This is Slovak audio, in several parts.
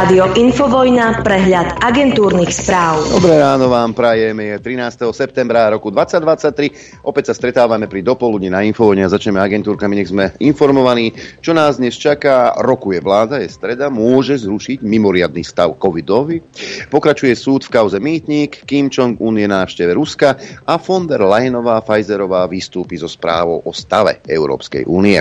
Rádio Infovojna, prehľad agentúrnych správ. Dobré ráno vám prajeme. Je 13. septembra roku 2023. Opäť sa stretávame pri dopoludni na Infovojne a začneme agentúrkami, nech sme informovaní, čo nás dnes čaká. Rokuje vláda, je streda, môže zrušiť mimoriadný stav covidový. Pokračuje súd v kauze Mýtnik, Kim Jong-un je návšteve Ruska a von der Leyenová Pfizerová vystúpi so správou o stave Európskej únie.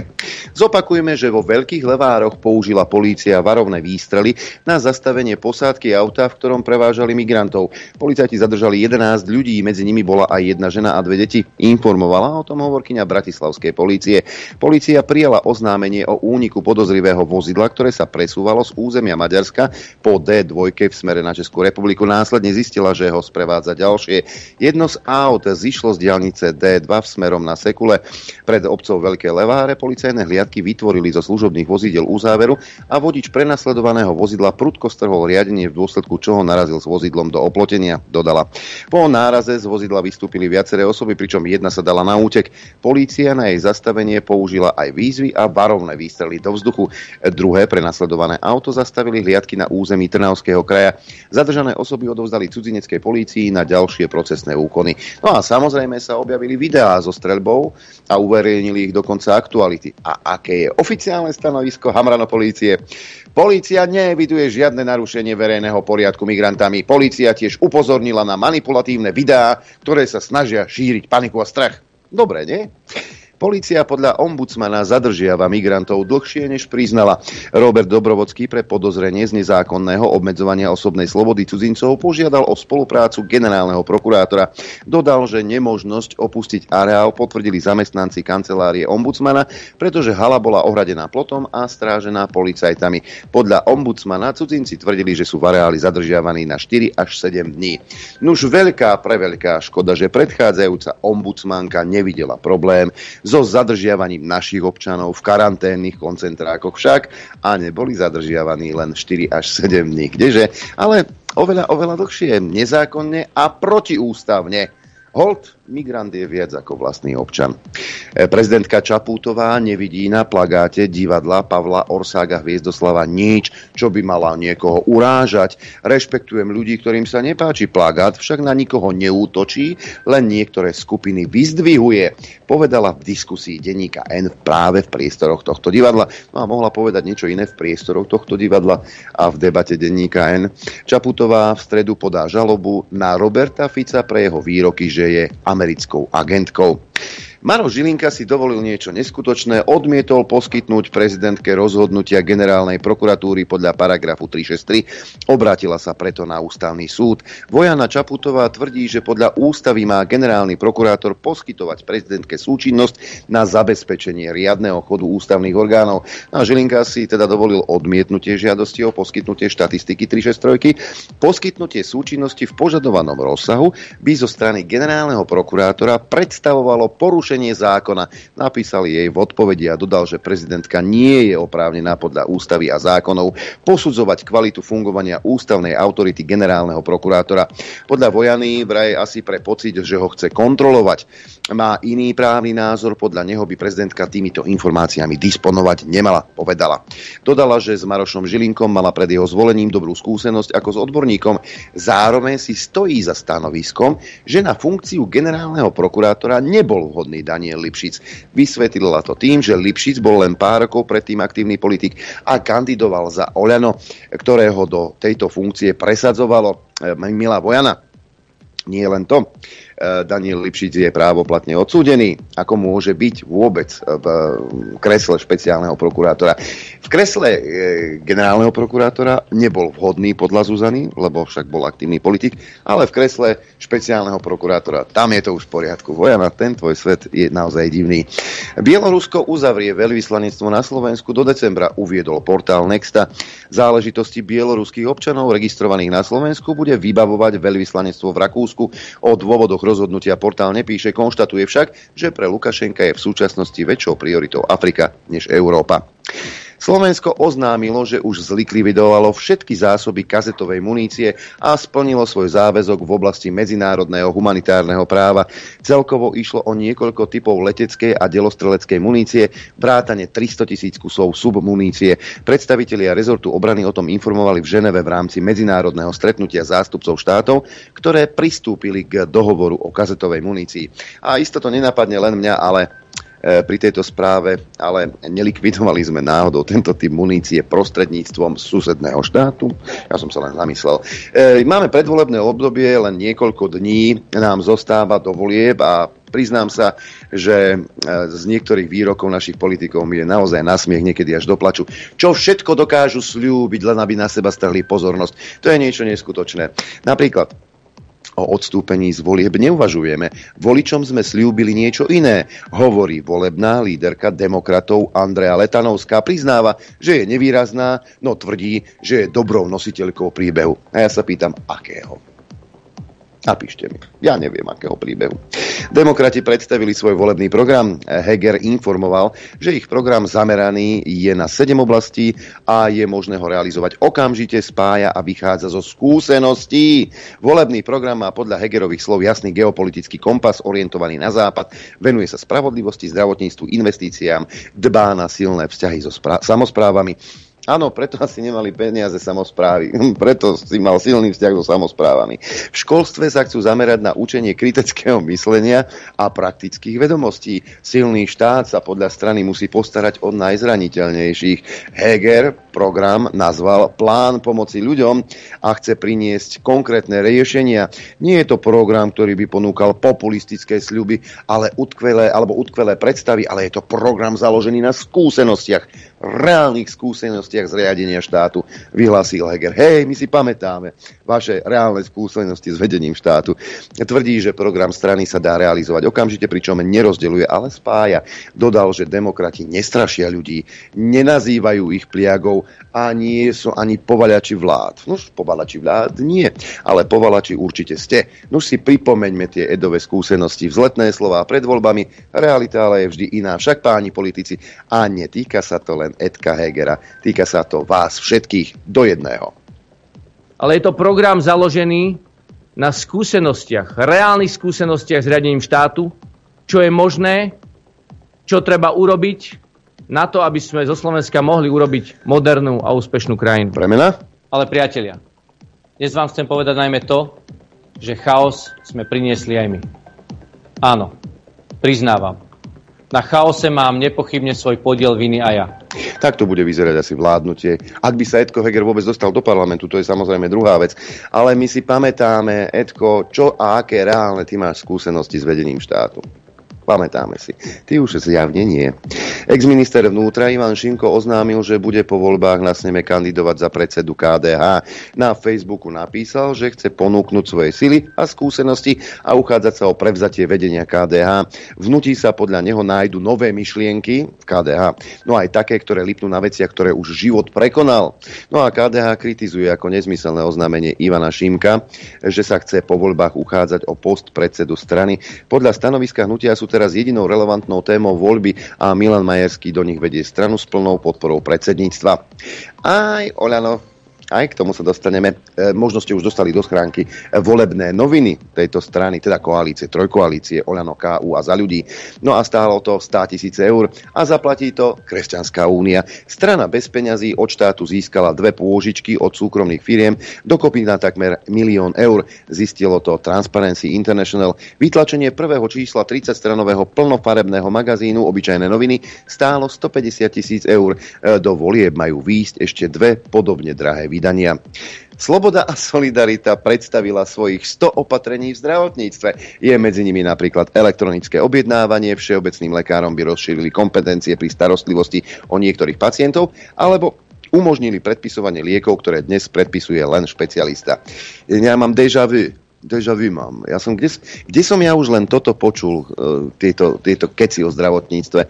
Zopakujeme, že vo Veľkých Levároch použila polícia varovné výstrely na zastavenie posádky auta, v ktorom prevážali migrantov. Policajti zadržali 11 ľudí, medzi nimi bola aj jedna žena a dve deti. Informovala o tom hovorkyňa Bratislavskej polície. Polícia prijala oznámenie o úniku podozrivého vozidla, ktoré sa presúvalo z územia Maďarska po D2 v smere na Českú republiku. Následne zistila, že ho sprevádza ďalšie. Jedno z aut zišlo z diálnice D2 v smerom na Sekule. Pred obcov Veľké Leváre policajné hliadky vytvorili zo služobných vozidel uzáveru a vodič prenasledovaného vozidla prudko strhol riadenie, v dôsledku čoho narazil s vozidlom do oplotenia, dodala. Po náraze z vozidla vystúpili viaceré osoby, pričom jedna sa dala na útek. Polícia na jej zastavenie použila aj výzvy a varovné výstrely do vzduchu. Druhé prenasledované auto zastavili hliadky na území Trnavského kraja. Zadržané osoby odovzdali cudzineckej polícii na ďalšie procesné úkony. No a samozrejme sa objavili videá so streľbou a uverejnili ich dokonca aktuality. A aké je oficiálne stanovisko Hamrano polície? Polícia neeviduje žiadne narušenie verejného poriadku migrantami. Polícia tiež upozornila na manipulatívne videá, ktoré sa snažia šíriť paniku a strach. Dobre, nie? Polícia podľa ombudsmana zadržiava migrantov dlhšie, než priznala. Robert Dobrovodský pre podozrenie z nezákonného obmedzovania osobnej slobody cudzincov požiadal o spoluprácu generálneho prokurátora. Dodal, že nemožnosť opustiť areál potvrdili zamestnanci kancelárie ombudsmana, pretože hala bola ohradená plotom a strážená policajtami. Podľa ombudsmana cudzinci tvrdili, že sú v areáli zadržiavaní na 4 až 7 dní. Nuž veľká preveľká škoda, že predchádzajúca ombudsmanka nevidela problém so zadržiavaním našich občanov v karanténnych koncentrákoch však a neboli zadržiavaní len 4 až 7 dní. Kdeže? Ale oveľa, oveľa dlhšie, nezákonne a protiústavne. Hold, migrant je viac ako vlastný občan. E, prezidentka Čapútová nevidí na plagáte divadla Pavla Orsága Hviezdoslava nič, čo by mala niekoho urážať. Rešpektujem ľudí, ktorým sa nepáči plagát, však na nikoho neútočí, len niektoré skupiny vyzdvihuje. Povedala v diskusii denníka N práve v priestoroch tohto divadla. No a mohla povedať niečo iné v priestoroch tohto divadla a v debate denníka N. Čaputová v stredu podá žalobu na Roberta Fica pre jeho výroky, že je americkou agentkou. Maro Žilinka si dovolil niečo neskutočné, odmietol poskytnúť prezidentke rozhodnutia generálnej prokuratúry podľa paragrafu 363, obrátila sa preto na ústavný súd. Vojana Čaputová tvrdí, že podľa ústavy má generálny prokurátor poskytovať prezidentke súčinnosť na zabezpečenie riadneho chodu ústavných orgánov. A Žilinka si teda dovolil odmietnutie žiadosti o poskytnutie štatistiky 363. Poskytnutie súčinnosti v požadovanom rozsahu by zo strany generálneho prokurátora predstavovalo porušenie porušenie zákona. Napísal jej v odpovedi a dodal, že prezidentka nie je oprávnená podľa ústavy a zákonov posudzovať kvalitu fungovania ústavnej autority generálneho prokurátora. Podľa Vojany vraj asi pre pocit, že ho chce kontrolovať. Má iný právny názor, podľa neho by prezidentka týmito informáciami disponovať nemala, povedala. Dodala, že s Marošom Žilinkom mala pred jeho zvolením dobrú skúsenosť ako s odborníkom. Zároveň si stojí za stanoviskom, že na funkciu generálneho prokurátora nebol vhodný samotný Daniel Lipšic. Vysvetlila to tým, že Lipšic bol len pár rokov predtým aktívny politik a kandidoval za Oľano, ktorého do tejto funkcie presadzovalo eh, Milá Vojana. Nie len to. Eh, Daniel Lipšic je právoplatne odsúdený. Ako môže byť vôbec v kresle špeciálneho prokurátora? V kresle eh, generálneho prokurátora nebol vhodný podľa Zuzany, lebo však bol aktívny politik, ale v kresle špeciálneho prokurátora, tam je to už v poriadku. Vojana, ten tvoj svet je naozaj divný. Bielorusko uzavrie veľvyslanectvo na Slovensku do decembra, uviedol portál Nexta. Záležitosti bieloruských občanov registrovaných na Slovensku bude vybavovať veľvyslanectvo v Rakúsku o dôvodoch rozhodnutia portál nepíše, konštatuje však, že pre Lukašenka je v súčasnosti väčšou prioritou Afrika než Európa. Slovensko oznámilo, že už zlikvidovalo všetky zásoby kazetovej munície a splnilo svoj záväzok v oblasti medzinárodného humanitárneho práva. Celkovo išlo o niekoľko typov leteckej a delostreleckej munície, vrátane 300 tisíc kusov submunície. Predstavitelia rezortu obrany o tom informovali v Ženeve v rámci medzinárodného stretnutia zástupcov štátov, ktoré pristúpili k dohovoru o kazetovej munícii. A isto to nenapadne len mňa, ale pri tejto správe, ale nelikvidovali sme náhodou tento typ munície prostredníctvom susedného štátu. Ja som sa len zamyslel. E, máme predvolebné obdobie, len niekoľko dní nám zostáva do volieb a priznám sa, že e, z niektorých výrokov našich politikov mi je naozaj nasmiech niekedy až do plaču. Čo všetko dokážu slúbiť, len aby na seba strhli pozornosť. To je niečo neskutočné. Napríklad o odstúpení z volieb neuvažujeme. Voličom sme slúbili niečo iné, hovorí volebná líderka demokratov Andrea Letanovská. Priznáva, že je nevýrazná, no tvrdí, že je dobrou nositeľkou príbehu. A ja sa pýtam, akého? Napíšte mi. Ja neviem, akého príbehu. Demokrati predstavili svoj volebný program. Heger informoval, že ich program zameraný je na 7 oblastí a je možné ho realizovať okamžite, spája a vychádza zo skúseností. Volebný program má podľa Hegerových slov jasný geopolitický kompas orientovaný na západ, venuje sa spravodlivosti, zdravotníctvu, investíciám, dbá na silné vzťahy so spra- samozprávami Áno, preto asi nemali peniaze samozprávy. preto si mal silný vzťah so samozprávami. V školstve sa chcú zamerať na učenie kritického myslenia a praktických vedomostí. Silný štát sa podľa strany musí postarať o najzraniteľnejších. Heger program nazval Plán pomoci ľuďom a chce priniesť konkrétne riešenia. Nie je to program, ktorý by ponúkal populistické sľuby, ale utkvelé, alebo utkvelé predstavy, ale je to program založený na skúsenostiach reálnych skúsenostiach z riadenia štátu, vyhlásil Heger. Hej, my si pamätáme vaše reálne skúsenosti s vedením štátu. Tvrdí, že program strany sa dá realizovať okamžite, pričom nerozdeluje, ale spája. Dodal, že demokrati nestrašia ľudí, nenazývajú ich pliagov a nie sú ani povalači vlád. No, povalači vlád nie, ale povalači určite ste. No si pripomeňme tie edové skúsenosti, vzletné slova pred voľbami, realita ale je vždy iná. Však páni politici, a netýka sa to len Edka Hegera. Týka sa to vás všetkých do jedného. Ale je to program založený na skúsenostiach, reálnych skúsenostiach s riadením štátu, čo je možné, čo treba urobiť na to, aby sme zo Slovenska mohli urobiť modernú a úspešnú krajinu. Premena? Ale priatelia, dnes vám chcem povedať najmä to, že chaos sme priniesli aj my. Áno, priznávam. Na chaose mám nepochybne svoj podiel viny a ja. Tak to bude vyzerať asi vládnutie. Ak by sa Edko Heger vôbec dostal do parlamentu, to je samozrejme druhá vec. Ale my si pamätáme, Edko, čo a aké reálne ty máš skúsenosti s vedením štátu. Pamätáme si. Ty už zjavne nie. Ex-minister vnútra Ivan Šimko oznámil, že bude po voľbách na sneme kandidovať za predsedu KDH. Na Facebooku napísal, že chce ponúknuť svoje sily a skúsenosti a uchádzať sa o prevzatie vedenia KDH. Vnutí sa podľa neho nájdu nové myšlienky v KDH. No aj také, ktoré lipnú na veciach, ktoré už život prekonal. No a KDH kritizuje ako nezmyselné oznámenie Ivana Šimka, že sa chce po voľbách uchádzať o post predsedu strany. Podľa stanoviska hnutia sú teda teraz jedinou relevantnou témou voľby a Milan Majerský do nich vedie stranu s plnou podporou predsedníctva. Aj Oľano aj k tomu sa dostaneme. E, možno ste už dostali do schránky volebné noviny tejto strany, teda koalície, trojkoalície, Oľano, KU a za ľudí. No a stálo to 100 tisíc eur a zaplatí to Kresťanská únia. Strana bez peňazí od štátu získala dve pôžičky od súkromných firiem, dokopy na takmer milión eur. Zistilo to Transparency International. Vytlačenie prvého čísla 30-stranového plnofarebného magazínu Obyčajné noviny stálo 150 tisíc eur. E, do volieb majú výjsť ešte dve podobne drahé vydania. Sloboda a Solidarita predstavila svojich 100 opatrení v zdravotníctve. Je medzi nimi napríklad elektronické objednávanie, všeobecným lekárom by rozšírili kompetencie pri starostlivosti o niektorých pacientov, alebo umožnili predpisovanie liekov, ktoré dnes predpisuje len špecialista. Ja mám déjà vu deja vu mám. Ja som, kde, kde som ja už len toto počul, uh, tieto, tieto keci o zdravotníctve.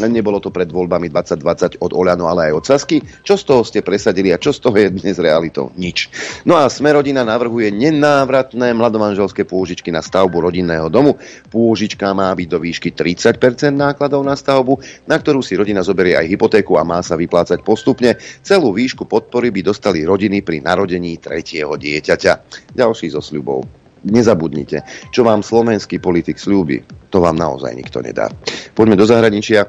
Nebolo to pred voľbami 2020 od Oľano, ale aj od Sasky. Čo z toho ste presadili a čo z toho je dnes realitou? Nič. No a Smerodina navrhuje nenávratné mladomanželské pôžičky na stavbu rodinného domu. Pôžička má byť do výšky 30% nákladov na stavbu, na ktorú si rodina zoberie aj hypotéku a má sa vyplácať postupne. Celú výšku podpory by dostali rodiny pri narodení tretieho dieťaťa. Ďalší zo sľubov nezabudnite, čo vám slovenský politik slúbi, to vám naozaj nikto nedá. Poďme do zahraničia.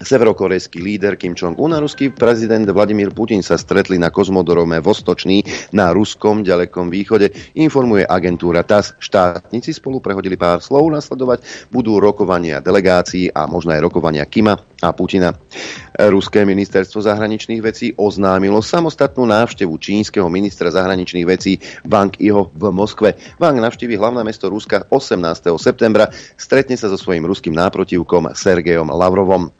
Severokorejský líder Kim Jong-un a ruský prezident Vladimír Putin sa stretli na kozmodrome Vostočný na ruskom ďalekom východe, informuje agentúra TAS. Štátnici spolu prehodili pár slov, nasledovať budú rokovania delegácií a možno aj rokovania Kima a Putina. Ruské ministerstvo zahraničných vecí oznámilo samostatnú návštevu čínskeho ministra zahraničných vecí Wang Iho v Moskve. Wang navštívi hlavné mesto Ruska 18. septembra, stretne sa so svojím ruským náprotivkom Sergejom Lavrovom.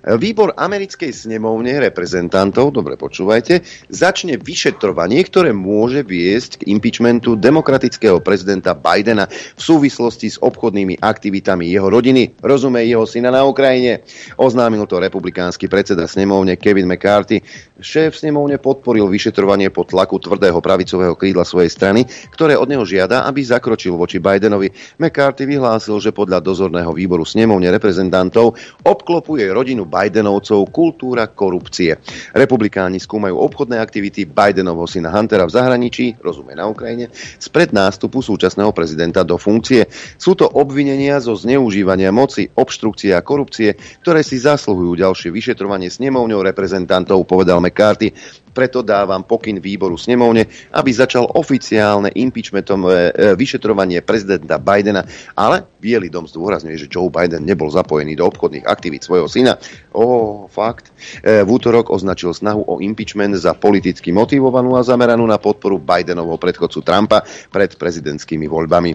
Výbor americkej snemovne reprezentantov, dobre počúvajte, začne vyšetrovanie, ktoré môže viesť k impeachmentu demokratického prezidenta Bidena v súvislosti s obchodnými aktivitami jeho rodiny, rozumej jeho syna na Ukrajine. Oznámil to republikánsky predseda snemovne Kevin McCarthy. Šéf snemovne podporil vyšetrovanie pod tlaku tvrdého pravicového krídla svojej strany, ktoré od neho žiada, aby zakročil voči Bidenovi. McCarthy vyhlásil, že podľa dozorného výboru snemovne reprezentantov obklopuje rodinu Bidenovcov kultúra korupcie. Republikáni skúmajú obchodné aktivity Bidenovho syna Huntera v zahraničí, rozumie na Ukrajine, spred nástupu súčasného prezidenta do funkcie. Sú to obvinenia zo zneužívania moci, obštrukcie a korupcie, ktoré si zasluhujú ďalšie vyšetrovanie snemovňou reprezentantov, povedal McCarthy. Preto dávam pokyn výboru snemovne, aby začal oficiálne impeachmentové e, vyšetrovanie prezidenta Bidena, ale Bielý dom zdôrazňuje, že Joe Biden nebol zapojený do obchodných aktivít svojho syna. Ó, fakt. E, v útorok označil snahu o impeachment za politicky motivovanú a zameranú na podporu Bidenovho predchodcu Trumpa pred prezidentskými voľbami.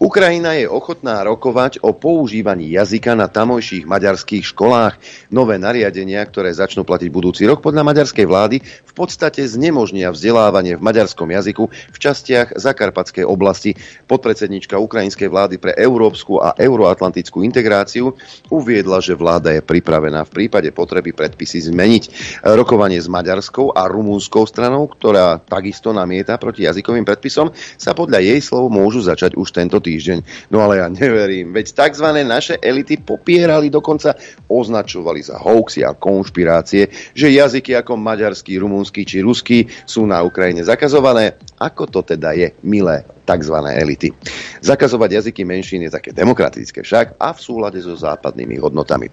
Ukrajina je ochotná rokovať o používaní jazyka na tamojších maďarských školách. Nové nariadenia, ktoré začnú platiť budúci rok podľa maďarskej vlády, v podstate znemožnia vzdelávanie v maďarskom jazyku v častiach zakarpatskej oblasti. Podpredsednička ukrajinskej vlády pre európsku a euroatlantickú integráciu uviedla, že vláda je pripravená v prípade potreby predpisy zmeniť. Rokovanie s maďarskou a rumúnskou stranou, ktorá takisto namieta proti jazykovým predpisom, sa podľa jej slov môžu začať už tento týždeň týždeň. No ale ja neverím, veď tzv. naše elity popierali, dokonca označovali za hoaxy a konšpirácie, že jazyky ako maďarský, rumúnsky či ruský sú na Ukrajine zakazované. Ako to teda je, milé tzv. elity. Zakazovať jazyky menšín je také demokratické však a v súlade so západnými hodnotami.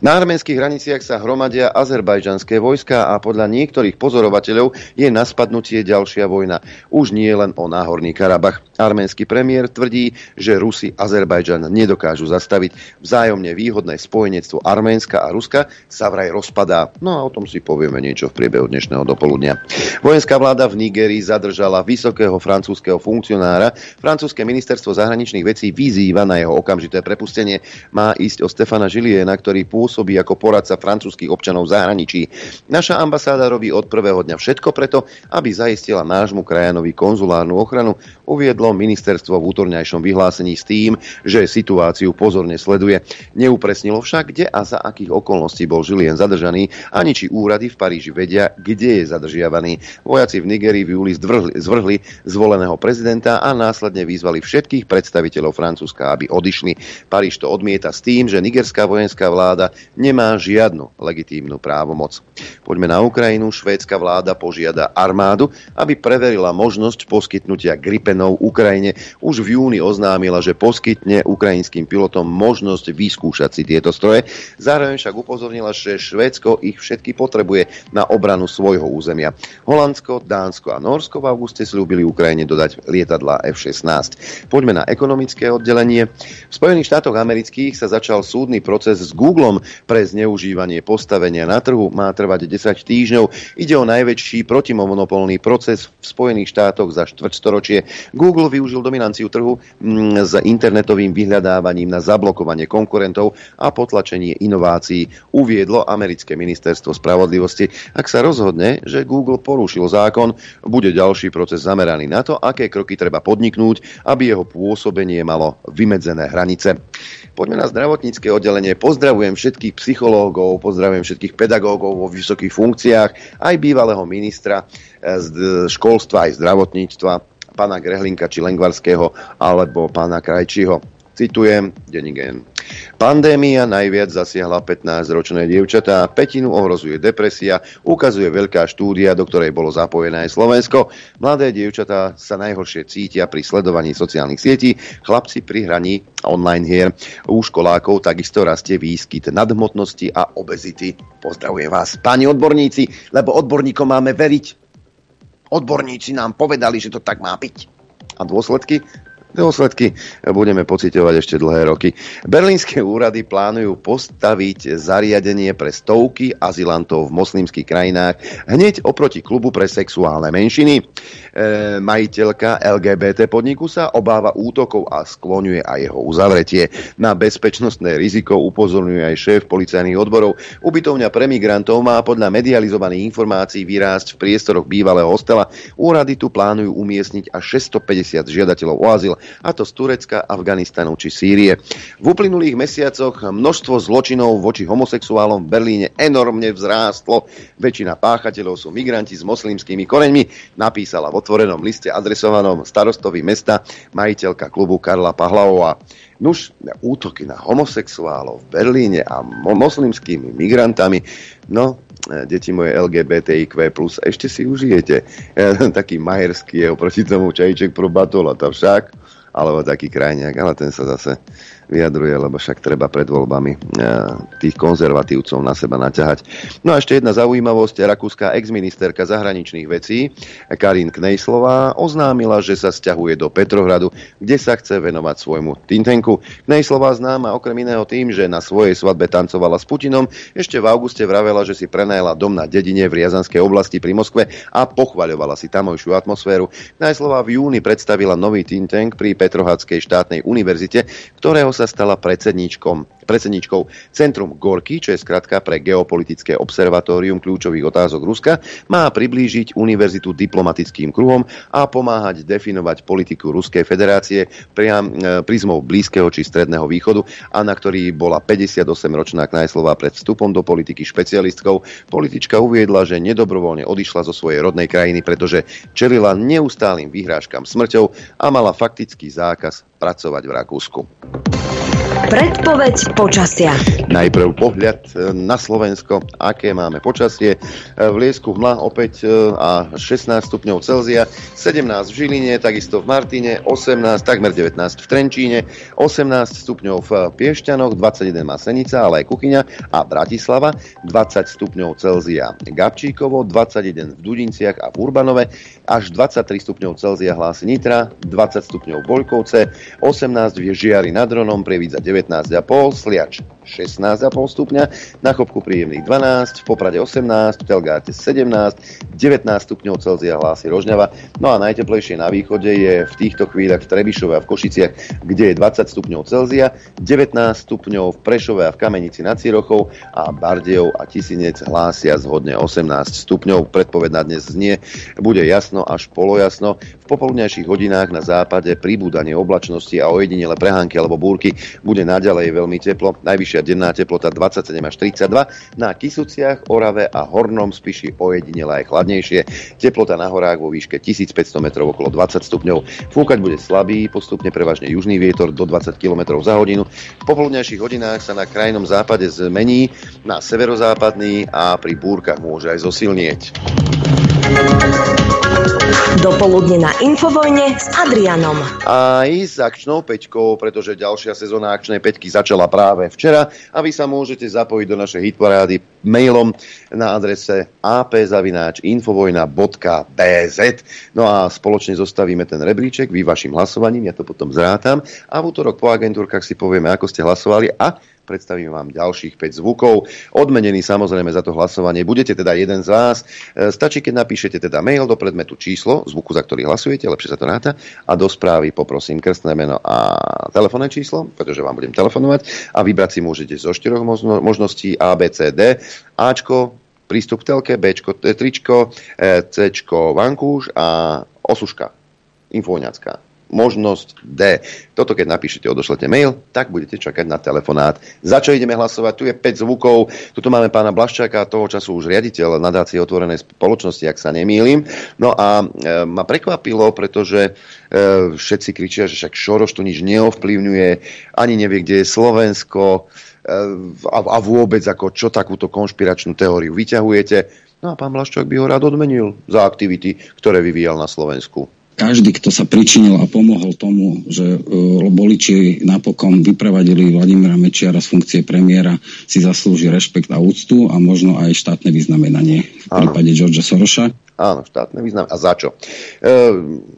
Na arménskych hraniciach sa hromadia azerbajdžanské vojska a podľa niektorých pozorovateľov je na spadnutie ďalšia vojna. Už nie len o Náhorný Karabach. Arménsky premiér tvrdí, že Rusi Azerbajdžan nedokážu zastaviť. Vzájomne výhodné spojenectvo Arménska a Ruska sa vraj rozpadá. No a o tom si povieme niečo v priebehu dnešného dopoludnia. Vojenská vláda v Nigerii zadržala vysokého francúzského funkcionára. Francúzske ministerstvo zahraničných vecí vyzýva na jeho okamžité prepustenie. Má ísť o Stefana Žiliena, ktorý pôsobí ako poradca francúzskych občanov v zahraničí. Naša ambasáda robí od prvého dňa všetko preto, aby zaistila nášmu krajanovi konzulárnu ochranu, uviedlo ministerstvo v útorňajšom vyhlásení s tým, že situáciu pozorne sleduje. Neupresnilo však, kde a za akých okolností bol Žilien zadržaný, ani či úrady v Paríži vedia, kde je zadržiavaný. Vojaci v Nigerii v júli zvrhli, zvrhli zvoleného prezidenta a následne vyzvali všetkých predstaviteľov Francúzska, aby odišli. Paríž to odmieta s tým, že nigerská vojenská vláda nemá žiadnu legitímnu právomoc. Poďme na Ukrajinu. Švédska vláda požiada armádu, aby preverila možnosť poskytnutia Gripenov Ukrajine. Už v júni oznámila, že poskytne ukrajinským pilotom možnosť vyskúšať si tieto stroje. Zároveň však upozornila, že Švédsko ich všetky potrebuje na obranu svojho územia. Holandsko, Dánsko a Norsko v auguste slúbili Ukrajine dodať lietadla lietadla F-16. Poďme na ekonomické oddelenie. V Spojených štátoch amerických sa začal súdny proces s Googlom pre zneužívanie postavenia na trhu. Má trvať 10 týždňov. Ide o najväčší protimonopolný proces v Spojených štátoch za štvrťstoročie. Google využil dominanciu trhu mm, s internetovým vyhľadávaním na zablokovanie konkurentov a potlačenie inovácií, uviedlo americké ministerstvo spravodlivosti. Ak sa rozhodne, že Google porušil zákon, bude ďalší proces zameraný na to, aké kroky treba podniknúť, aby jeho pôsobenie malo vymedzené hranice. Poďme na zdravotnícke oddelenie. Pozdravujem všetkých psychológov, pozdravujem všetkých pedagógov vo vysokých funkciách, aj bývalého ministra z školstva aj zdravotníctva, pána Grehlinka či Lengvarského alebo pána Krajčího. Citujem, Denigen. Pandémia najviac zasiahla 15-ročné dievčatá, petinu ohrozuje depresia, ukazuje veľká štúdia, do ktorej bolo zapojené aj Slovensko. Mladé dievčatá sa najhoršie cítia pri sledovaní sociálnych sietí, chlapci pri hraní online hier. U školákov takisto rastie výskyt nadhmotnosti a obezity. Pozdravujem vás, páni odborníci, lebo odborníkom máme veriť. Odborníci nám povedali, že to tak má byť. A dôsledky? Dôsledky budeme pocitovať ešte dlhé roky. Berlínske úrady plánujú postaviť zariadenie pre stovky azylantov v moslimských krajinách hneď oproti klubu pre sexuálne menšiny. E, majiteľka LGBT podniku sa obáva útokov a skloňuje aj jeho uzavretie. Na bezpečnostné riziko upozorňuje aj šéf policajných odborov. Ubytovňa pre migrantov má podľa medializovaných informácií vyrásť v priestoroch bývalého hostela. Úrady tu plánujú umiestniť až 650 žiadateľov o azyl a to z Turecka, Afganistanu či Sýrie. V uplynulých mesiacoch množstvo zločinov voči homosexuálom v Berlíne enormne vzrástlo. Väčšina páchateľov sú migranti s moslimskými koreňmi, napísala v otvorenom liste adresovanom starostovi mesta majiteľka klubu Karla Pahlavová. Nuž, útoky na homosexuálov v Berlíne a moslimskými migrantami, no, e, deti moje LGBTIQ+, ešte si užijete. Taký majerský je oproti tomu čajíček pro batola, to však alebo taký krajniak, ale ten sa zase vyjadruje, lebo však treba pred voľbami e, tých konzervatívcov na seba naťahať. No a ešte jedna zaujímavosť. Rakúska exministerka zahraničných vecí Karin Knejslová oznámila, že sa stiahuje do Petrohradu, kde sa chce venovať svojmu tintenku. Knejslová známa okrem iného tým, že na svojej svadbe tancovala s Putinom. Ešte v auguste vravela, že si prenajala dom na dedine v Riazanskej oblasti pri Moskve a pochvaľovala si tamojšiu atmosféru. Knejslová v júni predstavila nový think pri Petrohradskej štátnej univerzite, ktorého sa stala predsedníčkom predsedničkou Centrum Gorky, čo je skratka pre geopolitické observatórium kľúčových otázok Ruska, má priblížiť univerzitu diplomatickým kruhom a pomáhať definovať politiku Ruskej federácie priam e, prízmou Blízkeho či Stredného východu a na ktorý bola 58-ročná Knajslová pred vstupom do politiky špecialistkou. Politička uviedla, že nedobrovoľne odišla zo svojej rodnej krajiny, pretože čelila neustálým vyhrážkam smrťou a mala faktický zákaz pracovať v Rakúsku. Predpoveď počasia. Najprv pohľad e, na Slovensko, aké máme počasie. E, v Liesku hmla opäť e, a 16 stupňov Celzia, 17 v Žiline, takisto v Martine, 18, takmer 19 v Trenčíne, 18 stupňov v Piešťanoch, 21 má Senica, ale aj Kuchyňa a Bratislava, 20 stupňov Celzia Gabčíkovo, 21 v Dudinciach a v Urbanove, až 23 stupňov Celzia hlási Nitra, 20 stupňov Boľkovce, 18 v Žiari nad Ronom, Prievidza 19,5, Sliač 16,5 stupňa, na Chopku príjemných 12, v Poprade 18, v Telgáte 17, 19 stupňov Celzia hlási Rožňava. No a najteplejšie na východe je v týchto chvíľach v Trebišove a v Košiciach, kde je 20 stupňov Celzia, 19 stupňov v Prešove a v Kamenici nad Cirochou a Bardejov a Tisinec hlásia zhodne 18 stupňov. Predpoved na dnes znie, bude jasno až polojasno. V popoludnejších hodinách na západe pribúdanie oblačnosti a ojedinele prehánky alebo búrky bude naďalej veľmi teplo. Najvyššia denná teplota 27 až 32, na Kisuciach, Orave a Hornom Spiši ojedinele aj chladnejšie. Teplota na horách vo výške 1500 metrov okolo 20 stupňov. Fúkať bude slabý, postupne prevažne južný vietor do 20 km za hodinu. V popoludnejších hodinách sa na krajnom západe zmení na severozápadný a pri búrkach môže aj zosilnieť. Dopoludne na Infovojne s Adrianom. A i s akčnou peťkou, pretože ďalšia sezóna akčnej peťky začala práve včera a vy sa môžete zapojiť do našej hitparády mailom na adrese apzavináčinfovojna.bz No a spoločne zostavíme ten rebríček, vy vašim hlasovaním, ja to potom zrátam a v útorok po agentúrkach si povieme, ako ste hlasovali a predstavím vám ďalších 5 zvukov. Odmenený samozrejme za to hlasovanie budete teda jeden z vás. E, stačí, keď napíšete teda mail do predmetu číslo zvuku, za ktorý hlasujete, lepšie sa to ráta, a do správy poprosím krstné meno a telefónne číslo, pretože vám budem telefonovať a vybrať si môžete zo štyroch možností A, B, C, D. Ačko, prístup k telke, Bčko, tričko, e, Cčko, vankúš a Osuška. Infovňacká možnosť D. Toto keď napíšete, odošlete mail, tak budete čakať na telefonát. Za čo ideme hlasovať? Tu je 5 zvukov. Tuto máme pána Blaščáka, toho času už riaditeľ nadácie otvorenej spoločnosti, ak sa nemýlim. No a e, ma prekvapilo, pretože e, všetci kričia, že však Šoroš to nič neovplyvňuje, ani nevie, kde je Slovensko e, a, a vôbec ako čo takúto konšpiračnú teóriu vyťahujete. No a pán Blaščák by ho rád odmenil za aktivity, ktoré vyvíjal na Slovensku každý, kto sa pričinil a pomohol tomu, že uh, voliči napokon vyprevadili Vladimíra Mečiara z funkcie premiéra, si zaslúži rešpekt a úctu a možno aj štátne vyznamenanie v prípade George Soroša. Áno, štátne význam. A za čo? E,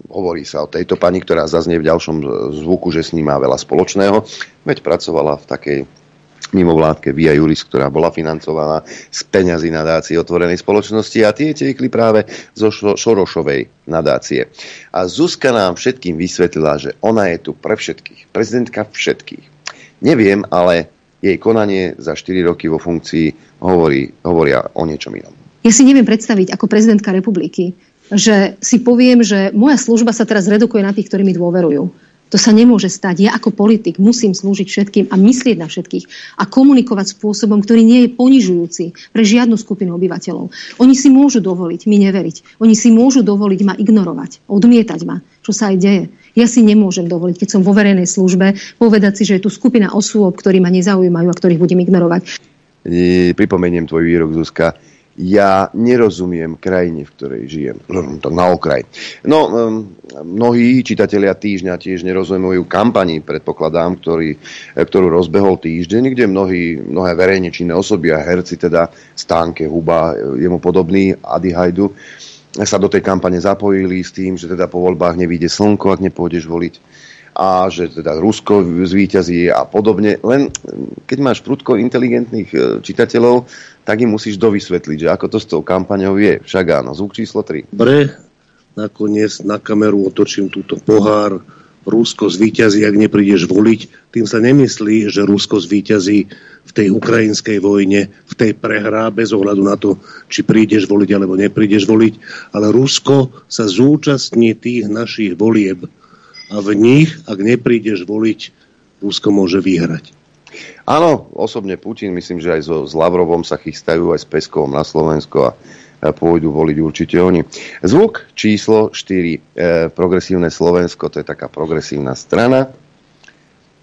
hovorí sa o tejto pani, ktorá zaznie v ďalšom zvuku, že s ním má veľa spoločného. Veď pracovala v takej mimovládke Via Juris, ktorá bola financovaná z peňazí nadácie otvorenej spoločnosti a tie tiekli práve zo Šorošovej nadácie. A Zuzka nám všetkým vysvetlila, že ona je tu pre všetkých, prezidentka všetkých. Neviem, ale jej konanie za 4 roky vo funkcii hovorí, hovoria o niečom inom. Ja si neviem predstaviť ako prezidentka republiky, že si poviem, že moja služba sa teraz redukuje na tých, ktorí mi dôverujú to sa nemôže stať. Ja ako politik musím slúžiť všetkým a myslieť na všetkých a komunikovať spôsobom, ktorý nie je ponižujúci pre žiadnu skupinu obyvateľov. Oni si môžu dovoliť mi neveriť. Oni si môžu dovoliť ma ignorovať, odmietať ma, čo sa aj deje. Ja si nemôžem dovoliť, keď som vo verejnej službe, povedať si, že je tu skupina osôb, ktorí ma nezaujímajú a ktorých budem ignorovať. Pripomeniem tvoj výrok, Zuzka ja nerozumiem krajine, v ktorej žijem. Tak na okraj. No, mnohí čitatelia týždňa tiež nerozumujú kampani, predpokladám, ktorý, ktorú rozbehol týždeň, kde mnohí, mnohé verejne činné osoby a herci, teda Stánke, Huba, jemu podobný, Adi Hajdu, sa do tej kampane zapojili s tým, že teda po voľbách nevíde slnko, ak nepôjdeš voliť a že teda Rusko zvíťazí a podobne. Len keď máš prudko inteligentných e, čitateľov, tak im musíš dovysvetliť, že ako to s tou kampaňou je. Však áno, zvuk číslo 3. Dobre, nakoniec na kameru otočím túto pohár. Rusko zvíťazí, ak neprídeš voliť. Tým sa nemyslí, že Rusko zvíťazí v tej ukrajinskej vojne, v tej prehrá, bez ohľadu na to, či prídeš voliť alebo neprídeš voliť. Ale Rusko sa zúčastní tých našich volieb. A v nich, ak neprídeš voliť, Rusko môže vyhrať. Áno, osobne Putin, myslím, že aj so, s Lavrovom sa chystajú, aj s Peskovom na Slovensko a pôjdu voliť určite oni. Zvuk číslo 4, e, Progresívne Slovensko, to je taká progresívna strana.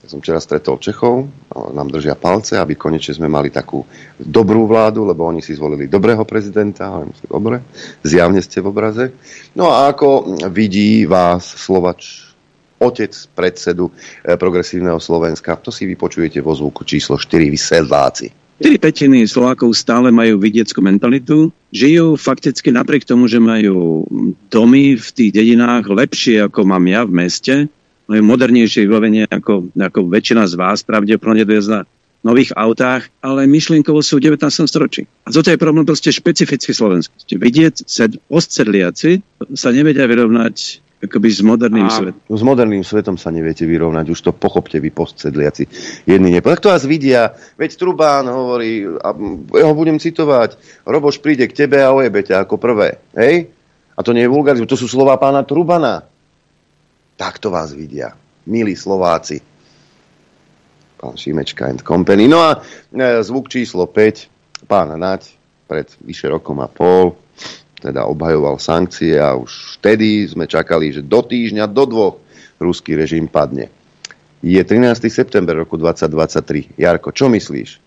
Ja som včera stretol Čechov, nám držia palce, aby konečne sme mali takú dobrú vládu, lebo oni si zvolili dobrého prezidenta, dobre, zjavne ste v obraze. No a ako vidí vás Slovač otec predsedu eh, Progresívneho Slovenska. To si vypočujete vo zvuku číslo 4 vysedláci. 4 petiny Slovákov stále majú vidieckú mentalitu. Žijú fakticky napriek tomu, že majú domy v tých dedinách lepšie ako mám ja v meste. Majú modernejšie vybavenie ako, ako väčšina z vás pravdepodobne do na nových autách, ale myšlienkovo sú v 19. storočí. A toto je problém proste špecificky slovenský. Vidieť, ostsedliaci sa nevedia vyrovnať akoby s moderným a svetom. S moderným svetom sa neviete vyrovnať, už to pochopte vy postsedliaci. Jedni nepo... Tak to vás vidia, veď Trubán hovorí, a ja ho budem citovať, Roboš príde k tebe a ojebe ťa ako prvé. Hej? A to nie je vulgarizmus, to sú slova pána Trubana. Tak to vás vidia, milí Slováci. Pán Šimečka and Company. No a e, zvuk číslo 5, pán Nať, pred vyše rokom a pol, teda obhajoval sankcie a už vtedy sme čakali, že do týždňa, do dvoch ruský režim padne. Je 13. september roku 2023. Jarko, čo myslíš?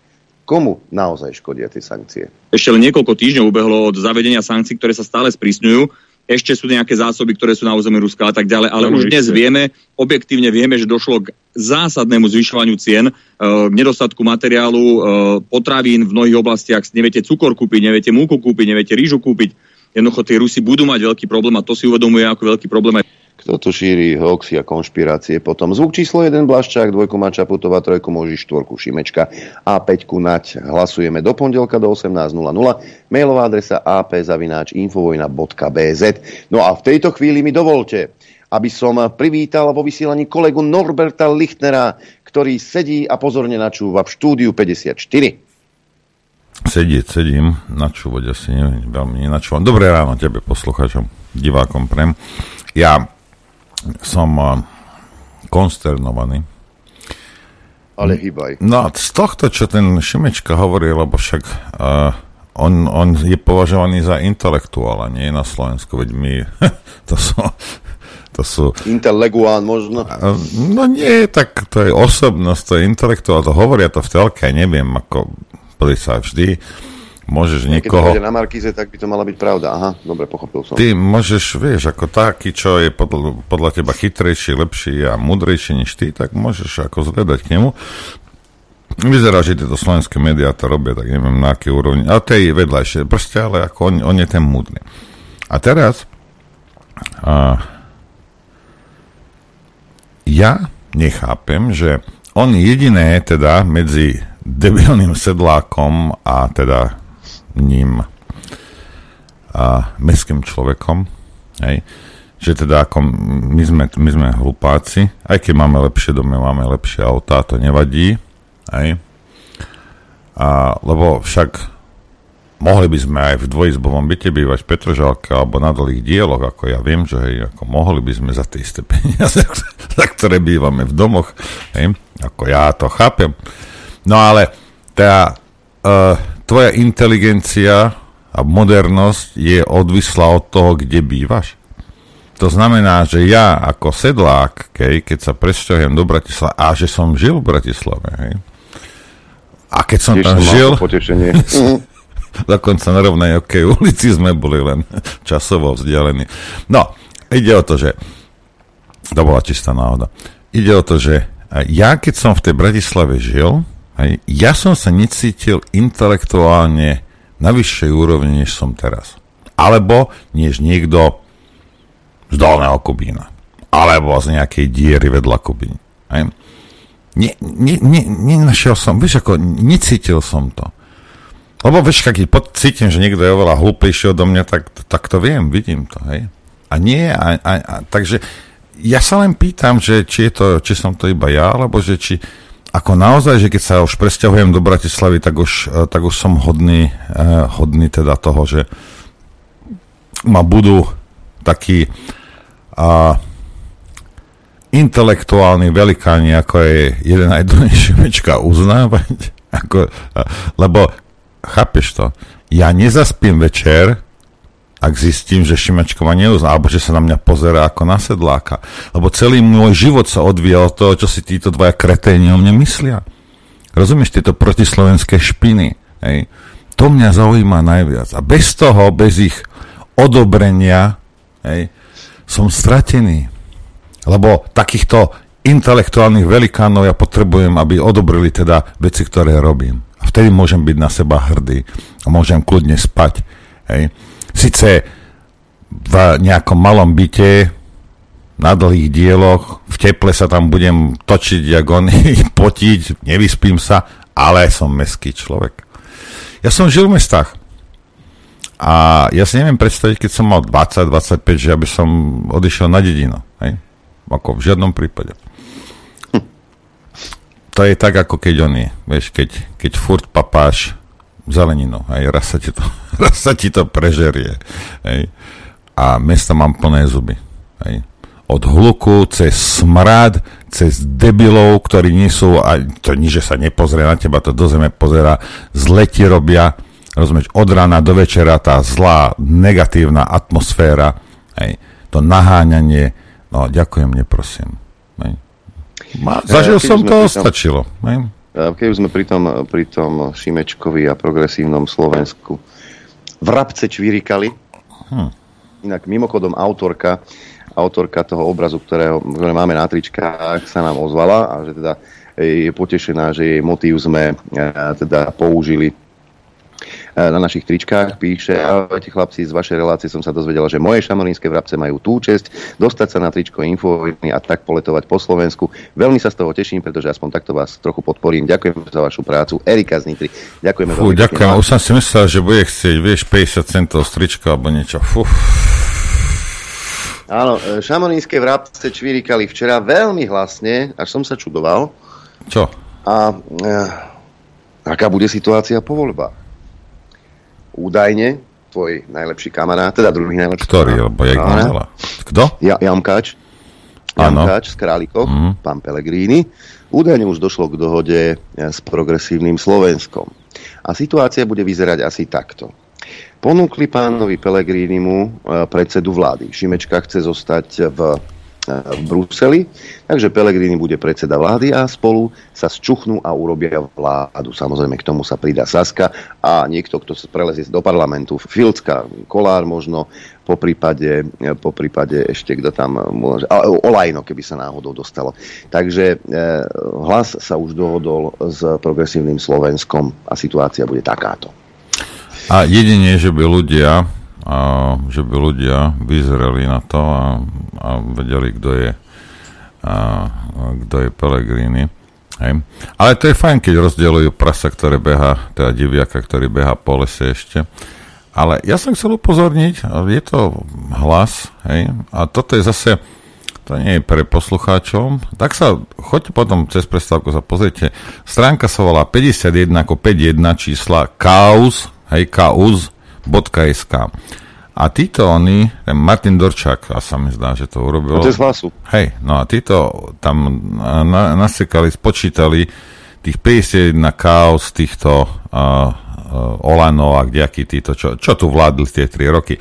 Komu naozaj škodia tie sankcie? Ešte len niekoľko týždňov ubehlo od zavedenia sankcií, ktoré sa stále sprísňujú. Ešte sú nejaké zásoby, ktoré sú na území Ruska a tak ďalej, ale no, už dnes vieme, objektívne vieme, že došlo k zásadnému zvyšovaniu cien, e, k nedostatku materiálu, e, potravín v mnohých oblastiach. Neviete cukor kúpiť, neviete múku kúpiť, neviete rýžu kúpiť jednoducho tí Rusi budú mať veľký problém a to si uvedomuje ako veľký problém aj kto tu šíri hoaxy a konšpirácie. Potom zvuk číslo 1 Blaščák, dvojku má Čaputová, trojku môži štvorku Šimečka a peťku Nať. Hlasujeme do pondelka do 18.00. Mailová adresa apzavináč.infovojna.bz No a v tejto chvíli mi dovolte, aby som privítal vo vysielaní kolegu Norberta Lichtnera, ktorý sedí a pozorne načúva v štúdiu 54 sedieť sedím, načúvať asi neviem, veľmi nenačúvam. Dobré ráno tebe, poslucháčom, divákom prem. Ja som uh, konsternovaný. Ale hýbaj. No z tohto, čo ten Šimečka hovorí, lebo však uh, on, on je považovaný za intelektuála, nie na Slovensku, veď my, to sú, to sú... Inteleguán možno? No nie, tak to je osobnosť, to je intelektuál, to hovoria to v telke, neviem, ako sa vždy môžeš niekoho... Keď na Markíze, tak by to mala byť pravda. Aha, dobre, pochopil som. Ty môžeš, vieš, ako taký, čo je podľa, podľa teba chytrejší, lepší a mudrejší než ty, tak môžeš ako zvedať k nemu. Vyzerá, že tieto slovenské médiá to robia, tak neviem na aké úrovni. Ale to je vedľajšie. Proste, ale ako on, on je ten múdry. A teraz a, ja nechápem, že on jediné teda medzi debilným sedlákom a teda ním a mestským človekom, hej, že teda ako my sme, my sme hlupáci, aj keď máme lepšie domy, máme lepšie autá, to nevadí, hej. A, lebo však mohli by sme aj v dvojizbovom byte bývať v Petržalke alebo na dlhých dieloch, ako ja viem, že hej, ako mohli by sme za tie isté peniaze, za ktoré bývame v domoch, hej, ako ja to chápem. No ale teda uh, tvoja inteligencia a modernosť je odvislá od toho, kde bývaš. To znamená, že ja ako sedlák, kej, keď sa presťahujem do Bratislava, a že som žil v Bratislave, hej, a keď som Tiež tam som žil, dokonca na rovnej okay, ulici sme boli len časovo vzdialení. No, ide o to, že to bola čistá náhoda. Ide o to, že ja keď som v tej Bratislave žil, Hej. Ja som sa necítil intelektuálne na vyššej úrovni, než som teraz. Alebo než niekto z dolného Kubína. Alebo z nejakej diery vedľa Kubín. Hej. Ne, ne, ne, nenašiel som, vieš, ako necítil som to. Lebo vieš, keď cítim, že niekto je oveľa hlúplejší odo mňa, tak, tak to viem, vidím to, hej. A nie, a, a, a, takže ja sa len pýtam, že či, je to, či som to iba ja, alebo že či, ako naozaj, že keď sa už presťahujem do Bratislavy, tak už, eh, tak už som hodný, eh, hodný teda toho, že ma budú takí a, intelektuálni velikáni, ako je jeden aj druhý Šimečka, uznávať. Ako, lebo, chápeš to, ja nezaspím večer, ak zistím, že Šimačko ma neuzná, alebo že sa na mňa pozera ako na sedláka. Lebo celý môj život sa odvíja od toho, čo si títo dvaja kreténi o mne myslia. Rozumieš, tieto protislovenské špiny. Hej? To mňa zaujíma najviac. A bez toho, bez ich odobrenia, hej, som stratený. Lebo takýchto intelektuálnych velikánov ja potrebujem, aby odobrili teda veci, ktoré robím. A vtedy môžem byť na seba hrdý a môžem kľudne spať. Hej síce v nejakom malom byte na dlhých dieloch, v teple sa tam budem točiť, jak oni, potiť, nevyspím sa, ale som meský človek. Ja som žil v mestách. A ja si neviem predstaviť, keď som mal 20-25, že aby som odišiel na dedinu. Hej? Ako v žiadnom prípade. To je tak, ako keď oni, vieš, keď, keď furt papáš zeleninu, hej, raz sa ti to, raz sa ti to prežerie, hej. A mesta mám plné zuby, hej. Od hluku, cez smrad, cez debilov, ktorí nie sú, a to nič, že sa nepozrie na teba, to do zeme pozera, zle ti robia, rozumieš, od rána do večera tá zlá, negatívna atmosféra, hej, to naháňanie, no ďakujem, neprosím. Hej. Ma, zažil ja, som to, stačilo. Hej. Keď už sme pri tom, pri tom Šimečkovi a progresívnom Slovensku vrabce čvirikali. Hm. Inak mimochodom autorka, autorka toho obrazu, ktorého, ktoré máme na tričkách, sa nám ozvala a že teda je potešená, že jej motív sme teda použili E, na našich tričkách píše, ahojte chlapci, z vašej relácie som sa dozvedela, že moje šamonínske vrabce majú tú čest dostať sa na tričko Infovojny a tak poletovať po Slovensku. Veľmi sa z toho teším, pretože aspoň takto vás trochu podporím. Ďakujem za vašu prácu. Erika z Nitry. Ďakujeme Fú, ďakujem. Už som si myslel, že bude chcieť, vieš, 50 centov strička alebo niečo. Fú. Áno, e, šamonínske vrabce čvirikali včera veľmi hlasne, až som sa čudoval. Čo? A e, aká bude situácia po voľbách? Údajne tvoj najlepší kamarát, teda druhý najlepší Ktorý, kamarát. lebo. Kto? Ja, Jamkáč. Áno. Jamkáč z Králikoch, Mhm. pán Pelegrini. Údajne už došlo k dohode e, s progresívnym Slovenskom. A situácia bude vyzerať asi takto. Ponúkli pánovi Pelegrínimu e, predsedu vlády. Šimečka chce zostať v, v Bruseli, takže Pelegrini bude predseda vlády a spolu sa zčuchnú a urobia vládu. Samozrejme, k tomu sa pridá Saska a niekto, kto sa prelezie do parlamentu, Filcka, Kolár možno, po prípade, po prípade ešte kto tam môže, Olajno, keby sa náhodou dostalo. Takže e, hlas sa už dohodol s progresívnym Slovenskom a situácia bude takáto. A jedine, že by ľudia, a, že by ľudia vyzreli na to a, a vedeli, kto je, a, kto je Pellegrini. Hej. Ale to je fajn, keď rozdielujú prasa, ktoré beha, teda diviaka, ktorý beha po lese ešte. Ale ja som chcel upozorniť, je to hlas, hej, a toto je zase, to nie je pre poslucháčov, tak sa, choďte potom cez prestávku sa pozrite, stránka sa volá 51 ako 51 čísla kaus, hej, kauz.sk. A títo oni, ten Martin Dorčák, a sa mi zdá, že to urobil. To je z hlasu. Hej, no a títo tam na, nasekali, spočítali tých 51 kaos týchto uh, uh, Olanov a kdejakí títo, čo, čo tu vládli tie 3 roky.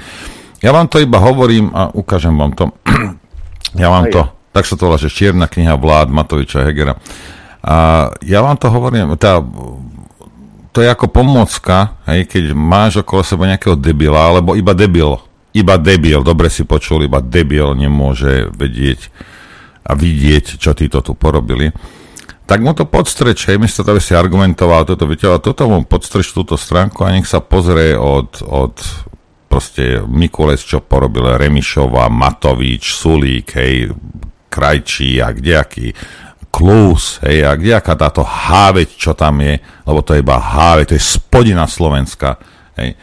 Ja vám to iba hovorím a ukážem vám to. ja vám to, tak sa to volá, že Čierna kniha vlád Matoviča Hegera. A ja vám to hovorím, tá, to je ako pomocka, hej, keď máš okolo seba nejakého debila, alebo iba debil, iba debil, dobre si počul, iba debil nemôže vedieť a vidieť, čo títo tu porobili, tak mu to podstreč, hej, miesto toho, aby si argumentoval, toto vyťahoval, toto mu podstreč túto stránku a nech sa pozrie od, od proste Mikules, čo porobil Remišova, Matovič, Sulík, hej, Krajčí a kdejaký Klus, hej, a kdejaká táto háveť, čo tam je, lebo to je iba háveť, to je spodina Slovenska, hej.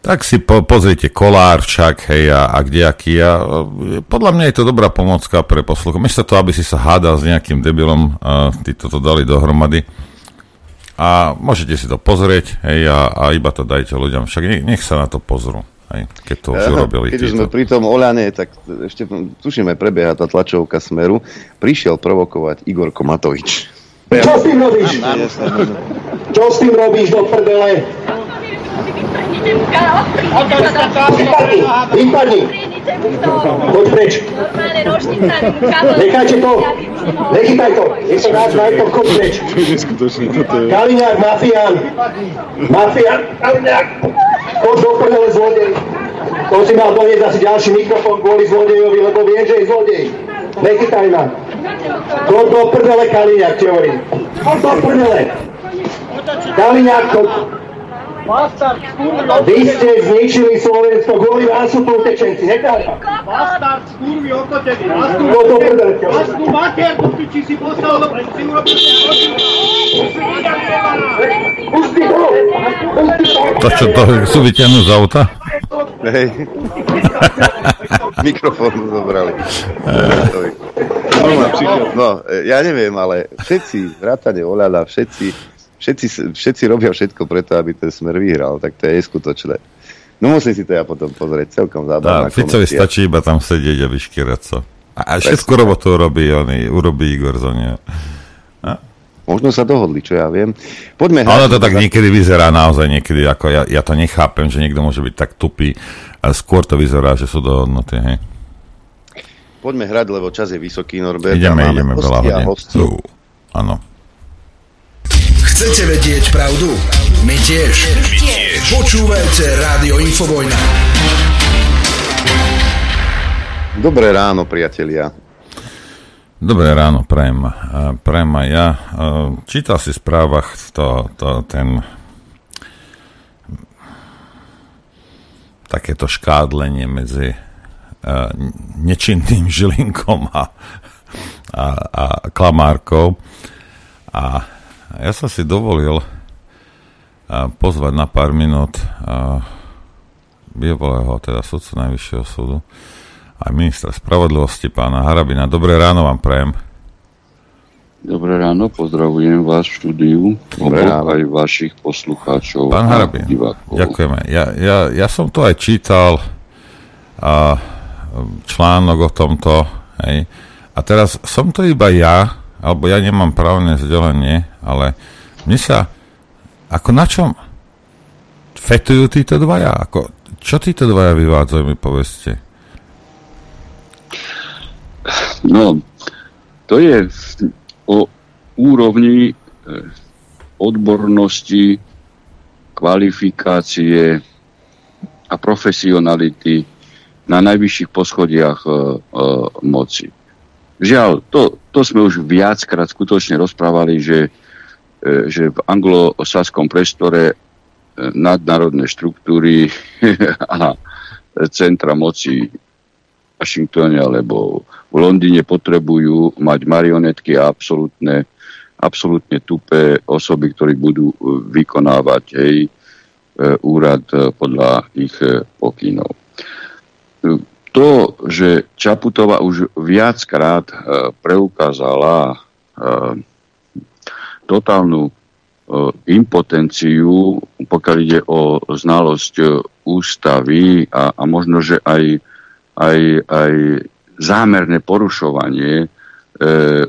Tak si po, pozrite Kolár však, hej, a, a kdejaký. A, podľa mňa je to dobrá pomocka pre posluchu. Miesto to, aby si sa hádal s nejakým debilom, a tí toto dali dohromady. A môžete si to pozrieť, hej, a, a iba to dajte ľuďom. Však nech, nech sa na to pozrú, hej, keď to už urobili Keď už sme pri tom Oľane, tak ešte tušíme, prebieha tá tlačovka Smeru. Prišiel provokovať Igorko Matovič. Čo s tým robíš? Čo s tým robíš do prdele? Vypadni. Poď preč. Nechajte to. Nechytaj to. Nech sa dáš, daj to, chod preč. Kaliňák, mafián. Mafián, Kaliňák. Do prdele zlodej. To si mal doniesť asi ďalší mikrofón kvôli zlodejovi, lebo viem, že je zlodej. Nechytaj ma. Chod do prdele, Kaliňák, ti hovorím. Chod do prdele. Kaliňák, chod. Vy ste zničili Slovensko, kvôli vás sú tu utečenci, ma. Bastard, skurvy okotený. Chod do prdele, ti Máš hovorím. tu mater, tu piči si poslal, si urobil Pusti to! To! To čo, to chcú vyťahnuť z auta? Hej. Mikrofón mu zobrali. No, no, e, ja neviem, ale všetci, vrátane Oľana, všetci, všetci, všetci robia všetko preto, aby ten smer vyhral, tak to je neskutočné. No musím si to ja potom pozrieť, celkom zábavná Tá, Ficovi stačí iba tam sedieť a vyškierať sa. A, a všetku robotu urobí, oni, urobí Igor ne. Možno sa dohodli, čo ja viem. Poďme Ono hrať- to tak niekedy vyzerá naozaj niekedy, ako ja, ja to nechápem, že niekto môže byť tak tupý, ale skôr to vyzerá, že sú dohodnutí, hej. Poďme hrať, lebo čas je vysoký, Norbert. Ideme, ideme, veľa hodín. Áno. Chcete vedieť pravdu? My tiež. My tiež. Počúvajte Rádio Infovojna. Dobré ráno, priatelia. Dobré ráno, prajem. A Prajem aj ja. A, Čítal si v správach to, to, ten takéto škádlenie medzi a, nečinným Žilinkom a, a, a Klamárkou. A ja som si dovolil pozvať na pár minút bývalého teda sudcu Najvyššieho súdu aj ministra spravodlivosti pána Harabina. Dobré ráno vám prajem. Dobré ráno, pozdravujem vás v štúdiu, aj vašich poslucháčov Pán Harabin, divákov. ďakujeme. Ja, ja, ja som to aj čítal a článok o tomto, hej. A teraz som to iba ja, alebo ja nemám právne vzdelanie, ale mne sa, ako na čom fetujú títo dvaja? Ako, čo títo dvaja vyvádzajú, mi povedzte? No, to je o úrovni e, odbornosti, kvalifikácie a profesionality na najvyšších poschodiach e, e, moci. Žiaľ, to, to sme už viackrát skutočne rozprávali, že, e, že v anglosaskom priestore e, nadnárodné štruktúry a centra moci Washingtone alebo v Londýne potrebujú mať marionetky a absolútne absolútne tupé osoby, ktorí budú e, vykonávať hej, úrad podľa ich pokynov. To, že Čaputová už viackrát preukázala totálnu impotenciu, pokiaľ ide o znalosť ústavy a, a možno, že aj, aj, aj zámerné porušovanie e,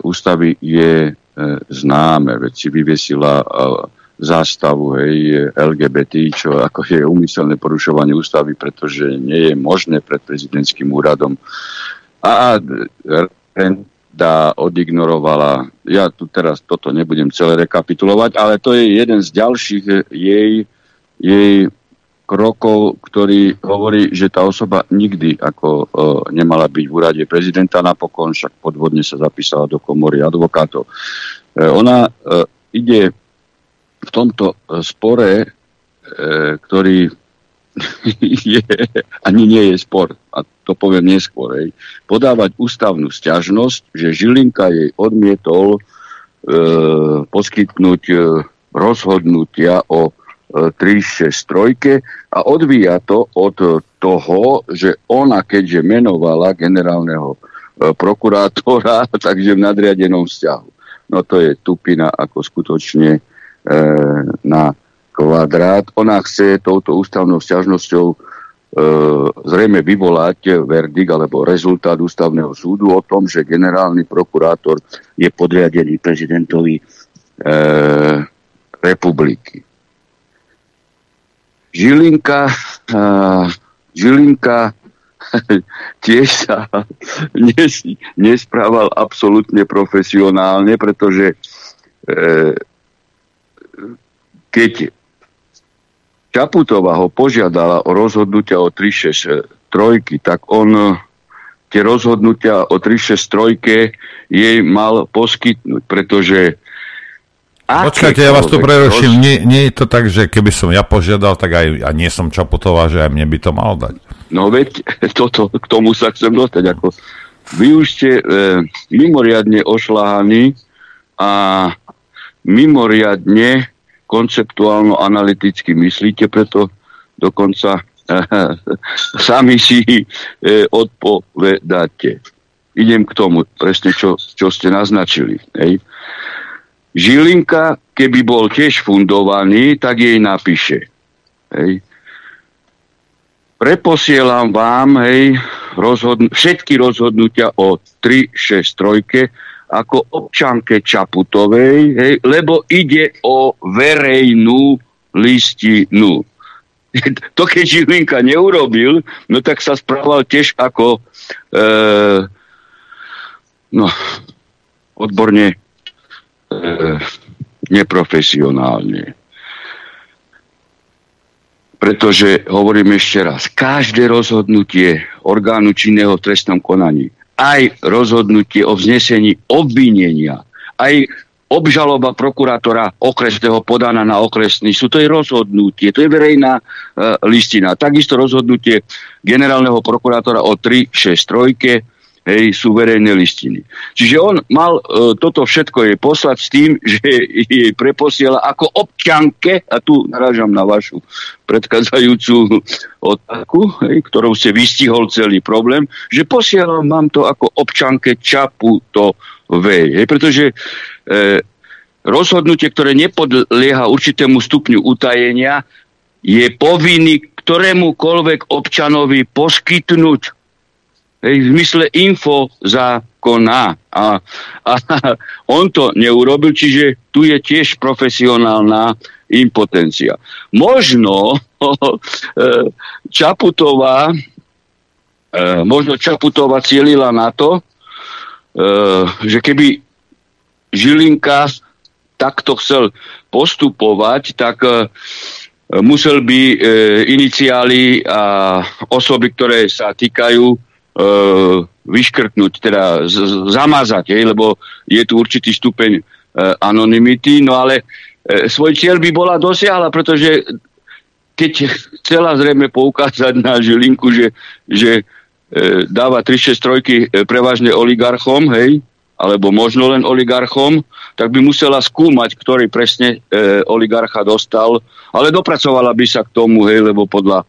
ústavy je E, známe, veď si vyviesila e, zástavu hej, LGBT, čo ako je umyselné porušovanie ústavy, pretože nie je možné pred prezidentským úradom. A Renda odignorovala, ja tu teraz toto nebudem celé rekapitulovať, ale to je jeden z ďalších jej, jej krokov, ktorý hovorí, že tá osoba nikdy ako e, nemala byť v úrade prezidenta, napokon však podvodne sa zapísala do komory advokátov. E, ona e, ide v tomto e, spore, e, ktorý je, ani nie je spor, a to poviem neskôr, podávať ústavnú stiažnosť, že Žilinka jej odmietol e, poskytnúť e, rozhodnutia o 363 a odvíja to od toho, že ona, keďže menovala generálneho e, prokurátora, takže v nadriadenom vzťahu. No to je tupina ako skutočne e, na kvadrát. Ona chce touto ústavnou vzťažnosťou e, zrejme vyvolať verdikt alebo rezultát ústavného súdu o tom, že generálny prokurátor je podriadený prezidentovi e, republiky. Žilinka, uh, Žilinka tiež sa nes, nesprával absolútne profesionálne, pretože e, keď Čaputová ho požiadala o rozhodnutia o 363, tak on tie rozhodnutia o 363 jej mal poskytnúť, pretože Počkajte, ja vás tu preruším. Nie, nie je to tak, že keby som ja požiadal, tak aj a nie som Čaputová, že aj mne by to mal dať. No veď, toto, k tomu sa chcem dostať. Ako, vy už ste e, mimoriadne ošláhaní a mimoriadne konceptuálno-analyticky myslíte, preto dokonca e, sami si e, odpovedáte. Idem k tomu, presne čo, čo ste naznačili. Hej. Žilinka, keby bol tiež fundovaný, tak jej napíše. Hej. Preposielam vám hej, rozhodn- všetky rozhodnutia o 363 ako občanke Čaputovej, hej, lebo ide o verejnú listinu. To keď Žilinka neurobil, no tak sa správal tiež ako e, no, odborne E, neprofesionálne. Pretože, hovorím ešte raz, každé rozhodnutie orgánu činného v trestnom konaní, aj rozhodnutie o vznesení obvinenia, aj obžaloba prokurátora okresného podaná na okresný súd, to je rozhodnutie, to je verejná e, listina. Takisto rozhodnutie generálneho prokurátora o 363 hej, sú listiny. Čiže on mal e, toto všetko jej poslať s tým, že jej preposiela ako občanke, a tu narážam na vašu predchádzajúcu otázku, hej, ktorou ste vystihol celý problém, že posielam vám to ako občanke Čaputovej. Hej, pretože e, rozhodnutie, ktoré nepodlieha určitému stupňu utajenia, je povinný ktorémukoľvek občanovi poskytnúť hej, v zmysle info zákona. A, a on to neurobil, čiže tu je tiež profesionálna impotencia. Možno Čaputová možno Čaputová cielila na to, že keby Žilinka takto chcel postupovať, tak musel by iniciály a osoby, ktoré sa týkajú vyškrtnúť, teda zamazať, lebo je tu určitý stupeň anonymity, no ale E, svoj cieľ by bola dosiahla, pretože keď chcela zrejme poukázať na Žilinku, že, že e, dáva 3-6 trojky e, prevažne oligarchom, hej, alebo možno len oligarchom, tak by musela skúmať, ktorý presne e, oligarcha dostal, ale dopracovala by sa k tomu, hej, lebo podľa, e,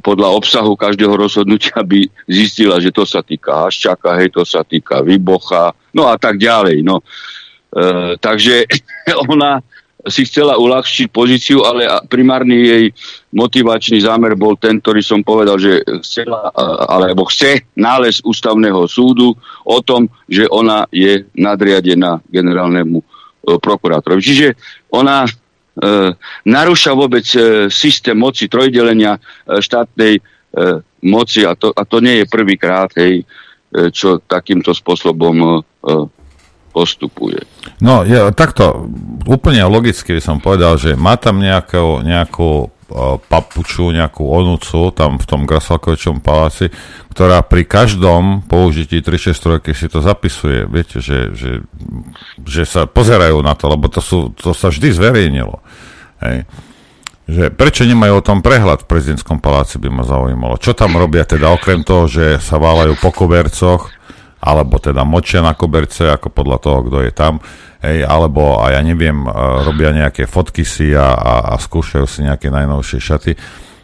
podľa obsahu každého rozhodnutia by zistila, že to sa týka Haščaka, hej, to sa týka Vybocha, no a tak ďalej. No. E, takže ona si chcela uľahčiť pozíciu, ale primárny jej motivačný zámer bol ten, ktorý som povedal, že chcela, alebo chce nález ústavného súdu o tom, že ona je nadriadená generálnemu e, prokurátorovi. Čiže ona e, narúša vôbec e, systém moci trojdelenia e, štátnej e, moci a to, a to nie je prvýkrát, hej, e, čo takýmto spôsobom e, postupuje. No, ja, takto, úplne logicky by som povedal, že má tam nejakú, nejakú papuču, nejakú onúcu tam v tom Grasalkovičom paláci, ktorá pri každom použití 363 si to zapisuje. Viete, že, že, že sa pozerajú na to, lebo to, sú, to sa vždy zverejnilo. Hej. Že prečo nemajú o tom prehľad v prezidentskom paláci, by ma zaujímalo. Čo tam robia teda, okrem toho, že sa válajú po kobercoch, alebo teda močia na koberce, ako podľa toho, kto je tam, hej, alebo a ja neviem, uh, robia nejaké fotky si a, a, a skúšajú si nejaké najnovšie šaty.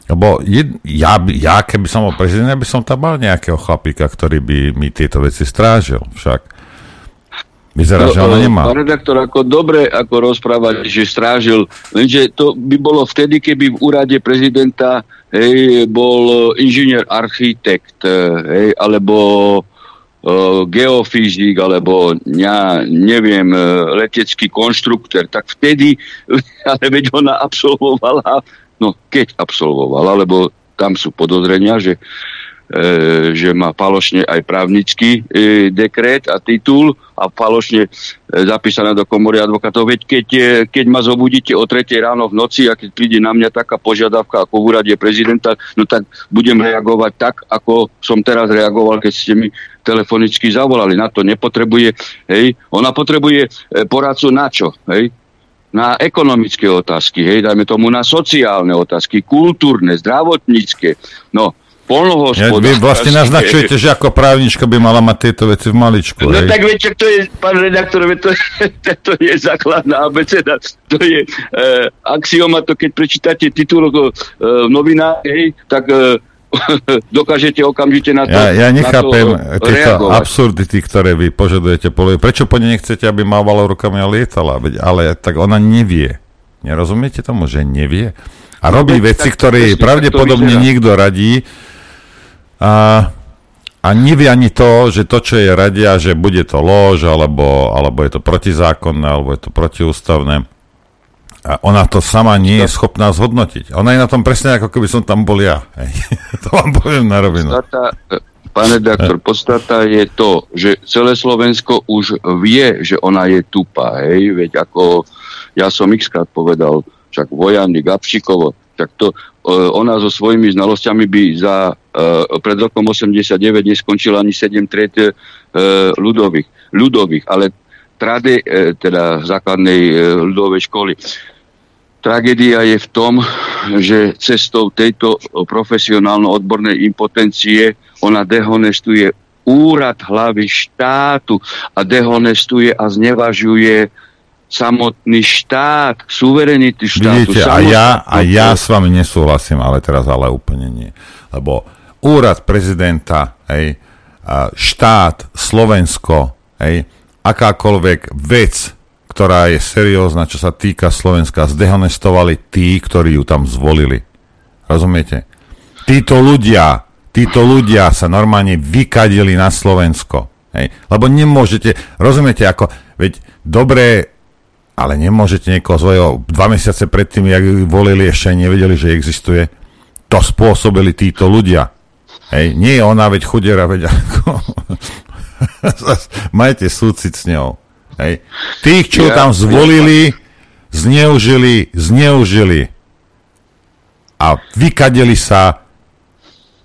Lebo je, ja, ja, keby som bol prezident, ja by som tam mal nejakého chlapíka, ktorý by mi tieto veci strážil však. Vyzerá, no, že ona nemá. Pán redaktor, ako dobre ako rozprávať, že strážil, lenže to by bolo vtedy, keby v úrade prezidenta hej, bol inžinier architekt, hej, alebo geofyzik alebo ja neviem, e, letecký konštruktor, tak vtedy, ale veď ona absolvovala, no keď absolvovala, lebo tam sú podozrenia, že E, že má falošne aj právnický e, dekret a titul a falošne e, zapísané do komory advokátov. Veď keď, keď ma zobudíte o 3 ráno v noci a keď príde na mňa taká požiadavka ako v úrade prezidenta, no tak budem reagovať tak, ako som teraz reagoval, keď ste mi telefonicky zavolali. Na to nepotrebuje, hej. Ona potrebuje poradcu na čo, hej na ekonomické otázky, hej, dajme tomu na sociálne otázky, kultúrne, zdravotnícke. No, polnohospodárske. Ja, vy vlastne naznačujete, že ako právnička by mala mať tieto veci v maličku. No hej? tak viete, to je, pán redaktor, to, to je základná abeceda, to je e, axioma, to keď prečítate titul e, v novinách, hej, tak e, dokážete okamžite na to Ja, ja nechápem to tieto absurdity, ktoré vy požadujete. Prečo po nej nechcete, aby mávala rukami a lietala? Ale tak ona nevie. Nerozumiete tomu, že nevie? A no, robí veci, ktoré pravdepodobne niekto radí, a, a nevie ani to, že to, čo je radia, že bude to lož, alebo, alebo je to protizákonné, alebo je to protiústavné. A ona to sama nie je schopná zhodnotiť. Ona je na tom presne ako keby som tam bol ja. to vám poviem na rovinu. Podstata, pán redaktor, podstata je to, že celé Slovensko už vie, že ona je tupá. Hej? Veď ako ja som x povedal, však Vojany, Gabšikovo, tak to ona so svojimi znalosťami by za uh, pred rokom 89 neskončila ani 7 tried uh, ľudových, ľudových, ale trade, uh, teda základnej ľudovej školy. Tragédia je v tom, že cestou tejto profesionálno-odbornej impotencie ona dehonestuje úrad hlavy štátu a dehonestuje a znevažuje samotný štát, suverenity štátu. Vidíte, a ja, a ja s vami nesúhlasím, ale teraz ale úplne nie. Lebo úrad prezidenta, hej, štát, Slovensko, hej, akákoľvek vec, ktorá je seriózna, čo sa týka Slovenska, zdehonestovali tí, ktorí ju tam zvolili. Rozumiete? Títo ľudia, títo ľudia sa normálne vykadili na Slovensko. Hej? Lebo nemôžete, rozumiete, ako, veď dobré, ale nemôžete niekoho svojho dva mesiace predtým, jak volili, ešte nevedeli, že existuje. To spôsobili títo ľudia. Hej, nie je ona, veď chudera, veď ako... Majte súcit s ňou. Hej. Tých, čo ja, tam zvolili, zneužili, zneužili a vykadeli sa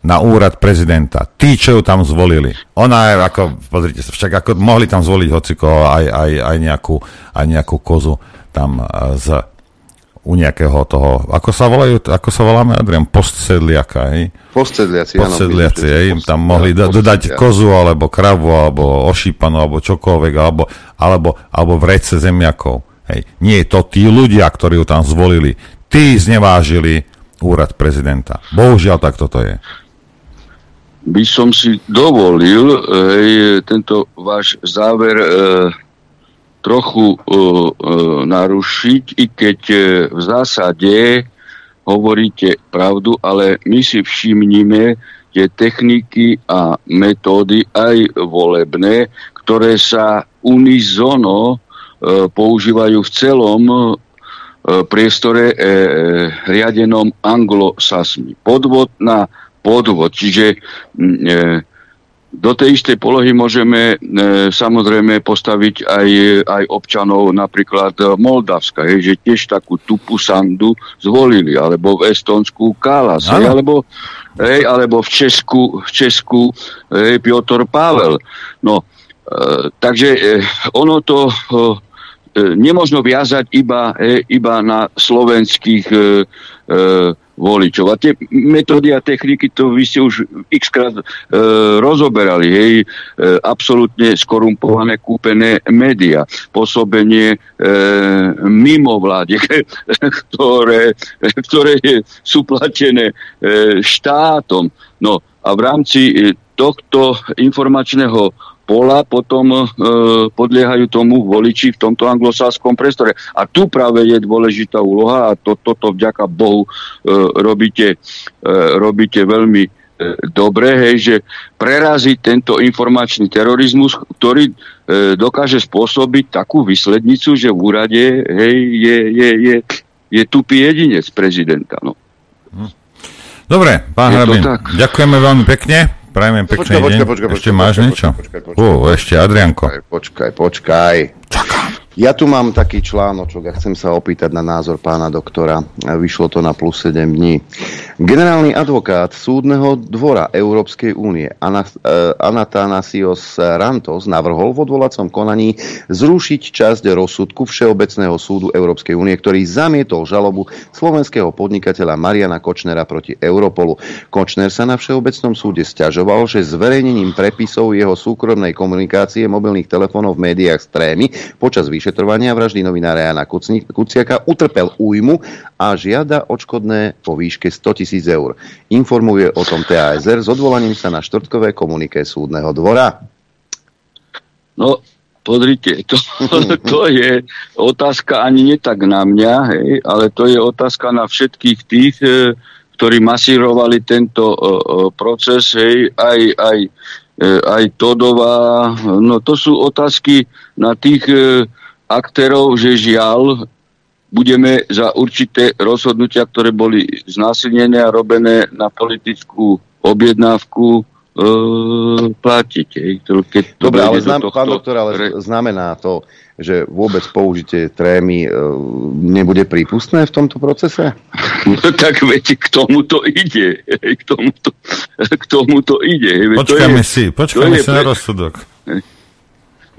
na úrad prezidenta. Tí, čo ju tam zvolili. Ona je ako, pozrite sa, však ako mohli tam zvoliť hociko aj, aj, aj, nejakú, aj nejakú kozu tam z u nejakého toho, ako sa volajú, ako sa voláme, Adrian, postsedliaka, hej? Postsedliaci, Postsedliaci, hej, post, tam mohli ja, dodať kozu, alebo kravu, alebo ošípanu, alebo čokoľvek, alebo, alebo, alebo vrece zemiakov, hej. Nie to tí ľudia, ktorí ju tam zvolili. Tí znevážili úrad prezidenta. Bohužiaľ, tak toto je. By som si dovolil hej, tento váš záver e, trochu e, narušiť, i keď e, v zásade hovoríte pravdu, ale my si všimnime tie techniky a metódy aj volebné, ktoré sa unizono e, používajú v celom e, priestore e, e, riadenom anglosasmi. Podvod na podvod. Čiže e, do tej istej polohy môžeme e, samozrejme postaviť aj, aj občanov napríklad Moldavska, je, že tiež takú tupú sandu zvolili, alebo v Estonsku Kalas, hej, alebo, hej, alebo v Česku, v Česku hej, Piotr Pavel. No, e, takže e, ono to e, nemožno viazať iba, e, iba na slovenských e, e, voličov. A tie metódy a techniky, to vy ste už x e, rozoberali, hej, e, absolútne skorumpované kúpené média, pôsobenie e, mimo vláde, ktoré, ktoré sú platené e, štátom. No a v rámci e, tohto informačného pola potom e, podliehajú tomu voliči v tomto anglosáskom priestore. A tu práve je dôležitá úloha a to, toto vďaka Bohu e, robíte, e, robíte veľmi e, dobre, hej, že preraziť tento informačný terorizmus, ktorý e, dokáže spôsobiť takú výslednicu, že v úrade hej, je, je, je, je tupý jedinec prezidenta. No. Dobre, pán Hrabin, ďakujeme veľmi pekne. Prajme pekný počkaj, deň. Počkaj, počkaj, ešte počkaj, máš počkaj, niečo? Počkaj, počkaj, počkaj, uh, ešte Adrianko. Počkaj, počkaj. počkaj. Ja tu mám taký článočok a chcem sa opýtať na názor pána doktora. Vyšlo to na plus 7 dní. Generálny advokát súdneho dvora Európskej únie eh, Anatanasios Rantos navrhol v odvolacom konaní zrušiť časť rozsudku Všeobecného súdu Európskej únie, ktorý zamietol žalobu slovenského podnikateľa Mariana Kočnera proti Europolu. Kočner sa na Všeobecnom súde stiažoval, že zverejnením prepisov jeho súkromnej komunikácie mobilných telefónov v médiách Strémy počas vyšetrovania vraždy novinára Jana Kuciaka utrpel újmu a žiada odškodné po výške 100 tisíc eur. Informuje o tom TASR s odvolaním sa na štvrtkové komuniké súdneho dvora. No, Podrite, to, to je otázka ani nie tak na mňa, hej, ale to je otázka na všetkých tých, e, ktorí masírovali tento e, e, proces, hej, aj, aj, aj Todová. No to sú otázky na tých aktérov, že žiaľ budeme za určité rozhodnutia, ktoré boli znásilnené a robené na politickú objednávku e, platiť. Keď to Dobre, ale znam, tohto, pán doktor, ale re... znamená to, že vôbec použitie trémy e, nebude prípustné v tomto procese? No, tak viete, k tomu to ide. K tomu to, k tomu to ide. Počkáme to je, si, počkáme si pre... na rozsudok.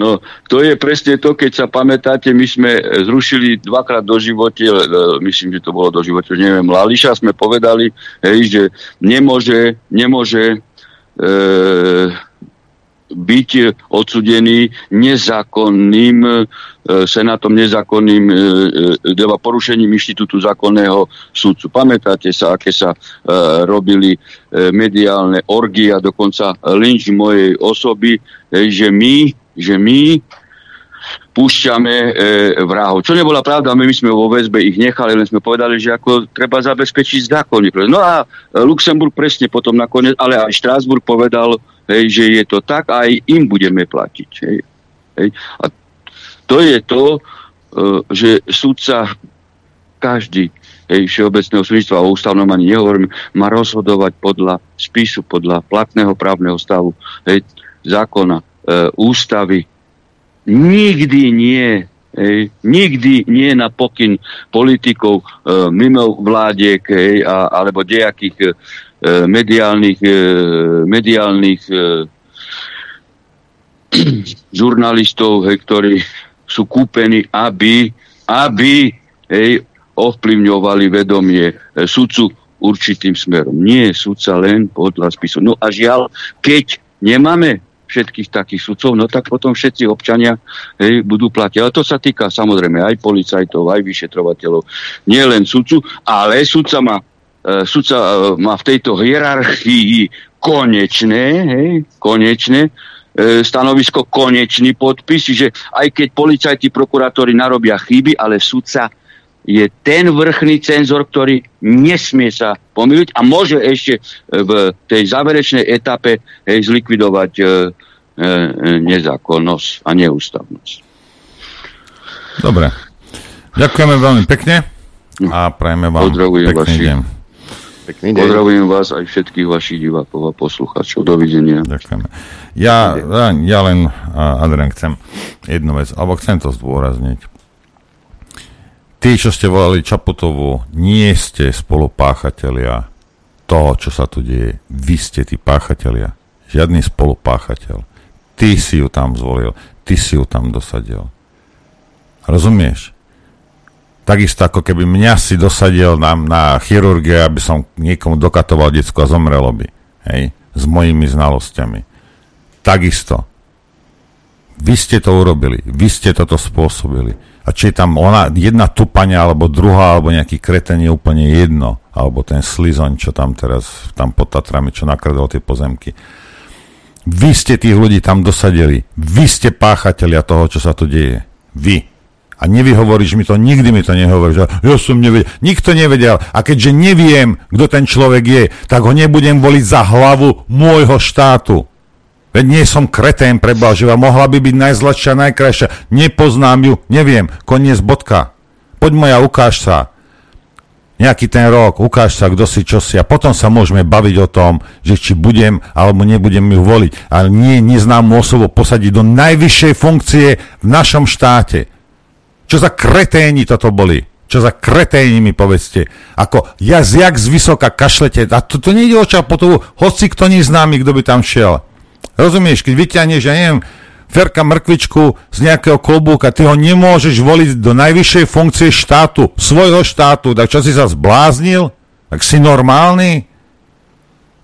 No, to je presne to, keď sa pamätáte, my sme zrušili dvakrát do živote, e, myslím, že to bolo do živote, neviem, Lališa, sme povedali, hej, že nemôže, nemôže e, byť odsudený nezákonným e, senátom, nezákonným e, e, porušením inštitútu zákonného súdcu. Pamätáte sa, aké sa e, robili e, mediálne orgie a dokonca lynč mojej osoby, e, že my že my púšťame e, vrahov. Čo nebola pravda, my, sme vo väzbe ich nechali, len sme povedali, že ako treba zabezpečiť zákonný No a Luxemburg presne potom nakoniec, ale aj Štrásburg povedal, hej, že je to tak a aj im budeme platiť. Hej. Hej. A to je to, e, že súdca každý hej, všeobecného súdnictva o ústavnom ani nehovorím, má rozhodovať podľa spisu, podľa platného právneho stavu, hej, zákona, e, ústavy. Nikdy nie Hej, nikdy nie na pokyn politikov e, mimo vládiek hej, a, alebo nejakých e, mediálnych, e, mediálnych e, žurnalistov, hej, ktorí sú kúpení, aby, aby hej, ovplyvňovali vedomie e, sudcu určitým smerom. Nie sudca len podľa spisu. No a žiaľ, keď nemáme všetkých takých sudcov, no tak potom všetci občania hej, budú platiť. Ale to sa týka samozrejme aj policajtov, aj vyšetrovateľov. Nie len sudcu, ale sudca má, e, sudca e, má v tejto hierarchii konečné, hej, konečné e, stanovisko, konečný podpis, že aj keď policajti, prokurátori narobia chyby, ale sudca je ten vrchný cenzor, ktorý nesmie sa pomýliť a môže ešte v tej záverečnej etape hej, zlikvidovať e, e, nezákonnosť a neústavnosť. Dobre. Ďakujeme veľmi pekne a prajeme vám Pozdravujem pekný vaši, deň. Pekný deň. Pozdravujem vás aj všetkých vašich divákov a poslucháčov. Dovidenia. Ďakujeme. Ja, ja, len, Adrian, chcem jednu vec, alebo chcem to zdôrazniť. Tí, čo ste volali Čaputovú, nie ste spolupáchatelia toho, čo sa tu deje. Vy ste tí páchatelia. Žiadny spolupáchateľ. Ty si ju tam zvolil. Ty si ju tam dosadil. Rozumieš? Takisto ako keby mňa si dosadil na, na chirurgie, aby som niekomu dokatoval detsko a zomrelo by. Hej? S mojimi znalosťami. Takisto. Vy ste to urobili. Vy ste toto spôsobili a či je tam ona, jedna tupania, alebo druhá, alebo nejaký kreten je úplne jedno, alebo ten slizoň, čo tam teraz, tam pod Tatrami, čo nakradol tie pozemky. Vy ste tých ľudí tam dosadili. Vy ste páchatelia toho, čo sa tu deje. Vy. A nevyhovoríš mi to, nikdy mi to nehovoríš. Ja som nevedel. Nikto nevedel. A keďže neviem, kto ten človek je, tak ho nebudem voliť za hlavu môjho štátu. Veď nie som kretén, preblaživá, mohla by byť najzladšia, najkrajšia. Nepoznám ju, neviem, koniec bodka. Poď moja, ukáž sa. Nejaký ten rok, ukáž sa, kto si, čo si. A potom sa môžeme baviť o tom, že či budem alebo nebudem ju voliť. Ale nie neznámu osobu posadiť do najvyššej funkcie v našom štáte. Čo za kreténi toto boli? Čo za kreténi mi povedzte? Ako ja jak z vysoka kašlete. A to, to nejde o čapotovu, hoci kto neznámy, kto by tam šiel. Rozumieš, keď vyťahneš, ja neviem, Ferka mrkvičku z nejakého klobúka, ty ho nemôžeš voliť do najvyššej funkcie štátu, svojho štátu, tak čo si sa zbláznil? Tak si normálny?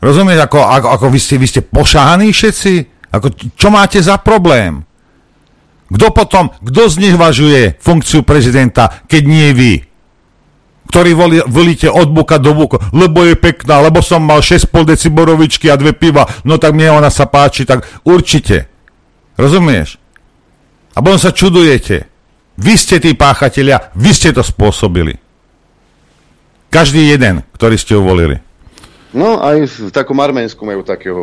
Rozumieš, ako, ako, ako vy, ste, vy ste pošahaní všetci? Ako, čo máte za problém? Kto potom, kto znevažuje funkciu prezidenta, keď nie vy? Ktorý volí, volíte od buka do buka, lebo je pekná, lebo som mal 6,5 deci a dve piva, no tak mne ona sa páči, tak určite. Rozumieš? A potom sa čudujete. Vy ste tí páchatelia, vy ste to spôsobili. Každý jeden, ktorý ste uvolili. No aj v takom Arménsku majú takého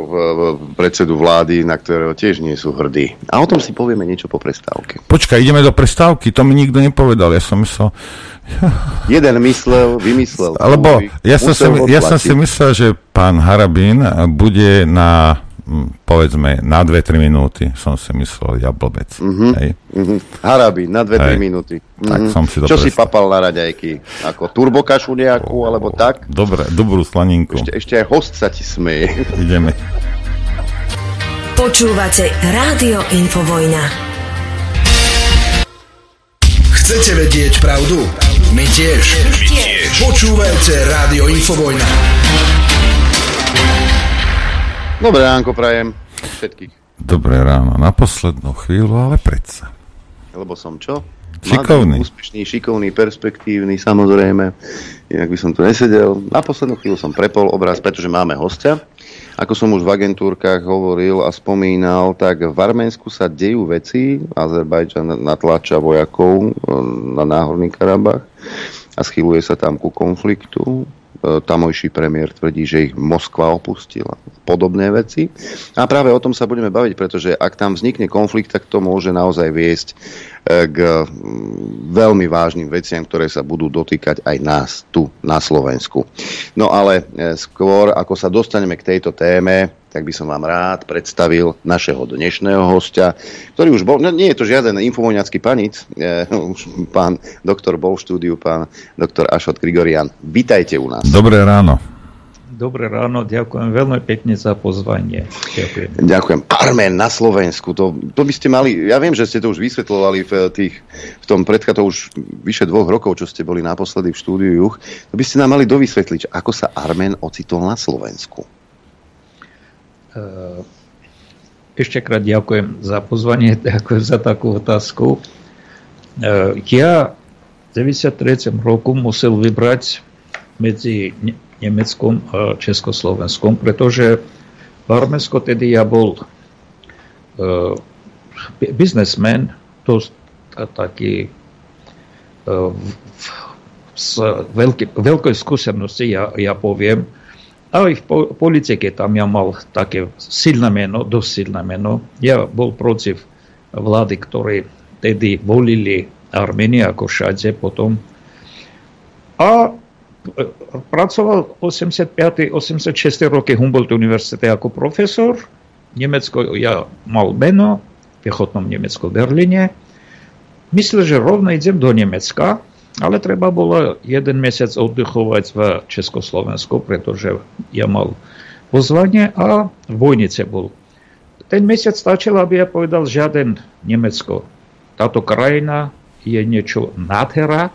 predsedu vlády, na ktorého tiež nie sú hrdí. A o tom si povieme niečo po prestávke. Počkaj, ideme do prestávky, to mi nikto nepovedal, ja som myslel... Jeden myslel, vymyslel. Lebo ja som, si, ja som si myslel, že pán Harabín bude na povedzme, na 2-3 minúty som si myslel, ja blbec. Uh-huh. Hej. Uh-huh. Harabín, na 2-3 minúty. Uh-huh. Tak som si to Čo prestal. si papal na raďajky? Ako turbokašu nejakú, oh, alebo tak? Dobre, dobrú slaninku. Ešte, ešte aj host sa ti smeje. Ideme. Počúvate Rádio Infovojna. Chcete vedieť pravdu? My tiež. My tiež. Počúvajte Rádio Infovojna. Dobré ránko prajem všetkých. Dobré ráno, na poslednú chvíľu, ale predsa. Lebo som čo? Šikovný. Mladý, úspešný, šikovný, perspektívny, samozrejme. Inak by som tu nesedel. Na poslednú chvíľu som prepol obraz, pretože máme hostia. Ako som už v agentúrkach hovoril a spomínal, tak v Arménsku sa dejú veci. Azerbajdžan natláča vojakov e, na Náhorný Karabach a schyluje sa tam ku konfliktu. E, tamojší premiér tvrdí, že ich Moskva opustila. Podobné veci. A práve o tom sa budeme baviť, pretože ak tam vznikne konflikt, tak to môže naozaj viesť e, k veľmi vážnym veciam, ktoré sa budú dotýkať aj nás tu na Slovensku. No ale e, skôr, ako sa dostaneme k tejto téme, tak by som vám rád predstavil našeho dnešného hostia, ktorý už bol, no, nie je to žiaden infovojňacký panic, e, už pán doktor bol v štúdiu, pán doktor Ašot Grigorian. Vítajte u nás. Dobré ráno. Dobré ráno, ďakujem veľmi pekne za pozvanie. Ďakujem. Ďakujem. Armen na Slovensku, to, to by ste mali, ja viem, že ste to už vysvetlovali v, tých, v tom predka, to už vyše dvoch rokov, čo ste boli naposledy v štúdiu Juch, to by ste nám mali dovysvetliť, ako sa Armen ocitol na Slovensku. Eh, ešte krát ďakujem za pozvanie, ďakujem za takú otázku. Eh, ja v 93. roku musel vybrať medzi Nemeckom a Československom, pretože v Arménsko tedy ja bol uh, biznesmen, to taký z veľkej, veľkej skúsenosti, ja, ja poviem, v politike tam ja mal také silné meno, dosť silné meno. Ja bol protiv vlády, ktoré tedy volili Armenie ako všade potom. A e, pracoval 85. 86. roky Humboldt univerzite ako profesor. Nemecko, ja mal meno v piechotnom Nemecku v Berlíne. Myslel, že rovno idem do Nemecka, ale treba bolo jeden mesiac oddychovať v Československu, pretože ja mal pozvanie a v Vojnice bol. Ten mesiac stačil, aby ja povedal žiaden Nemecko. Táto krajina je niečo nádhera,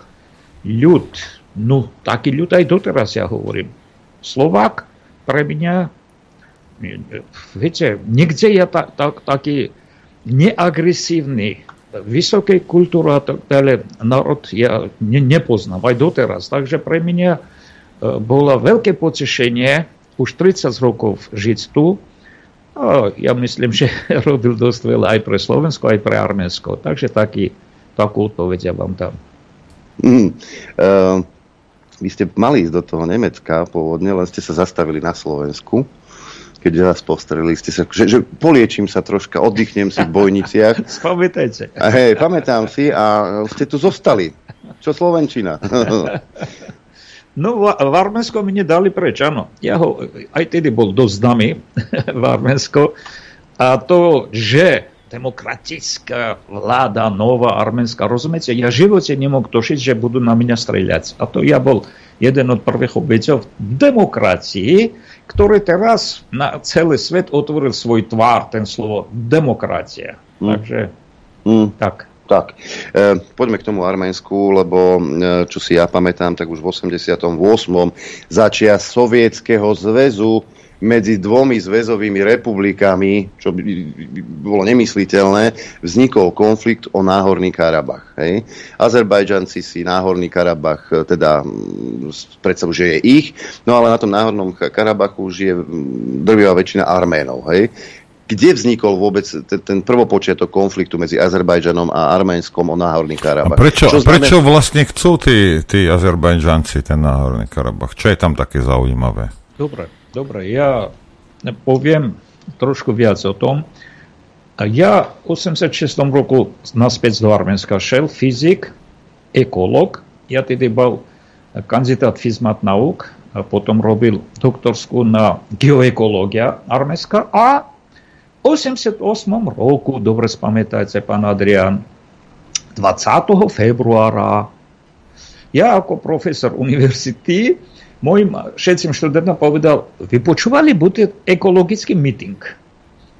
ľud, no taký ľud aj doteraz ja hovorím. Slovák pre mňa, viete, nikde je ta, ta, taký neagresívny vysokej kultúry a tak ďalej národ ja ne, nepoznám aj doteraz. Takže pre mňa e, bolo veľké potešenie už 30 rokov žiť tu. A ja myslím, že robil dosť veľa aj pre Slovensko, aj pre Arménsko. Takže taký, takú odpoveď ja vám dám. Mm, uh, vy ste mali ísť do toho Nemecka pôvodne, len ste sa zastavili na Slovensku keď vás postrelili, ste sa, že, že poliečím sa troška, oddychnem si v bojniciach. Spamätajte. A hej, pamätám si a ste tu zostali. Čo Slovenčina? No, v Arménsko mi nedali preč, áno. Ja ho, aj tedy bol dosť známy v Arménsko. A to, že demokratická vláda, nová arménska, rozumiete, ja v živote nemôžem tošiť, že budú na mňa streľať. A to ja bol jeden od prvých obeťov demokracii, ktorý teraz na celý svet otvoril svoj tvár, ten slovo demokracia. Mm. Takže mm. tak. Tak, e, poďme k tomu Arménsku, lebo e, čo si ja pamätám, tak už v 88. začia Sovietskeho zväzu medzi dvomi zväzovými republikami, čo by bolo nemysliteľné, vznikol konflikt o Náhorný Karabach. Hej. Azerbajdžanci si Náhorný Karabach e, teda predstavu, že je ich, no ale na tom Náhornom Karabachu žije drvivá väčšina Arménov. Hej kde vznikol vôbec ten, ten prvopočiatok konfliktu medzi Azerbajdžanom a Arménskom o Náhorný Karabach. A prečo, Čo znamená... prečo vlastne chcú tí, tí Azerbajdžanci ten Náhorný Karabach? Čo je tam také zaujímavé? Dobre. Dobre, ja poviem trošku viac o tom. Ja v 86. roku naspäť do Arménska šel fyzik, ekolog. Ja tedy bol kandidát fizmat nauk a potom robil doktorskú na geoekológia Arménska a v 88. roku, dobre spamätajte, pán Adrian, 20. februára ja ako profesor univerzity mojim všetkým študentom povedal, vy počúvali, bude ekologický meeting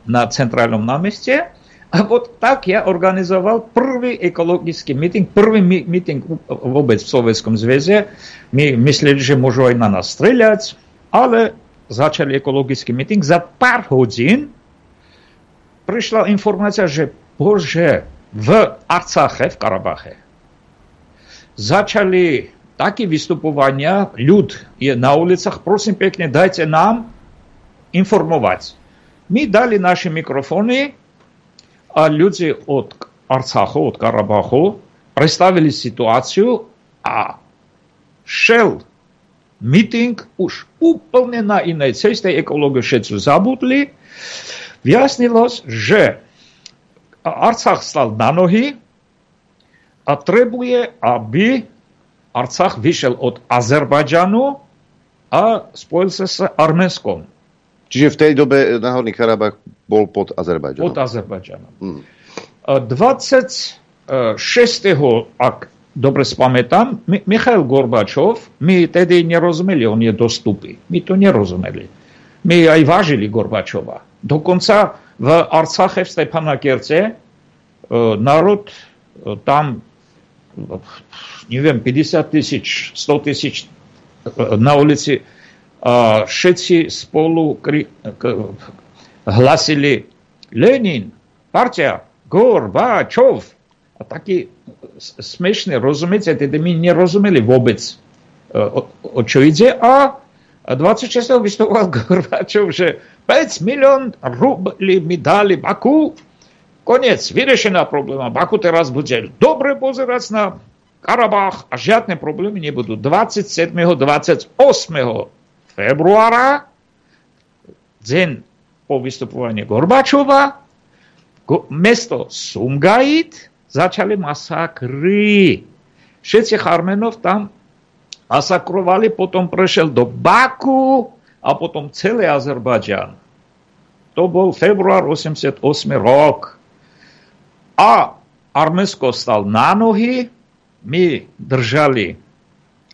na centrálnom námeste a вот tak ja organizoval prvý ekologický meeting, prvý meeting vôbec v Sovietskom zväze. My mysleli, že môžu aj na nás streľať, ale začali ekologický meeting. Za pár hodín prišla informácia, že bože, v Arcache, v Karabache, začali také vystupovania, ľud je na ulicách, prosím pekne, dajte nám информовать. Мы дали наши микрофоны, а люди от Арцаха, от Карабаха представили ситуацию, а шел митинг уж úplne na inej ceste, ekológovia všetci zabudli. Vyjasnilo, že Arcach stal na nohy a trebuje, aby Arcach vyšiel od Azerbajdžanu a spojil sa s Arménskom. Čiže v tej dobe Náhorný Karabach bol pod Azerbajdžanom. Pod Azerbajdžanom. Hmm. 26. ak dobre spamätám, Michail Gorbačov, my tedy nerozumeli, on je dostupný. My to nerozumeli. My aj vážili Gorbačova. Dokonca v Arcache, v Stepanakerce, národ tam, neviem, 50 tisíc, 100 tisíc na ulici, všetci spolu hlasili Lenin, partia, Gorbačov. A taký smiešný, rozumiete, tedy my nerozumeli vôbec, o, o čo ide. A 26. vystupoval Gorbačov, že 5 milión rubli mi dali Baku, Konec, vyriešená probléma. Baku teraz bude dobre pozerať na Karabach a žiadne problémy nebudú. 27. 28. februára, deň po vystupovaní Gorbačova, mesto Sumgait začali masakry. Všetci Armenov tam masakrovali, potom prešiel do Baku a potom celý Azerbajdžan. To bol február 88 rok. A Arménsko stal na nohy, my držali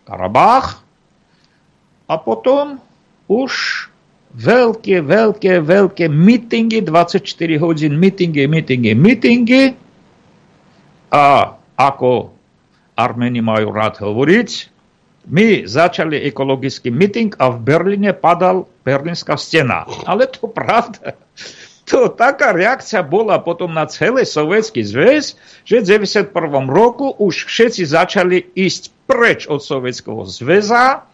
Karabach a potom už veľké, veľké, veľké mítingy, 24 hodín mítingy, mítingy, mítingy. A ako Armeni majú rád hovoriť, my začali ekologický míting a v Berlíne padal berlínska stena. Ale to pravda. To taká reakcia bola potom na celý sovietský zväz, že v 91. roku už všetci začali ísť preč od sovietského zväza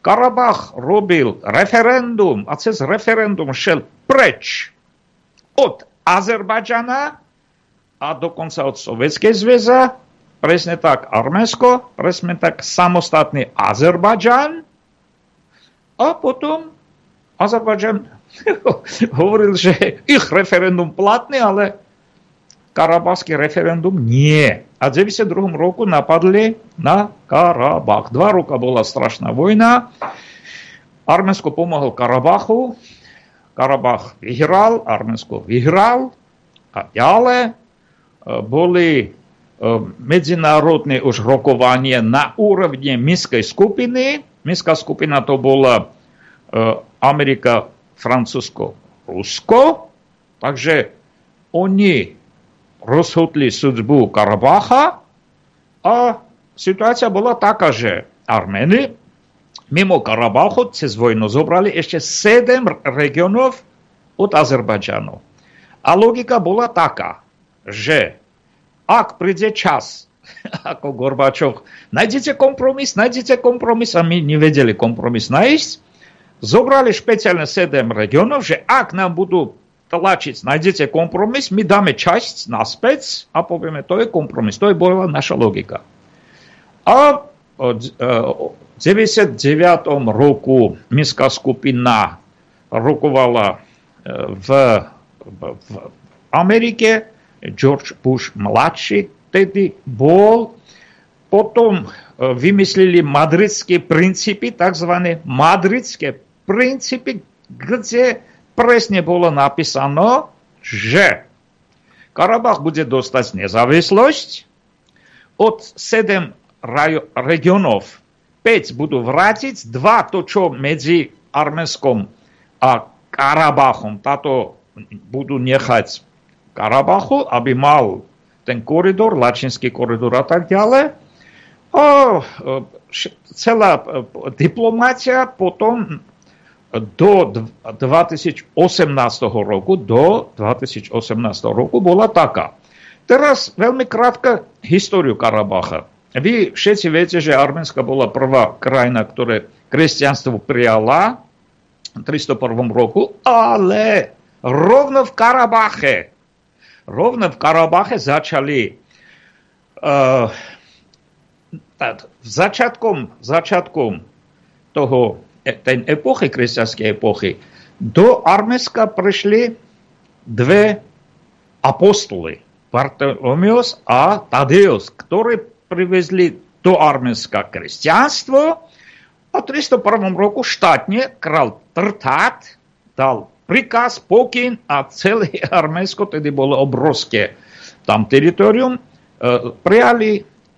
Karabach robil referendum a cez referendum šel preč od Azerbajdžana a dokonca od Sovietskej zväza, presne tak Arménsko, presne tak samostatný Azerbajdžan a potom Azerbajdžan hovoril, že ich referendum platné, ale karabachský referendum nie. A v 92 roku napadli na Karabach. Dva roka bola strašná vojna. Arménsko pomohlo Karabachu. Karabach vyhral, Arménsko vyhral. A ďalej boli medzinárodné už rokovanie na úrovni Minskej skupiny. Minská skupina to bola Amerika, Francúzsko, Rusko. Takže oni rozhodli sudbu Karabacha a situácia bola taká, že Armény mimo Karabachu cez vojnu zobrali ešte 7 regionov od Azerbajdžanu. A logika bola taká, že ak príde čas, ako Gorbačov, nájdete kompromis, nájdete kompromis a my nevedeli kompromis nájsť, zobrali špeciálne 7 regionov, že ak nám budú tlačiť, nájdete kompromis, my dáme časť naspäť a povieme, to je kompromis, to je bola naša logika. A v 99. roku Minská skupina rokovala v, v, v Amerike, George Bush mladší tedy bol, potom vymysleli madridské princípy, tzv. madridské princípy, kde presne bolo napísané, že Karabach bude dostať nezávislosť, od 7 regionov 5 budú vrátiť, 2 to, čo medzi Arménskom a Karabachom, táto budú nechať Karabachu, aby mal ten koridor, Lačinský koridor a tak ďalej. A celá diplomácia potom do 2018 roku, do 2018 roku bola taká. Teraz veľmi krátka históriu Karabacha. Vy všetci viete, že Arménska bola prvá krajina, ktoré kresťanstvo prijala 301 roku, ale rovno v Karabache, rovno v Karabache začali uh, začiatkom, začiatkom toho, tej epochy, kresťanskej epochy, do Arménska prišli dve apostoly, Bartolomeus a Tadeus, ktorí privezli do Arménska kresťanstvo a v 301 roku štátne král Trtát dal prikaz, pokyn a celé Arménsko, tedy bolo obrovské tam teritorium,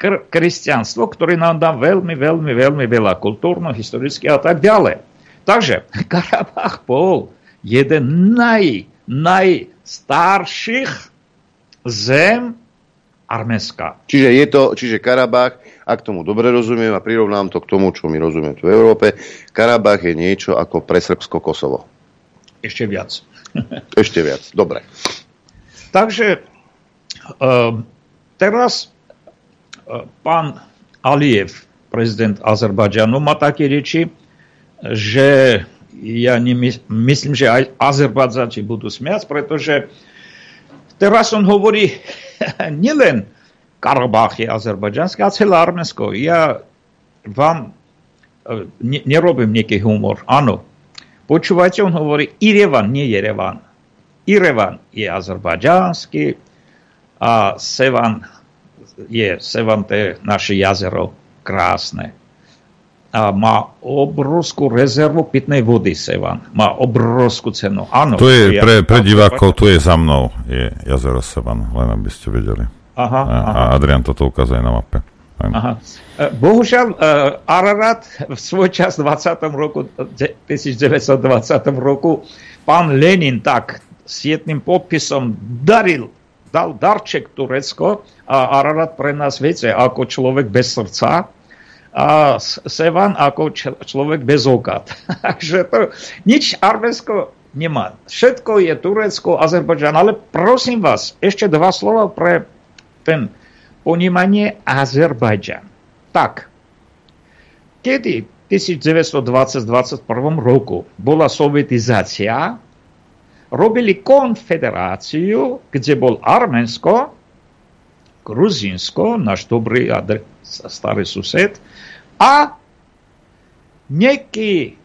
prijali kresťanstvo, ktoré nám dá veľmi, veľmi, veľmi veľa kultúrno, historicky a tak ďalej. Takže Karabach bol jeden naj, najstarších zem Arménska. Čiže, je to, čiže Karabach, ak tomu dobre rozumiem a prirovnám to k tomu, čo my rozumieme tu v Európe, Karabach je niečo ako pre Srbsko Kosovo. Ešte viac. Ešte viac, dobre. Takže uh, teraz пан Алиев, президент Азербайджану, մտակի речи, же я не мыслим, же азербайджанцы будут смеяться, потому что раз он говорит не лен Карабахи азербайджанский, а целый армянский. Я вам не, не робим некий гумор. Ану, почуваете, он говорит, Иреван, не Ереван. Иреван и азербайджанский, а Севан je, Sevan to je naše jazero, krásne. A má obrovskú rezervu pitnej vody Sevan. Má obrovskú cenu. Áno. Tu je, pre, pre divákov, tu je za mnou, je jazero Sevan, len aby ste vedeli. Aha, a, aha. a Adrian toto ukazuje na mape. Aha. E, Bohužiaľ, uh, Ararat v svoj čas v 20. roku, 1920 roku, pán Lenin tak s jedným podpisom daril, dal darček Turecko a Ararat pre nás, viete, ako človek bez srdca a Sevan ako človek bez oka. Takže to nič Arménsko nemá. Všetko je Turecko, Azerbajdžan, ale prosím vás, ešte dva slova pre ten ponímanie Azerbajdžan. Tak, kedy v 1920-21 roku bola sovietizácia, robili konfederáciu, kde bol Arménsko, Gruzínsko, náš dobrý a starý sused, a nejaký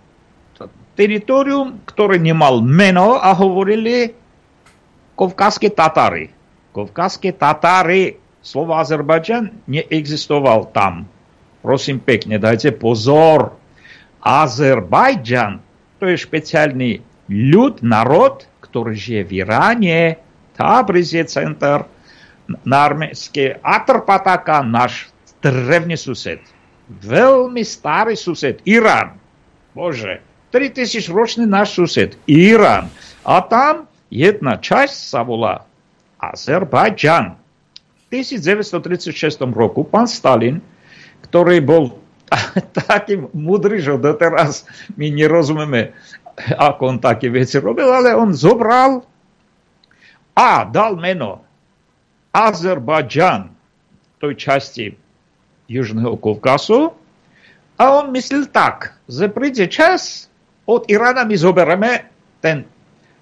teritorium, ktoré nemal meno a hovorili Kovkazské Tatári. Kovkazské Tatári, slovo Azerbajdžan neexistoval tam. Prosím pekne, dajte pozor. Azerbajdžan to je špeciálny ľud, národ, ktorý žije v Iráne. Tabriz je center na arménske. Atrpataka, náš drevný sused. Veľmi starý sused. Irán. Bože, 3000 ročný náš sused. Irán. A tam jedna časť sa volá Azerbajdžan. V 1936 roku pán Stalin, ktorý bol taký mudrý, že doteraz my nerozumieme, ako on také veci robil, ale on zobral a dal meno Azerbajdžan tej časti Južného Kavkazu a on myslel tak, že príde čas, od Irána my zoberieme ten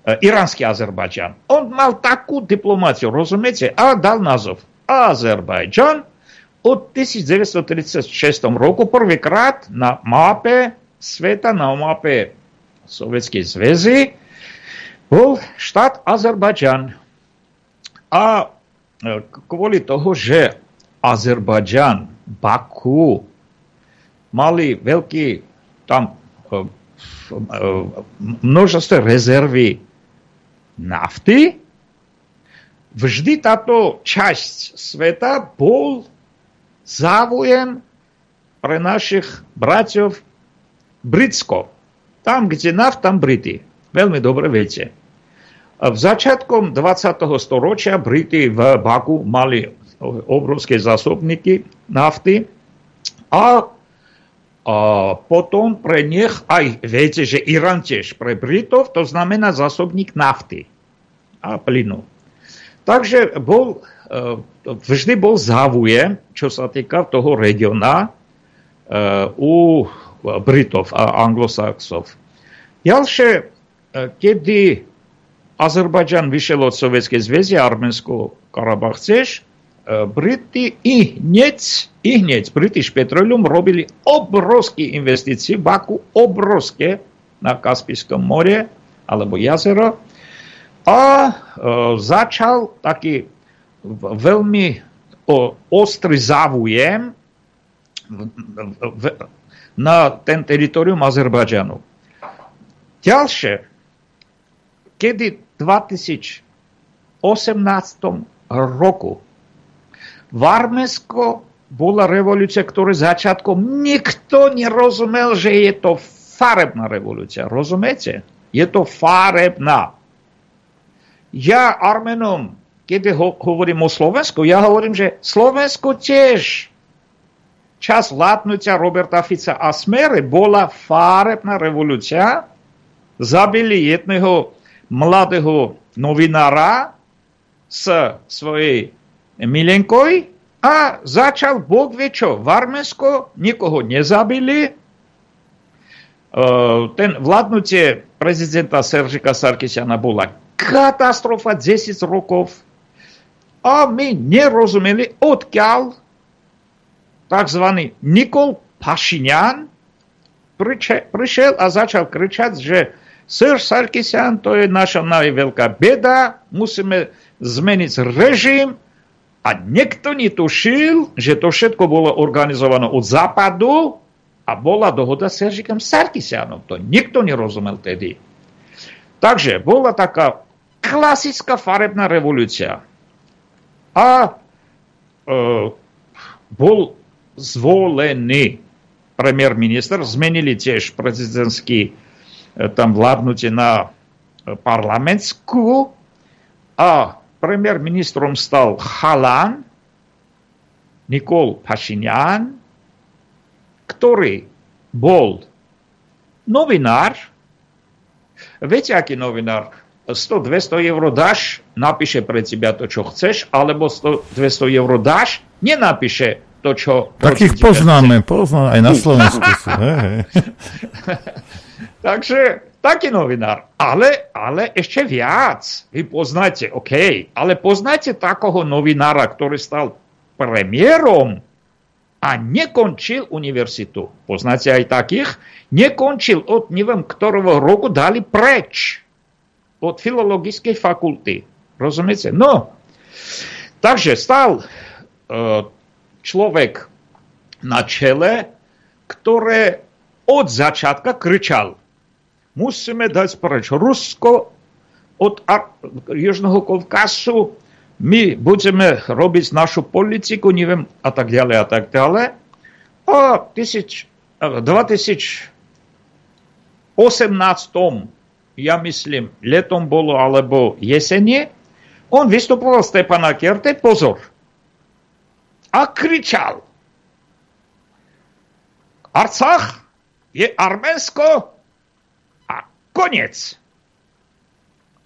iránsky Azerbajdžan. On mal takú diplomáciu, rozumiete? A dal názov Azerbajdžan od 1936 roku prvýkrát na mape sveta, na mape Sovietskej zväzy bol štát Azerbajdžan. A kvôli toho, že Azerbajdžan, Baku mali veľký tam množstvo rezervy nafty, vždy táto časť sveta bol záujem pre našich bratov Britsko. Tam, kde naft, tam Brity. Veľmi dobre viete. V začiatkom 20. storočia Brity v Baku mali obrovské zásobníky nafty a a potom pre nich aj, viete, že Irán tiež pre Britov, to znamená zásobník nafty a plynu. Takže bol, vždy bol záujem, čo sa týka toho regiona u Britov a anglosaxov. Ďalšie, kedy Azerbajdžan vyšiel od Sovietskej zväzy, Arménsko, Karabach tiež, Briti i hneď, i hneď British Petroleum robili obrovské investície Baku, obrovské na Kaspijskom more alebo jazero a e, začal taký veľmi o, ostrý záujem na ten teritorium Azerbajdžanu. Ďalšie, kedy v 2018 roku v Arménsko bola revolúcia, ktorá začiatkom nikto nerozumel, že je to farebná revolúcia. Rozumiete? Je to farebná. Ja Armenom, keď ho, hovorím o Slovensku, ja hovorím, že Slovensko tiež čas vládnutia Roberta Fica a Smere bola farebná revolúcia, zabili jedného mladého novinára s svojej milenkoj a začal Bog vie čo. V Arménsko nikoho nezabili. E, ten vládnutie prezidenta Seržika Sarkisiana bola katastrofa 10 rokov a my nerozumeli, odkiaľ tzv. Nikol Pašinian prišiel a začal kričať, že Serž Sarkisian to je naša najveľká beda, musíme zmeniť režim a niekto netušil, že to všetko bolo organizované od západu a bola dohoda s Seržikom Sarkisianom. To nikto nerozumel tedy. Takže bola taká klasická farebná revolúcia. A e, bol zvolený premiér-minister, zmenili tiež prezidentský tam vládnutie na parlamentsku a premiér-ministrom stal Chalan Nikol Pašinian, ktorý bol novinár. Viete, aký novinár? 100-200 eur dáš, napíše pre teba to, čo chceš, alebo 100-200 eur dáš, nenapíše to, čo... Takých poznáme, poznáme, aj na Slovensku sú. Takže taký novinár. Ale, ale ešte viac. Vy poznáte, OK, ale poznáte takého novinára, ktorý stal premiérom a nekončil univerzitu. Poznáte aj takých? Nekončil od neviem ktorého roku, dali preč od filologickej fakulty. Rozumiete? No, takže stal uh, človek na čele, ktoré od začiatka kričal musíme dať preč Rusko od Južného Kavkazu, my budeme robiť našu politiku, neviem, a tak ďalej, a tak ďalej. A 2018, ja myslím, letom bolo, alebo jesenie, on vystupoval Stepana Kerte, pozor, a kričal, Arcach je Arménsko, Koniec.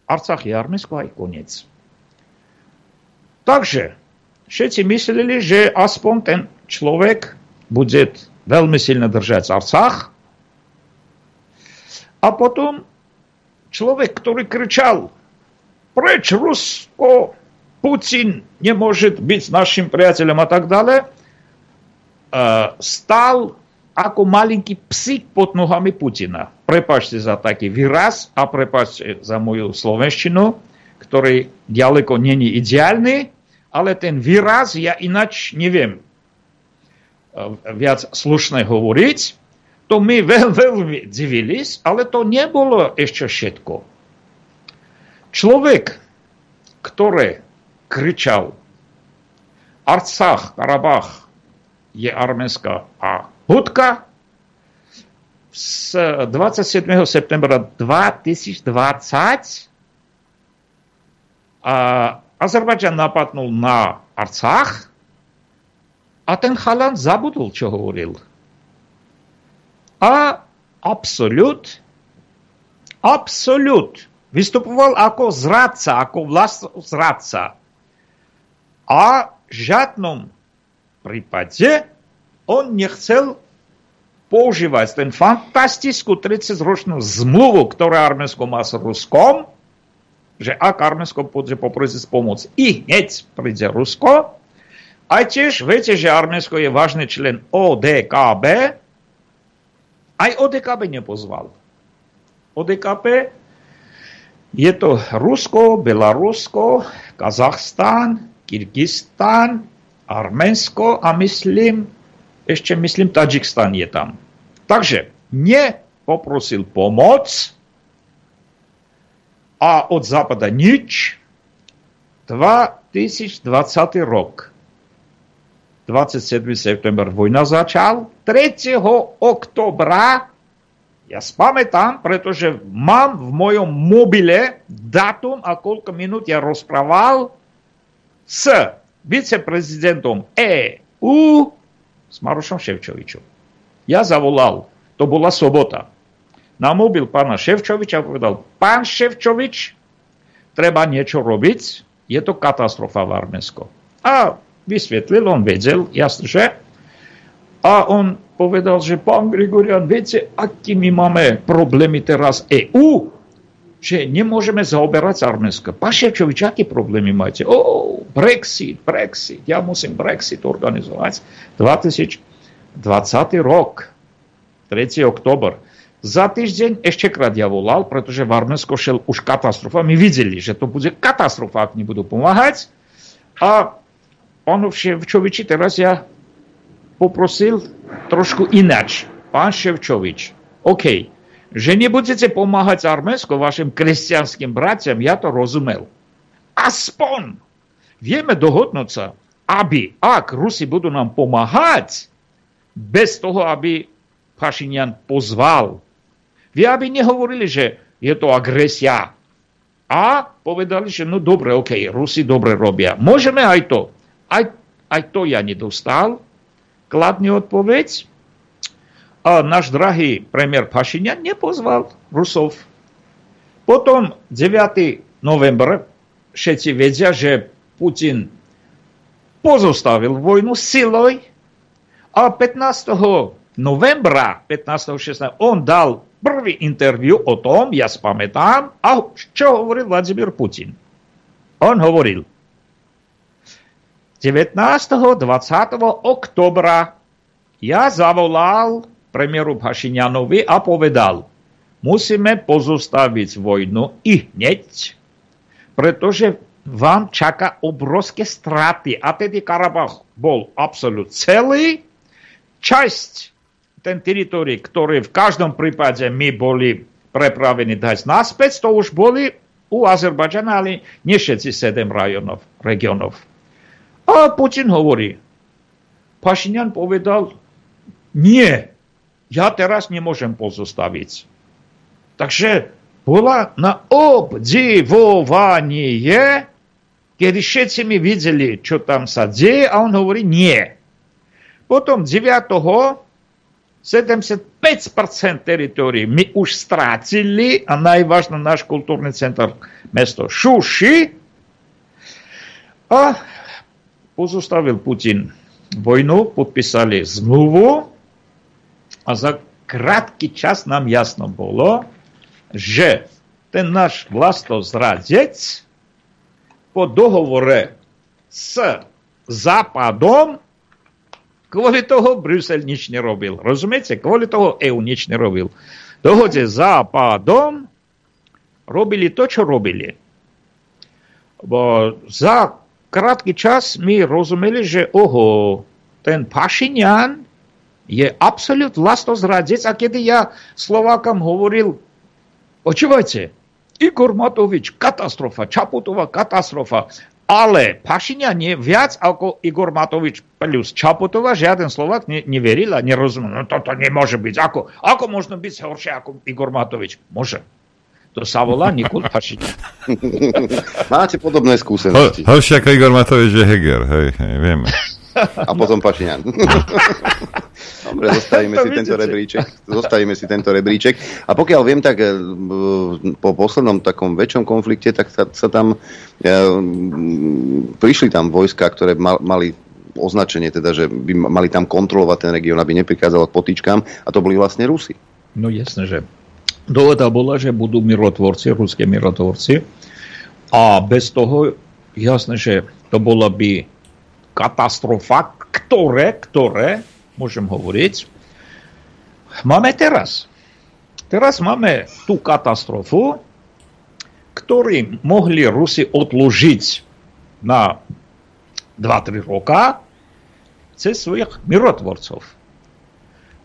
Arcach je Arménsko aj koniec. Takže všetci mysleli, že aspoň ten človek bude veľmi silno držať Arcach. A potom človek, ktorý kričal, preč Rusko, Putin nemôže byť našim priateľom a tak ďalej, stal ako malinký psík pod nohami Putina. Prepačte za taký výraz a prepačte za moju slovenštinu, ktorý ďaleko není ideálny, ale ten výraz ja inač neviem viac slušné hovoriť. To my veľ, veľmi divilis, ale to nebolo ešte všetko. Človek, ktorý kričal Artsach, Karabach je arménska a Hudka z 27. septembra 2020 a Azerbajdžan napadnul na Arcach a ten chalan zabudol, čo hovoril. A absolút, absolút vystupoval ako zradca, ako vlast A v žiadnom prípade on nechcel používať ten fantastickú 30-ročnú zmluvu, ktorá Arménsko má s Ruskom, že ak Arménsko pôjde poprosiť pomoc, i hneď príde Rusko. A tiež viete, že Arménsko je vážny člen ODKB, aj ODKB nepozval. ODKB je to Rusko, Belarusko, Kazachstán, Kyrgyzstán, Arménsko a myslím, ešte myslím, Tadžikstán je tam. Takže nepoprosil pomoc a od západa nič. 2020 rok. 27. september vojna začal. 3. oktobra ja spamätám, pretože mám v mojom mobile datum a koľko minút ja rozprával s viceprezidentom EU s Marošom Ševčovičom. Ja zavolal, to bola sobota, na mobil pána Ševčoviča povedal, pán Ševčovič, treba niečo robiť, je to katastrofa v Arménsko. A vysvetlil, on vedel, jasne, že? A on povedal, že pán Grigorian, viete, aký my máme problémy teraz EU, že nemôžeme zaoberať Arménsko. Pán Ševčovič, aké problémy máte? O, Brexit, Brexit, ja musím Brexit organizovať. 2020 rok, 3. oktober. Za týždeň ešte krát ja volal, pretože v Arménsko šel už katastrofa. My videli, že to bude katastrofa, ak nebudú pomáhať. A pánu Ševčoviči teraz ja poprosil trošku inač. Pán Ševčovič, OK, že nebudete pomáhať Arménsko, vašim kresťanským bratiam, ja to rozumel. Aspoň vieme dohodnúť sa, aby, ak Rusi budú nám pomáhať, bez toho, aby Pašinian pozval. Vy aby nehovorili, že je to agresia. A povedali, že no dobre, ok, Rusi dobre robia. Môžeme aj to. Aj, aj to ja nedostal. Kladný odpoveď. A náš drahý premiér Pašinian nepozval Rusov. Potom 9. november všetci vedia, že Putin pozostavil vojnu siloj a 15. novembra 15. 16. on dal prvý interviu o tom, ja spamätám, a čo hovoril Vladimír Putin. On hovoril 19. 20. oktobra ja zavolal premiéru Pašinianovi a povedal, musíme pozostaviť vojnu i hneď, pretože vám čaká obrovské straty. A tedy Karabach bol absolút celý. Časť ten teritorií, ktoré v každom prípade my boli prepravení dať naspäť, to už boli u Azerbajdžana, ale nie všetci sedem rajonov, regionov. A Putin hovorí, Pašinian povedal, nie, ja teraz nemôžem pozostaviť. Takže bola na obdivovanie, kedy všetci mi videli, čo tam sa deje a on hovorí nie. Potom 9. 75% teritórií my už strátili a najvážne náš kultúrny center mesto Šuši a pozostavil Putin vojnu, podpísali zmluvu a za krátky čas nám jasno bolo, že ten náš vlastozradec po dohovore s Západom kvôli toho Brusel nič nerobil. Rozumiete? Kvôli toho EU nič nerobil. Dohode s Západom robili to, čo robili. Bo za krátky čas my rozumeli, že oho, ten Pašinian je absolút vlastozradec. A kedy ja Slovákam hovoril, počúvajte, Igor Matovič, katastrofa, Čaputová katastrofa, ale Pašinia nie viac ako Igor Matovič plus Čaputová, žiaden Slovak ne, neveril a nerozumel. No toto nemôže byť. Ako, ako možno byť horšie ako Igor Matovič? Môže. To sa volá Nikol Pašinia. Máte podobné skúsenosti. Ho, horšie ako Igor Matovič je Heger, hej, hej vieme. A potom Pašiňan. Dobre, zostavíme si tento rebríček. Zostavíme si tento rebríček. A pokiaľ viem, tak eh, po poslednom takom väčšom konflikte, tak sa, sa tam e, prišli tam vojska, ktoré mal, mali označenie, teda, že by mali tam kontrolovať ten región, aby neprichádzal k potýčkám a to boli vlastne Rusi. No jasné, že dohoda bola, že budú mirotvorci, ruské mirotvorci a bez toho jasné, že to bola by katastrofa, ktoré, ktoré, môžem hovoriť, máme teraz. Teraz máme tú katastrofu, ktorý mohli Rusi odložiť na 2-3 roka cez svojich mirotvorcov.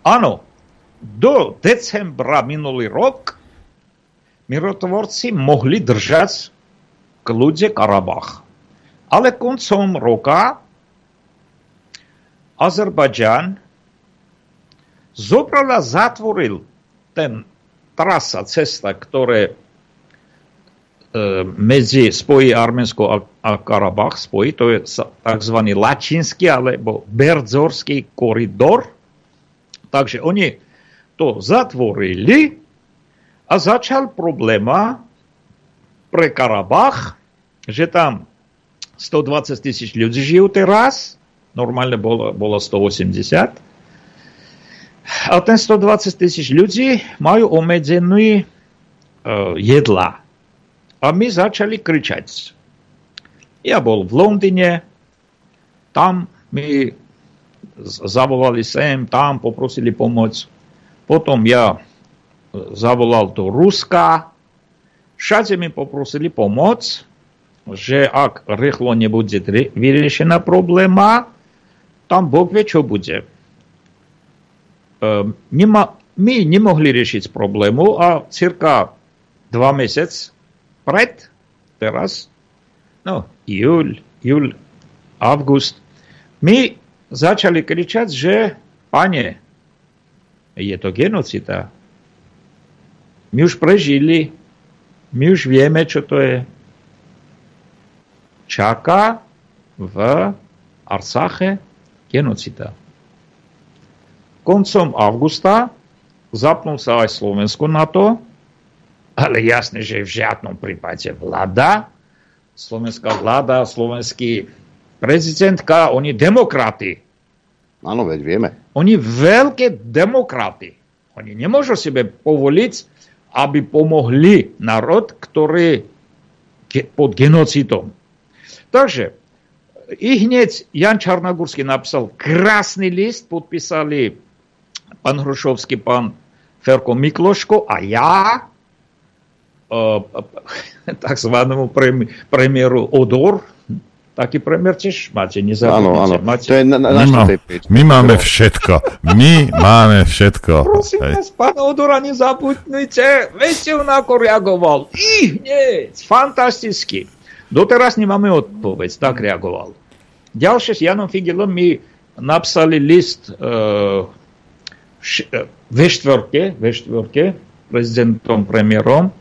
Áno, do decembra minulý rok mirotvorci mohli držať k ľudia Karabach. Ale koncom roka Zobral a zatvoril ten trasa, cesta, ktoré medzi spojí Arménsko a Karabach spojí, to je tzv. lačinský alebo berdzorský koridor. Takže oni to zatvorili a začal probléma pre Karabach, že tam 120 tisíc ľudí žijú teraz, normálne bolo, bolo 180. A ten 120 tisíc ľudí majú obmedzený uh, jedla a my začali kričať. Ja bol v Londýne, tam mi zavolali sem, tam poprosili pomoc. Potom ja zavolal do Ruska, všade mi poprosili pomoc, že ak rýchlo nebude vyriešená probléma, tam Boh vie, čo bude. Nема, my nemohli riešiť problému a cirka dva mesiace pred, teraz, no, júl, júl, august, my začali kričať, že pane, je to genocida. My už prežili, my už vieme, čo to je. Čaká v Arsache genocida. Koncom augusta zapnul sa aj Slovensko na to, ale jasné, že v žiadnom prípade vláda, slovenská vláda, slovenský prezidentka, oni demokraty. Áno, veď vieme. Oni veľké demokraty. Oni nemôžu sebe povoliť, aby pomohli národ, ktorý pod genocidom. Takže i hneď Jan Čarnogórsky napísal krásny list, podpísali pán Hrušovský, pán Ferko Mikloško a ja, takzvanému premiéru Odor, taký premiér tiež máte, nezabudnite. Áno, áno, máte. to je na, na, my, my máme všetko, my máme všetko. Prosím vás, pán Odora, nezabudnite, viete on ako reagoval. I hneď, fantasticky. Doteraz nemáme odpoveď, tak reagoval. Ďalšie s Janom Figelom mi napsali list uh, š, uh, ve štvorke, ve prezidentom, premiérom,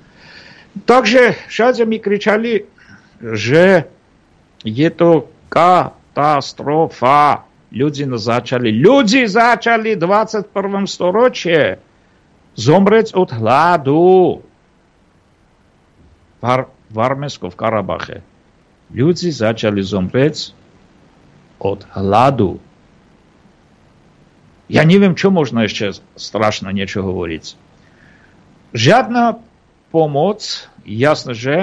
Takže všade mi kričali, že je to katastrofa. Ľudí začali, ľudí začali v 21. storočie zomrieť od hladu. V Arménsku, v Karabache. Ľudí začali zomrieť od hladu. Ja neviem, čo možno ešte strašné niečo hovoriť. Žiadna pomoc, jasné, že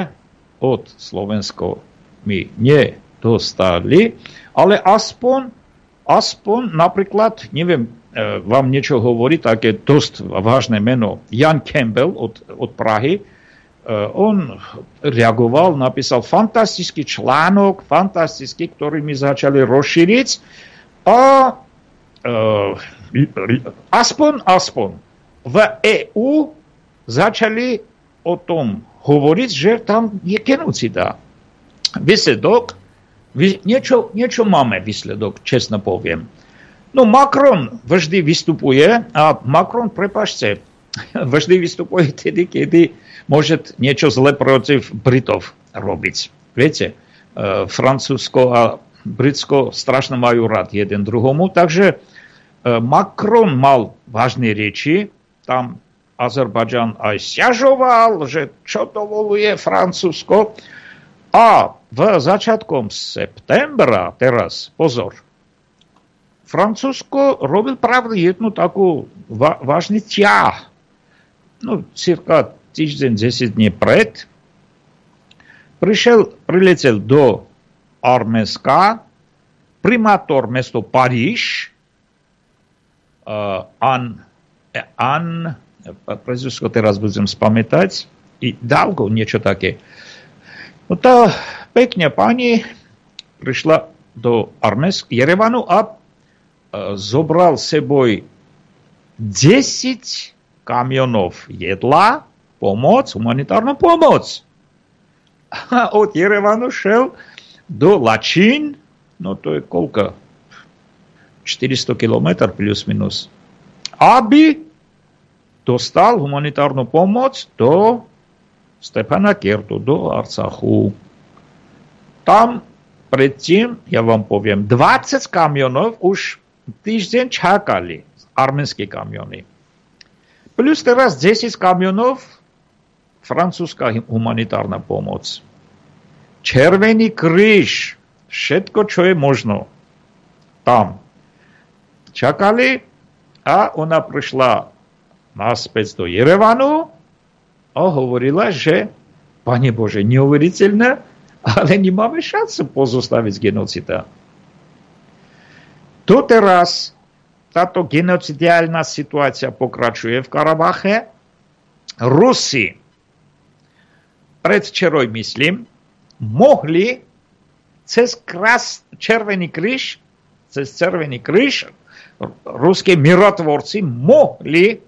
od Slovensko my nedostali, ale aspoň, aspoň napríklad, neviem, e, vám niečo hovorí, také dosť vážne meno, Jan Campbell od, od Prahy, on reagoval, napísal fantastický článok, fantastický, ktorý mi začali rozšíriť a uh, aspoň, aspoň v EU začali o tom hovoriť, že tam je genocida. Výsledok, niečo, niečo máme výsledok, čestno poviem. No Macron vždy vystupuje a Macron, prepašte, vždy vystupuje tedy, kedy môže niečo zle proti Britov robiť. Viete, e, Francúzsko a Britsko strašne majú rád jeden druhomu, takže e, Macron mal vážne reči, tam Azerbajdžan aj sťažoval, že čo dovoluje Francúzsko. A v začiatkom septembra, teraz pozor, Francúzsko robil pravdu jednu takú vážny ťah. No, cirka týždeň, 10 dní pred, prišiel, priletel do Arménska primátor mesto Paríž, eh, uh, An, eh, An prezvisko teraz budem spamätať, i Dalgo, niečo také. No tá pekne pani prišla do Arménsk, Jerevanu a uh, zobral seboj 10 kamionov jedla, pomoc, humanitárnu pomoc. A od Jerevanu šel do Lačín, no to je koľko? 400 km plus minus. Aby dostal humanitárnu pomoc do Stepana Kertu, do Arcachu. Tam predtým, ja vám poviem, 20 kamionov už týždeň čakali arménske kamiony. Plus teraz 10 kamionov francúzska humanitárna pomoc. Červený kríž, všetko, čo je možno. Tam. Čakali a ona prišla naspäť do Jerevanu a hovorila, že Pane Bože, neuveriteľné, ale nemáme šancu pozostaviť genocida. Doteraz táto genocidiálna situácia pokračuje v Karabache. Rusi, predvčeroj myslím, mohli cez kras, Červený kríž, cez Červený kríž, ruské mirotvorci mohli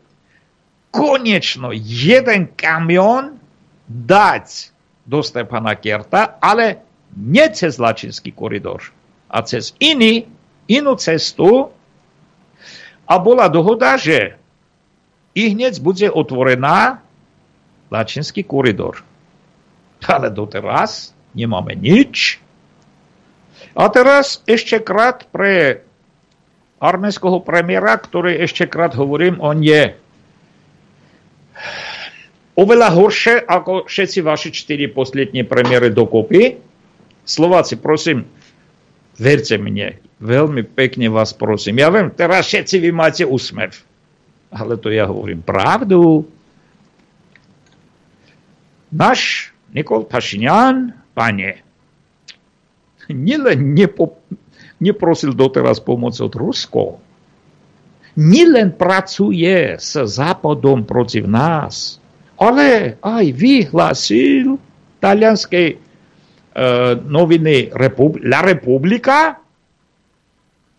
konečno jeden kamion dať do Stepana Kerta, ale nie cez Lačinský koridor, a cez iný inú cestu a bola dohoda, že i hneď bude otvorená Lačinský koridor. Ale doteraz nemáme nič. A teraz ešte krát pre arménskeho premiéra, ktorý ešte krát hovorím, on je oveľa horšie ako všetci vaši čtyri poslední premiéry dokopy. Slováci, prosím, verte mne, veľmi pekne vás prosím. Ja viem, teraz všetci vy máte úsmev. Ale to ja hovorím pravdu. Náš Nikol Pašinian, pane, nielen nepo, neprosil doteraz pomoc od Rusko, nielen pracuje s Západom proti nás, ale aj vyhlásil talianskej uh, noviny Repub- La Repubblica,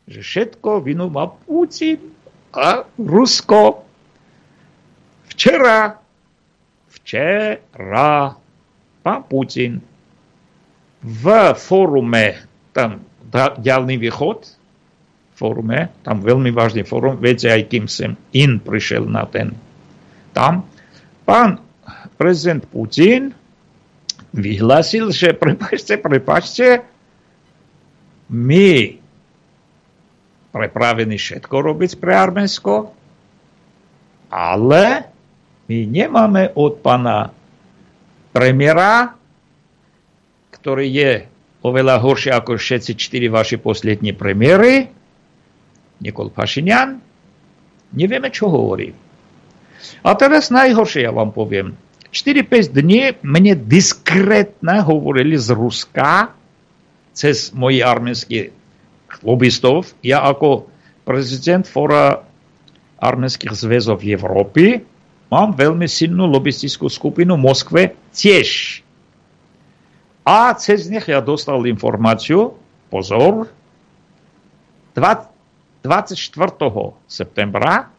že všetko vinu má Putin a Rusko. Včera, včera pán Putin v fórume, tam ďalný východ, fórume, tam veľmi vážny fórum, viete aj kým sem in prišiel na ten tam, pán prezident Putin vyhlásil, že prepačte, prepačte, my pripravení všetko robiť pre Arménsko, ale my nemáme od pana premiéra, ktorý je oveľa horší ako všetci čtyri vaši poslední premiéry, Nikol Pašinian, nevieme, čo hovorí. A teraz najhoršie ja vám poviem. 4-5 dní mne diskrétne hovorili z Ruska cez moji arménsky lobbystov. Ja ako prezident Fóra arménskych zväzov Európy mám veľmi silnú lobbystickú skupinu v Moskve tiež. A cez nich ja dostal informáciu, pozor, 24. septembra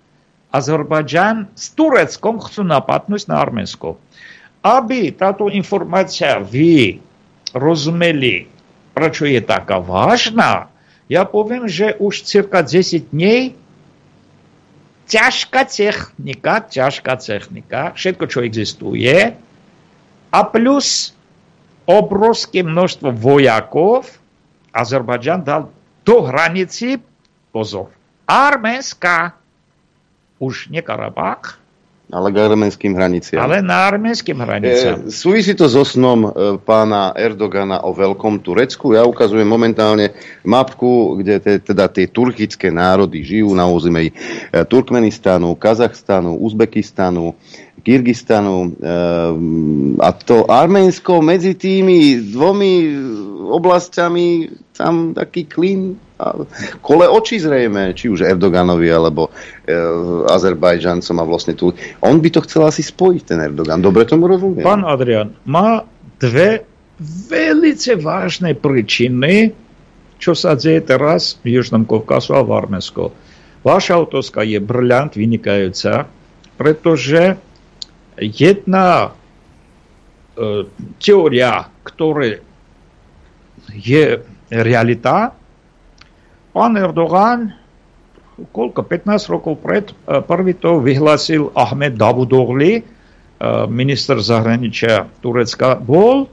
Azerbajdžan s Tureckom chcú napadnúť na Arménsko. Aby táto informácia vy rozumeli, prečo je taká vážna, ja poviem, že už cirka 10 dní ťažká technika, ťažká technika, všetko, čo existuje, a plus obrovské množstvo vojakov, Azerbajdžan dal do hranici, pozor, Arménska, už nie Karabach, Ale k arménským hraniciam. Ale na arménskym hraniciam. E, súvisí to so snom e, pána Erdogana o veľkom Turecku. Ja ukazujem momentálne mapku, kde te, teda tie turkické národy žijú na území e, Turkmenistanu, Kazachstanu, Uzbekistanu, Kyrgyzstanu. E, a to Arménsko medzi tými dvomi oblastiami tam taký klín a kole oči zrejme, či už Erdoganovi alebo e, Azerbajdžancom a vlastne tu. On by to chcel asi spojiť, ten Erdogan. Dobre tomu rozumiem. Pán Adrian, má dve velice vážne príčiny, čo sa deje teraz v Južnom Kovkasu a v Arménsku. Vaša otázka je brľant, vynikajúca, pretože jedna e, teória, ktorá je realita, Pán Erdogan, koľko, 15 rokov pred, e, prvý to vyhlásil Ahmed Davudogli, e, minister zahraničia Turecka, bol,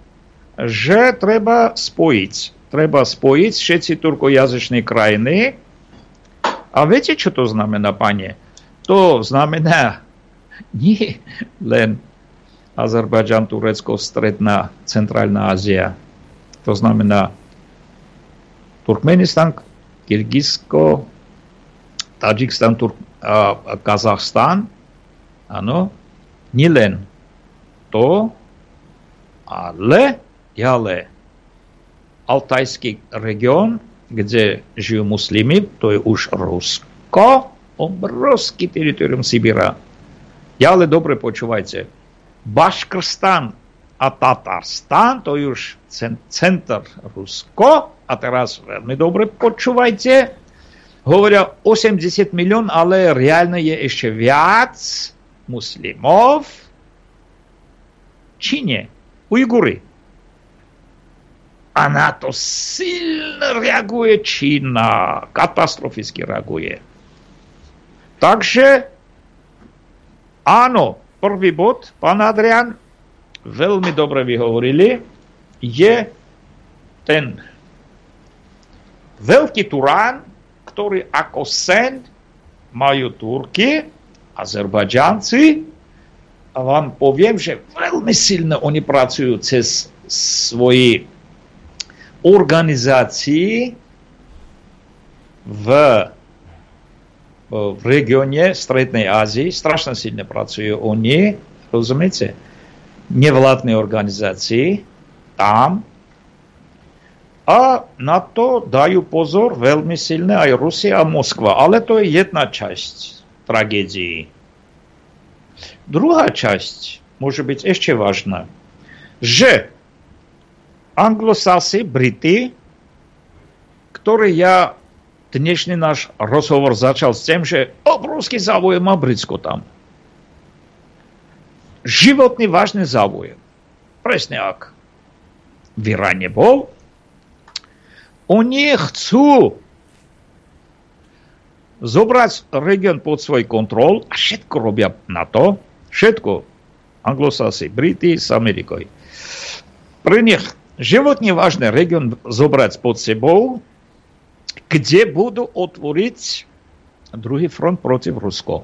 že treba spojiť. Treba spojiť všetci turkojazyčné krajiny. A viete, čo to znamená, pane? To znamená nie len Azerbajdžan, Turecko, Stredná, Centrálna Ázia. To znamená Turkmenistan, Kyrgyzsko, Tadžikstan, Tur- a, Kazachstan. Áno, nielen to, ale ďalej Altajský región, kde žijú muslimy, to je už Rusko, obrovský teritorium Sibira. Ďalej dobre počúvajte. Baškrstan a Tatarstan, to je už center Rusko, a teraz veľmi dobre počúvajte, hovoria 80 milión, ale reálne je ešte viac muslimov v Číne, Ujguri. A na to silno reaguje Čína, katastroficky reaguje. Takže áno, prvý bod, pán Adrian, veľmi dobre vyhovorili, je ten veľký Turán, ktorý ako sen majú Turky, Azerbajdžanci. A vám poviem, že veľmi silno oni pracujú cez svoji organizácii v, v regióne Strednej Ázii. Strašne silne pracujú oni, rozumiete? Nevládne organizácii tam a na to dajú pozor veľmi silne aj Rusia a Moskva. Ale to je jedna časť tragédii. Druhá časť môže byť ešte vážna. Že anglosasi, Brity, ktorý ja dnešný náš rozhovor začal s tým, že obrovský záujem má Britsko tam. Životný vážny záujem. Presne ak v Iráne bol, oni chcú zobrať region pod svoj kontrol a všetko robia na to, všetko, anglosasi, Briti s Amerikou. Pre nich životne vážny region zobrať pod sebou, budú otvoriť druhý front proti Rusko.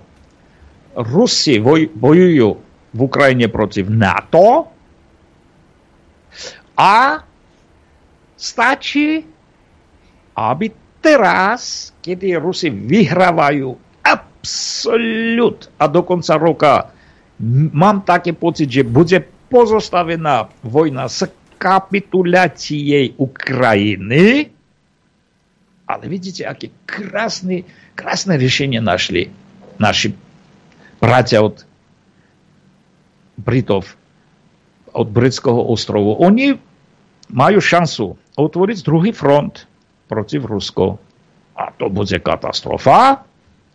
Rusi bojujú v Ukrajine proti NATO a stačí aby teraz, kedy Rusi vyhrávajú absolút a do konca roka mám taký pocit, že bude pozostavená vojna s kapituláciей Ukrajiny, ale vidíte, aké krásne, krásne riešenie našli naši bratia od Britov, od britského ostrovu. Oni majú šancu otvoriť druhý front proti Rusku. A to bude katastrofa.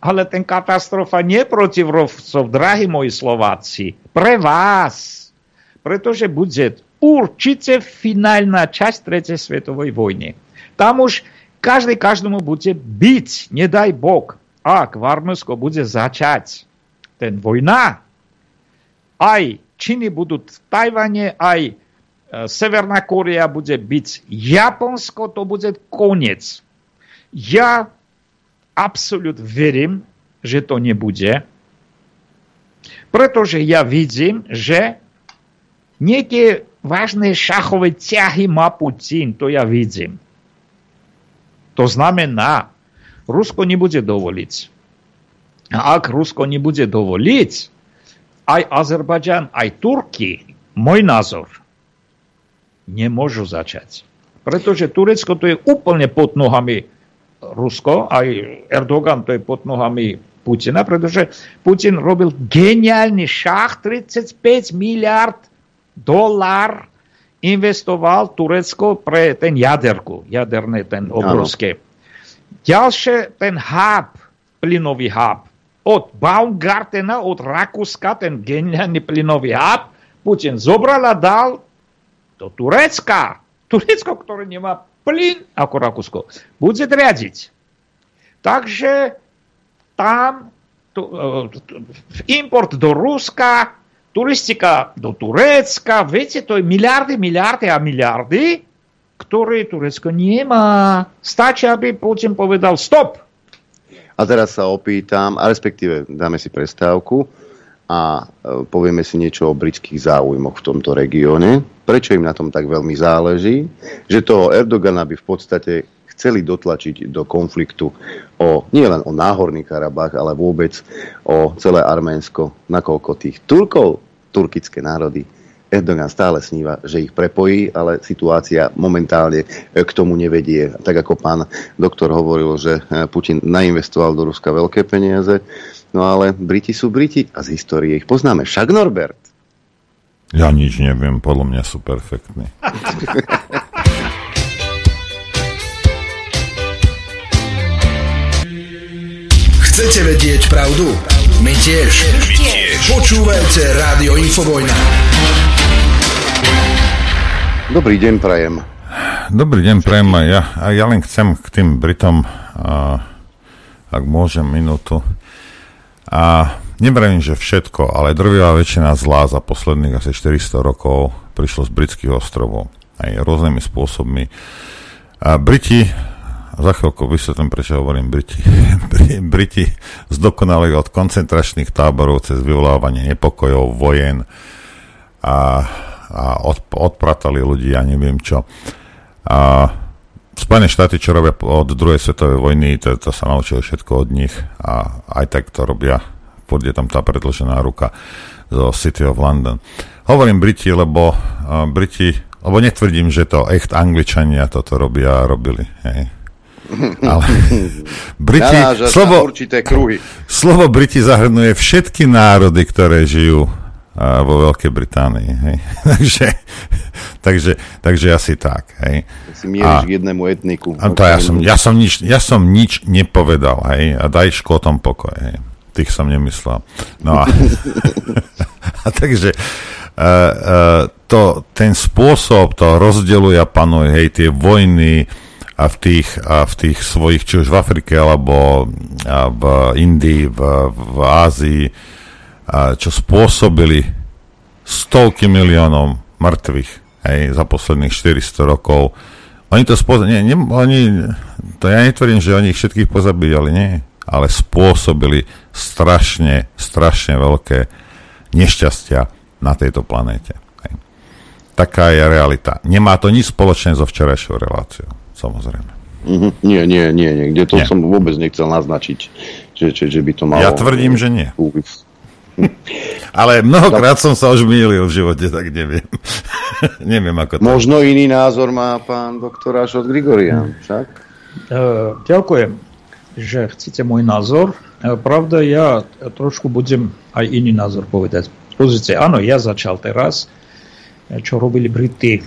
Ale ten katastrofa nie proti Rusov, drahí moji Slováci, pre vás. Pretože bude určite finálna časť Tretej svetovej vojny. Tam už každý každému bude byť, nedaj Bog, ak Varmusko bude začať ten vojna, aj Číny budú v Tajvane, aj Severná Korea bude byť Japonsko, to bude koniec. Ja absolút verím, že to nebude. Pretože ja vidím, že nejaké vážne šachové ťahy má Putin, to ja vidím. To znamená, Rusko nebude dovoliť. A ak Rusko nebude dovoliť, aj Azerbajdžan, aj Turky, môj názor, nemôžu začať. Pretože Turecko to je úplne pod nohami Rusko, aj Erdogan to je pod nohami Putina, pretože Putin robil geniálny šach, 35 miliard dolár investoval Turecko pre ten jaderku, jaderné ten obrovské. Ďalšie, ten hub, plynový hub, od Baumgartena, od Rakúska, ten geniálny plynový hub, Putin zobral a dal do Turecka. Turecko, ktoré nemá plyn ako Rakúsko, bude riadiť. Takže tam tu, uh, import do Ruska, turistika do Turecka, viete, to miliardy, miliardy a miliardy, ktoré Turecko nemá. Stačí, aby Putin povedal stop. A teraz sa opýtam, a respektíve dáme si prestávku a e, povieme si niečo o britských záujmoch v tomto regióne. Prečo im na tom tak veľmi záleží? Že toho Erdogana by v podstate chceli dotlačiť do konfliktu o nielen o Náhorný Karabach, ale vôbec o celé Arménsko, nakoľko tých Turkov, turkické národy, Erdogan stále sníva, že ich prepojí, ale situácia momentálne k tomu nevedie. Tak ako pán doktor hovoril, že Putin nainvestoval do Ruska veľké peniaze, no ale Briti sú Briti a z histórie ich poznáme. Však Norbert. Ja nič neviem, podľa mňa sú perfektní. Chcete vedieť pravdu? My tiež. My tiež. Počúvajte Rádio Infovojna. Dobrý deň, prajem. Dobrý deň, prajem. Ja, a ja len chcem k tým Britom, a, ak môžem, minútu. A nevrajím, že všetko, ale drvivá väčšina zlá za posledných asi 400 rokov prišlo z britských ostrovov. Aj rôznymi spôsobmi. A Briti za chvíľku vysvetlím, prečo hovorím Briti. Briti zdokonali od koncentračných táborov cez vyvolávanie nepokojov, vojen a, a od, odpratali ľudí, ja neviem čo. A Spojené štáty, čo robia od druhej svetovej vojny, to, to sa naučili všetko od nich a aj tak to robia. Furt tam tá predložená ruka zo City of London. Hovorím Briti, lebo uh, Briti, lebo netvrdím, že to echt Angličania toto robia a robili. Hej ale Briti, slovo, určité kruhy. slovo Briti zahrnuje všetky národy, ktoré žijú a, vo Veľkej Británii. Hej. takže, takže, takže asi tak. Hej. Si mieríš a, k jednému etniku. A to ja, som, ja, som nič, ja som nič nepovedal. Hej. A daj škótom pokoj. Hej. Tých som nemyslel. No a, a takže uh, uh, to, ten spôsob to rozdeluje a panuje, hej, tie vojny, a v tých, a v tých svojich, či už v Afrike, alebo v Indii, v, v Ázii, a čo spôsobili stovky miliónov mŕtvych hej, za posledných 400 rokov. Oni to spôsobili, nie, nie, oni, to ja netvrdím, že oni ich všetkých pozabíjali, nie, ale spôsobili strašne, strašne veľké nešťastia na tejto planéte. Taká je realita. Nemá to nič spoločné so včerajšou reláciou samozrejme. Mm-hmm. Nie, nie, nie, nie. Kde to nie. som vôbec nechcel naznačiť, že, že, že by to malo... Ja tvrdím, že nie. Ale mnohokrát som sa už mýlil v živote, tak neviem. neviem, ako to... Možno iný názor má pán doktor od Grigorian, však? Uh, ďakujem, že chcete môj názor. Uh, pravda, ja trošku budem aj iný názor povedať. Pozrite, áno, ja začal teraz, čo robili Briti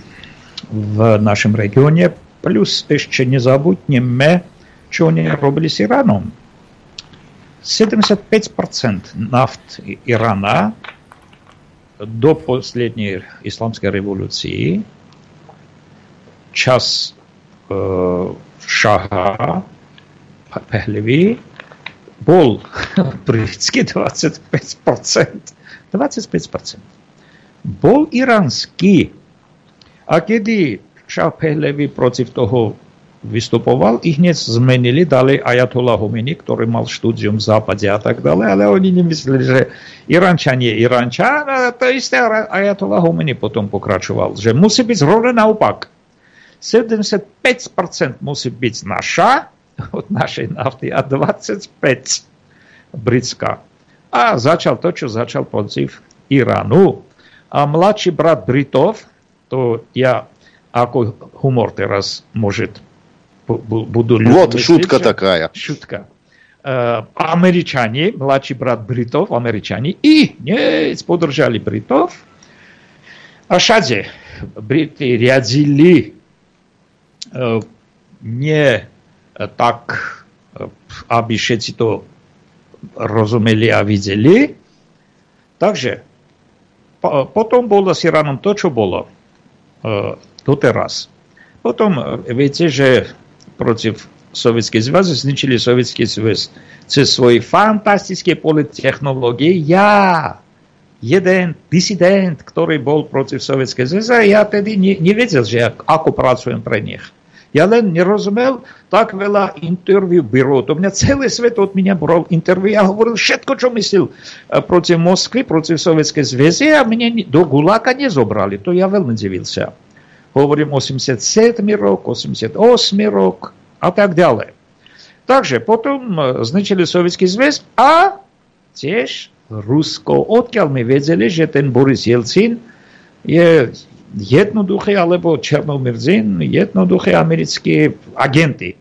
v našom regióne Плюс ще не забудьме, що вони робили з Іраном. 75% нафт Ирана до последней исламской революции час э, Шага Пехлеви был бритский 25%. 25%. Был иранский. А когда Šach против того выступал и i сменили дали dali Ajatola Humini, мал mal štúdium v Západe a tak ďalej, ale oni nemysleli, že Irančan je Irančan, a to isté Ajatola Humini potom pokračoval, že musí byť 75% musí byť naša, od našej nafty, a 25 britská. A začal to, čo začal protiv Iránu. A mladší brat Britov, to ja А какой хумор ты раз, может, буду Вот шутка такая. Шутка. Э, американцы, младший брат бритов, американцы, и не поддержали бритов. А шаде бриты рядили э, не так, э, aby všetci to rozumeli a videli. Takže potom bolo s то, что было. doteraz. Potom viete, že против Советского Союза, зničili Советский Союз cez svoje fantastické polittechnologie. Ja, jeden disident, ktorý bol proti Sovietského zväza, ja tedy ne, nevedel, že ako pracujem pre nich. Ja len nerozumel, tak veľa interviu byró. To mňa celý svet od mňa bral interviu. Ja hovoril všetko, čo myslel proti Moskvy, proti Sovietskej zväze a mňa do Guláka nezobrali. To ja veľmi divil sa hovorím 87 rok, 88 rok a tak ďalej. Takže potom zničili Sovietský zväz a tiež Rusko. Odkiaľ my vedeli, že ten Boris Jelcin je jednoduchý, alebo Černomyrzin, jednoduchý americký agenty.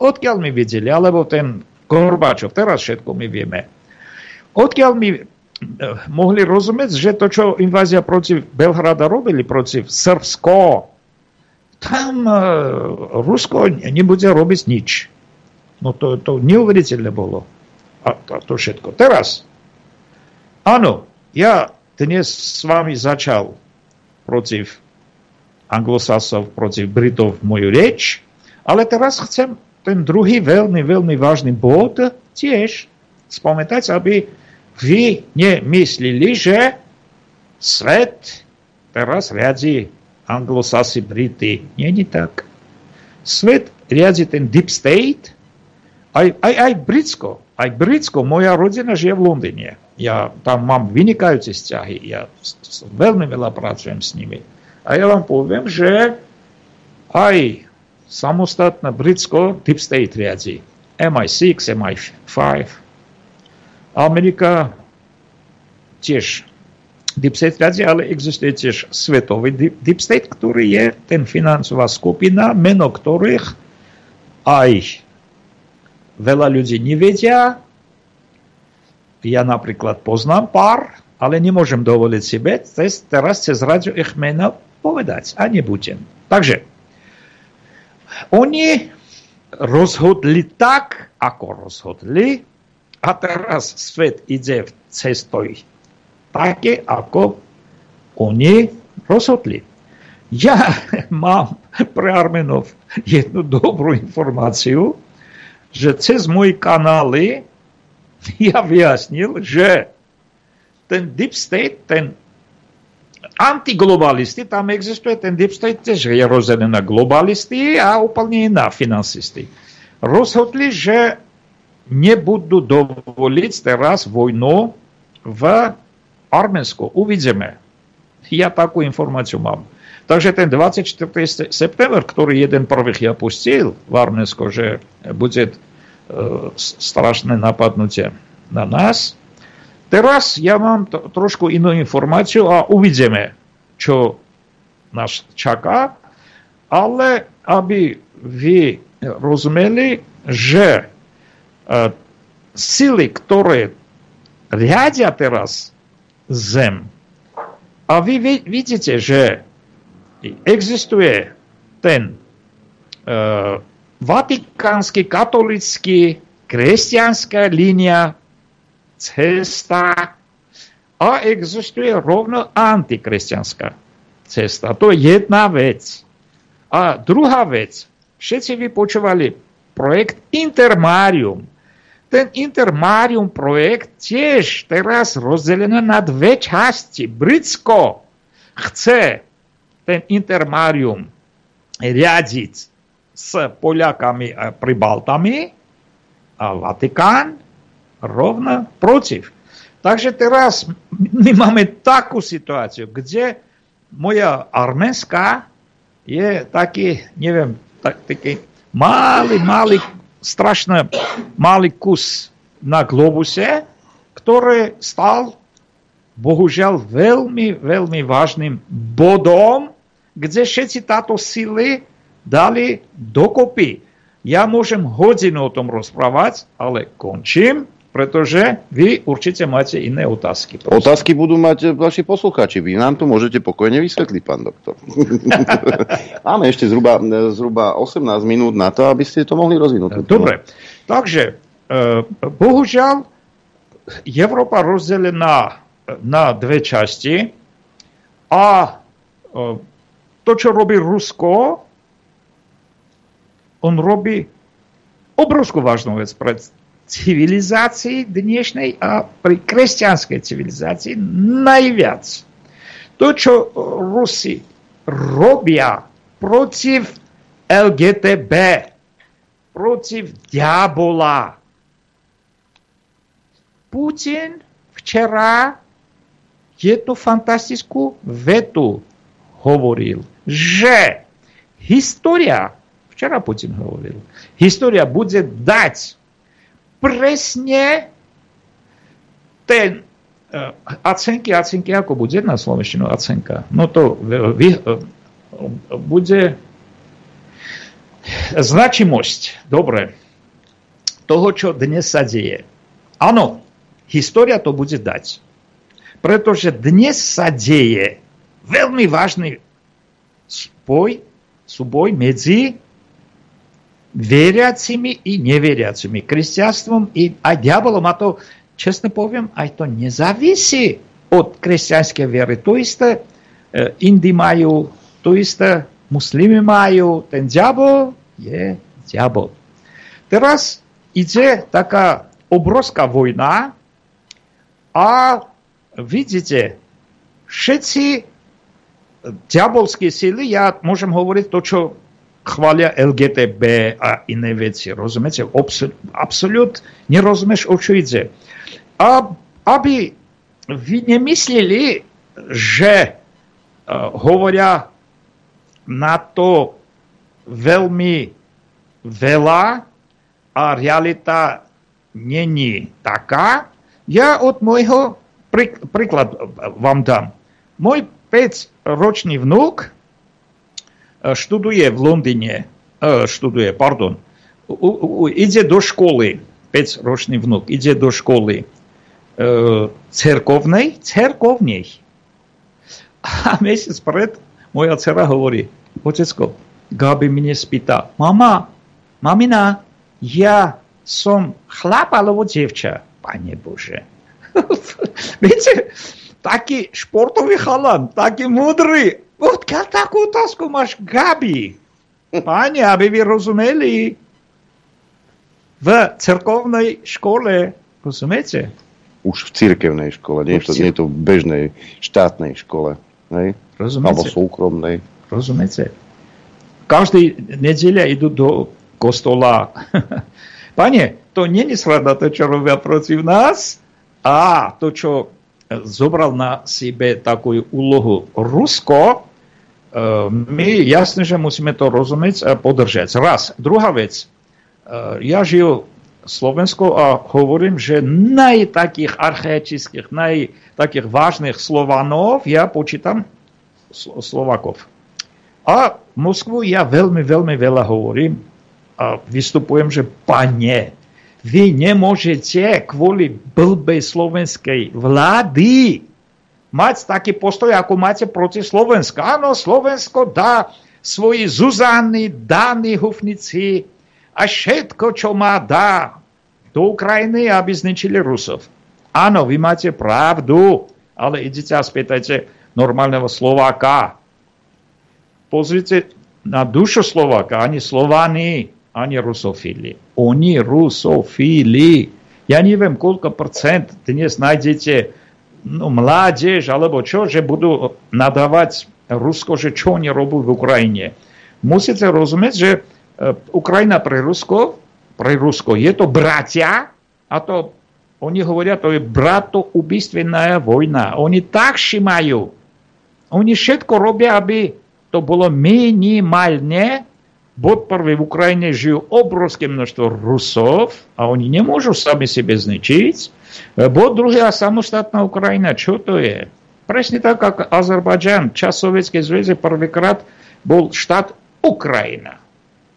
Odkiaľ my vedeli, alebo ten Gorbačov, teraz všetko my vieme. Odkiaľ my mohli rozumieť, že to, čo invázia proti Belhrada robili, proti Srbsko, tam Rusko nebude robiť nič. No to, to neuveriteľné bolo. A to, to všetko. Teraz, áno, ja dnes s vami začal proti anglosasov, proti Britov moju reč, ale teraz chcem ten druhý veľmi, veľmi vážny bod tiež spomenúť, aby vy nemyslili, že svet teraz riadí anglosasi Brity. Je tak. Svet riadí ten deep state, aj, aj, aj Britsko. Aj Britsko, moja rodina žije v Londýne. Ja tam mám vynikajúce vzťahy. Ja veľmi veľa pracujem s nimi. A ja vám poviem, že aj samostatné Britsko deep state riadí. MI6, MI5, Amerika tiež deep state riadí, ale existuje tiež svetový deep state, ktorý je ten financová skupina, meno ktorých aj veľa ľudí nevedia. Ja napríklad poznám pár, ale nemôžem dovoliť sebe teraz cez radio ich meno povedať a nebudem. Takže oni rozhodli tak, ako rozhodli, a teraz svet ide v cestoj také, ako oni rozhodli. Ja mám pre Armenov jednu dobrú informáciu, že cez moje kanály ja vyjasnil, že ten deep state, ten antiglobalisti, tam existuje ten deep state, tiež je rozdelený na globalisti a úplne na finansisty. Rozhodli, že nebudú dovoliť teraz vojnu v Arménsku. Uvidíme. Ja takú informáciu mám. Takže ten 24. september, ktorý jeden prvých ja pustil v Arménsko, že bude e, strašné napadnutie na nás, teraz ja mám to, trošku inú informáciu a uvidíme, čo nás čaká, ale aby vy rozumeli, že sily, ktoré riadia teraz zem. A vy vidíte, že existuje ten uh, vatikánsky, katolický, kresťanská línia, cesta a existuje rovno antikresťanská cesta. To je jedna vec. A druhá vec, všetci vy počúvali projekt Intermarium ten Intermarium projekt tiež teraz rozdelený na dve časti. Britsko chce ten Intermarium riadiť s Poliakami a Pribaltami a Vatikán rovno protiv. Takže teraz my máme takú situáciu, kde moja arménska je taký, neviem, tak, taký malý, malý strašne malý kus na globuse, ktorý stal bohužiaľ veľmi, veľmi vážnym bodom, kde všetci táto sily dali dokopy. Ja môžem hodinu o tom rozprávať, ale končím, pretože vy určite máte iné otázky. Prosím. Otázky budú mať vaši poslucháči. Vy nám to môžete pokojne vysvetliť, pán doktor. Máme ešte zhruba, zhruba 18 minút na to, aby ste to mohli rozvinúť. Dobre, takže e, bohužiaľ Európa rozdelená na dve časti a e, to, čo robí Rusko, on robí obrovskú vážnu vec pre civilizácii dnešnej a pri kresťanskej civilizácii najviac. To, čo Rusi robia protiv LGTB, protiv diabola. Putin včera jednu fantastickú vetu hovoril, že história, včera Putin hovoril, história bude dať presne ten uh, acenky, acenky, ako bude na slovenštinu acenka? No to vy, uh, bude značimosť, dobre, toho, čo dnes sa deje. Áno, história to bude dať. Pretože dnes sa deje veľmi vážny spoj, súboj medzi veriacimi i neveriacimi, kresťanstvom i aj diabolom. A to, čestne poviem, aj to nezávisí od kresťanskej viery. To isté e, Indi majú, to isté muslimy majú. Ten diabol je diabol. Teraz ide taká obrovská vojna a vidíte, všetci diabolské síly, ja môžem hovoriť to, čo chvália LGTB a iné veci. Rozumiete? Absolút nerozumieš, o čo ide. A aby vy nemysleli, že uh, hovoria na to veľmi veľa a realita není taká, ja od môjho príklad vám dám. Môj 5-ročný vnúk študuje v Londýne, študuje, pardon, ide do školy, 5-ročný vnúk, ide do školy cerkovnej, cerkovnej. A mesiac pred moja dcera hovorí, otecko, Gabi mne spýta, mama, mamina, ja som chlap alebo devča? Pane Bože. Viete, taký športový chalan, taký múdry, Odkiaľ takú otázku máš, Gabi? Páni, aby vy rozumeli, v cerkovnej škole, rozumiete? Už v cirkevnej škole, nie, to, nie je to v bežnej štátnej škole. Hej? Rozumiete? Alebo súkromnej. Rozumiete? Každý nedeľa idú do kostola. Pane, to není sranda to, čo robia proti nás, a to, čo zobral na sebe takú úlohu Rusko, my jasne, že musíme to rozumieť a podržať. Raz. Druhá vec. Ja žil v Slovensku a hovorím, že naj takých archaických, naj takých vážnych Slovanov ja počítam Slovakov. A v Moskvu ja veľmi, veľmi veľa hovorím a vystupujem, že pane, vy nemôžete kvôli blbej slovenskej vlády mať taký postoj, ako máte proti Slovensku. Áno, Slovensko dá svoji Zuzany, dány hufnici a všetko, čo má, dá do Ukrajiny, aby zničili Rusov. Áno, vy máte pravdu, ale idete a spýtajte normálneho Slováka. Pozrite na dušu Slováka, ani Slovány ani rusofili. Oni rusofili. Ja neviem, koľko percent dnes nájdete no, mládež alebo čo, že budú nadávať Rusko, že čo oni robí v Ukrajine. Musíte rozumieť, že Ukrajina pre Rusko, pre Rusko je to bratia a to oni hovoria, to je bratoubystvená vojna. Oni tak šimajú. Oni všetko robia, aby to bolo minimálne. Bod prvý v Ukrajine žijú obrovské množstvo Rusov a oni nemôžu sami sebe zničiť. Bod druhý a samostatná Ukrajina, čo to je? Presne tak, ako Azerbajdžan, čas Sovietskej zväzy prvýkrát bol štát Ukrajina.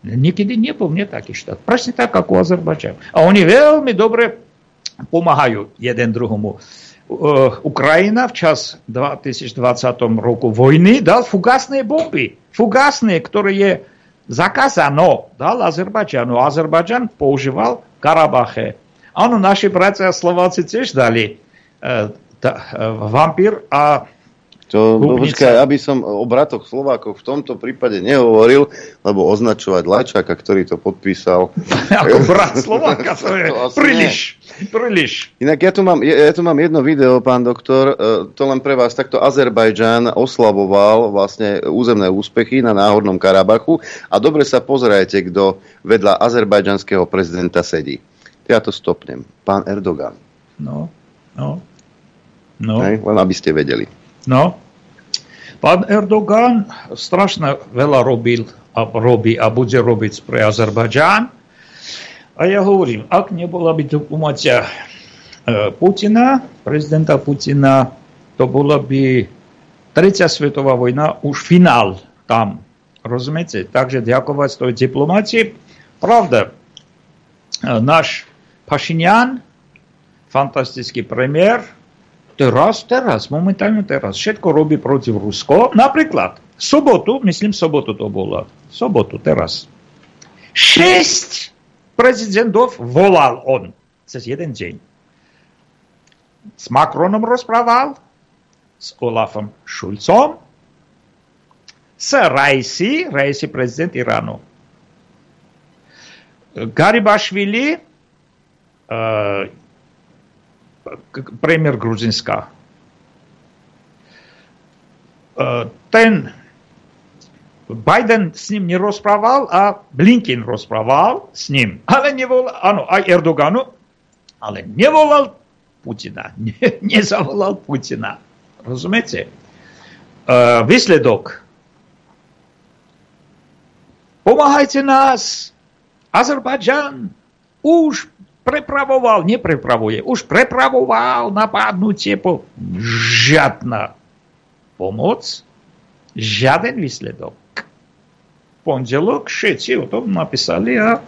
Nikdy nebol nie taký štát. Presne tak, ako Azerbajdžan. A oni veľmi dobre pomáhajú jeden druhomu. Ukrajina v čas 2020 roku vojny dal fugasné bomby. Fugasné, ktoré je zakázano, dal Azerbajdžanu. Azerbajdžan používal Karabache. Áno, naši bratia Slováci tiež dali e, ta, e, vampír a to, no, počkaj, aby som o bratoch Slovákoch v tomto prípade nehovoril, lebo označovať Lajčaka, ktorý to podpísal. Ako brat Slováka, to je to príliš, nie. príliš. Inak ja tu, mám, ja, ja tu mám jedno video, pán doktor, e, to len pre vás. Takto Azerbajdžan oslavoval vlastne územné úspechy na Náhornom Karabachu a dobre sa pozerajte, kto vedľa azerbajdžanského prezidenta sedí. Ja to stopnem. Pán Erdogan. No, no. no. Hej, len aby ste vedeli. No, pán Erdogan strašne veľa robil a robí a bude robiť pre Azerbajdžan. A ja hovorím, ak nebola by to umácia Putina, prezidenta Putina, to bola by tretia svetová vojna, už finál tam. Rozumiete? Takže ďakovať tej diplomácii. Pravda, náš Pašinian, fantastický premiér, teraz, teraz, momentálne teraz, všetko robí proti Rusko. Napríklad, v sobotu, myslím, sobotu to bolo, sobotu, teraz, šesť prezidentov volal on cez jeden deň. S Macronom rozprával, s Olafom Šulcom, s Raisi, Raisi prezident Iránu. Uh, premiér Gruzinska. Ten Biden s ním nerozprával a Blinken rozprával s ním. Ale nevolal, áno, aj Erdoganu, ale nevolal Putina. Ne, nezavolal Putina. Rozumiete? Uh, výsledok. Pomáhajte nás. Azerbajdžan už prepravoval, neprepravuje, už prepravoval napádnutie po žiadna pomoc, žiaden výsledok. Pondelok všetci o tom napísali a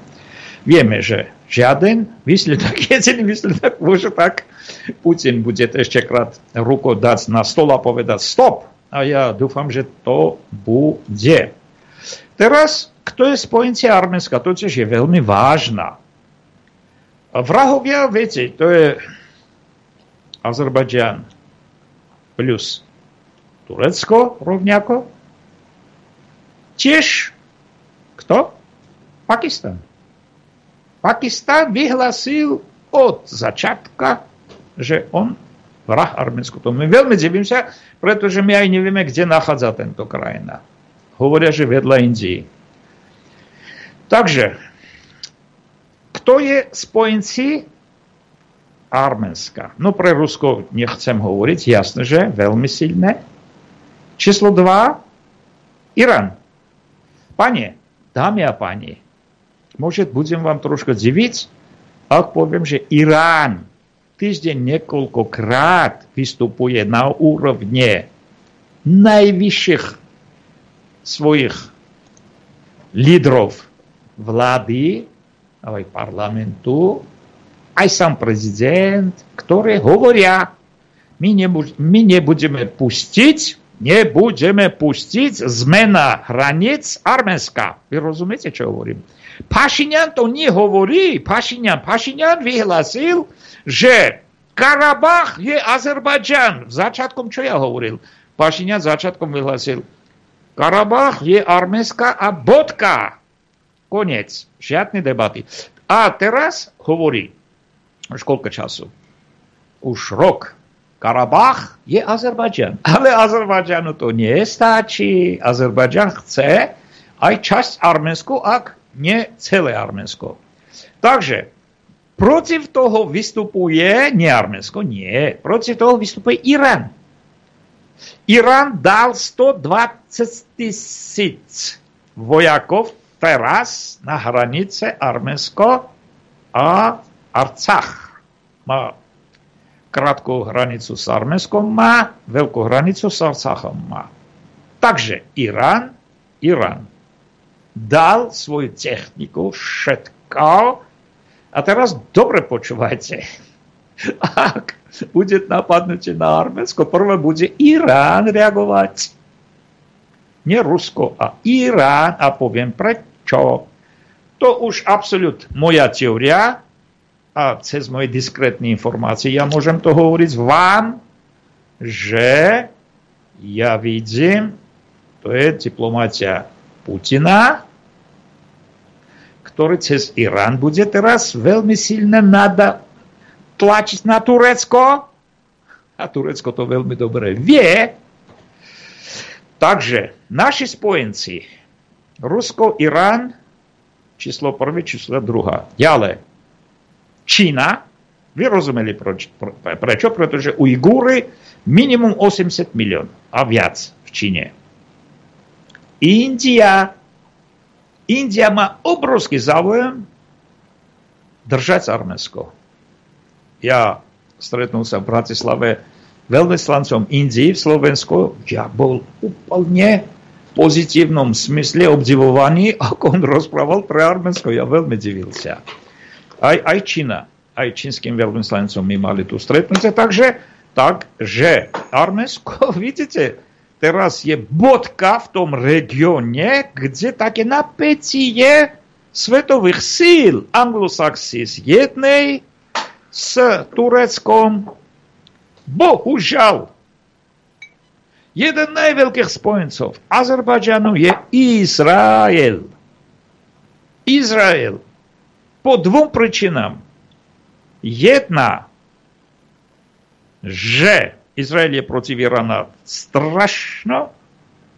vieme, že žiaden výsledok, jediný výsledok môže tak Putin bude ešte krát ruku dať na stôl a povedať stop. A ja dúfam, že to bude. Teraz, kto je spojenci Arménska, to tiež je veľmi vážna vrahovia, viete, to je Azerbajdžan plus Turecko rovňako. Tiež kto? Pakistan. Pakistan vyhlasil od začiatka, že on vrah Arménsku. To my veľmi divím sa, pretože my aj nevieme, kde nachádza tento krajina. Hovoria, že vedľa Indii. Takže kto je spojenci Arménska? No pre Rusko nechcem hovoriť, jasné, že veľmi silné. Číslo 2, Irán. Pane, dámy a páni, môže budem vám trošku diviť, ak poviem, že Irán týždeň niekoľkokrát vystupuje na úrovne najvyšších svojich lídrov vlády aj parlamentu, aj sám prezident, ktoré hovoria, my, nebu- my nebudeme pustiť, nebudeme pustiť zmena hranic Arménska. Vy rozumiete, čo hovorím? Pašinian to nehovorí. Pašinian, Pašinian vyhlásil, že Karabach je Azerbajdžan. V začiatkom, čo ja hovoril? Pašinian začiatkom vyhlásil, Karabach je Arménska a bodka. Konec. Žiadne debaty. A teraz hovorí, už koľko času? Už rok. Karabach je Azerbajdžan. Ale Azerbajdžanu to nestačí. Azerbajdžan chce aj časť Arménsku, ak nie celé Arménsko. Takže protiv toho vystupuje, nie Arménsko, nie, protiv toho vystupuje Irán. Irán dal 120 tisíc vojakov teraz na hranice Arménsko a Arcach. Má krátku hranicu s Arménskom, má veľkú hranicu s Arcachom. Má. Takže Irán, Irán dal svoju techniku, všetko. A teraz dobre počúvajte. Ak bude napadnutie na Arménsko, prvé bude Irán reagovať. Nie Rusko, a Irán. A poviem prečo. To už absolút moja teória a cez moje diskrétne informácie ja môžem to hovoriť vám, že ja vidím, to je diplomácia Putina, ktorý cez Irán bude teraz veľmi silne nada tlačiť na Turecko. A Turecko to veľmi dobre vie. Takže naši spojenci, Rusko, Irán, číslo prvé, číslo druhá. Ďalej, Čína, vy rozumeli proč, prečo? Pretože Ujgúry minimum 80 milión a viac v Číne. India, India má obrovský záujem držať Arménsko. Ja stretnul sa v Bratislave veľvyslancom Indii v Slovensku, ja bol úplne pozitívnom smysle obdivovaný, ako on rozprával pre Arménsko. Ja veľmi divil sa. Aj, aj Čína, aj čínskym veľvyslancom my mali tu stretnutie, takže takže Arménsko, vidíte, teraz je bodka v tom regióne, kde také napätie svetových síl anglosaxí z jednej s Tureckom. Bohužiaľ, jeden z najveľkých spojencov Azerbajdžanu je Izrael. Izrael. Po dvom príčinám. Jedna, že Izrael je proti Irána strašno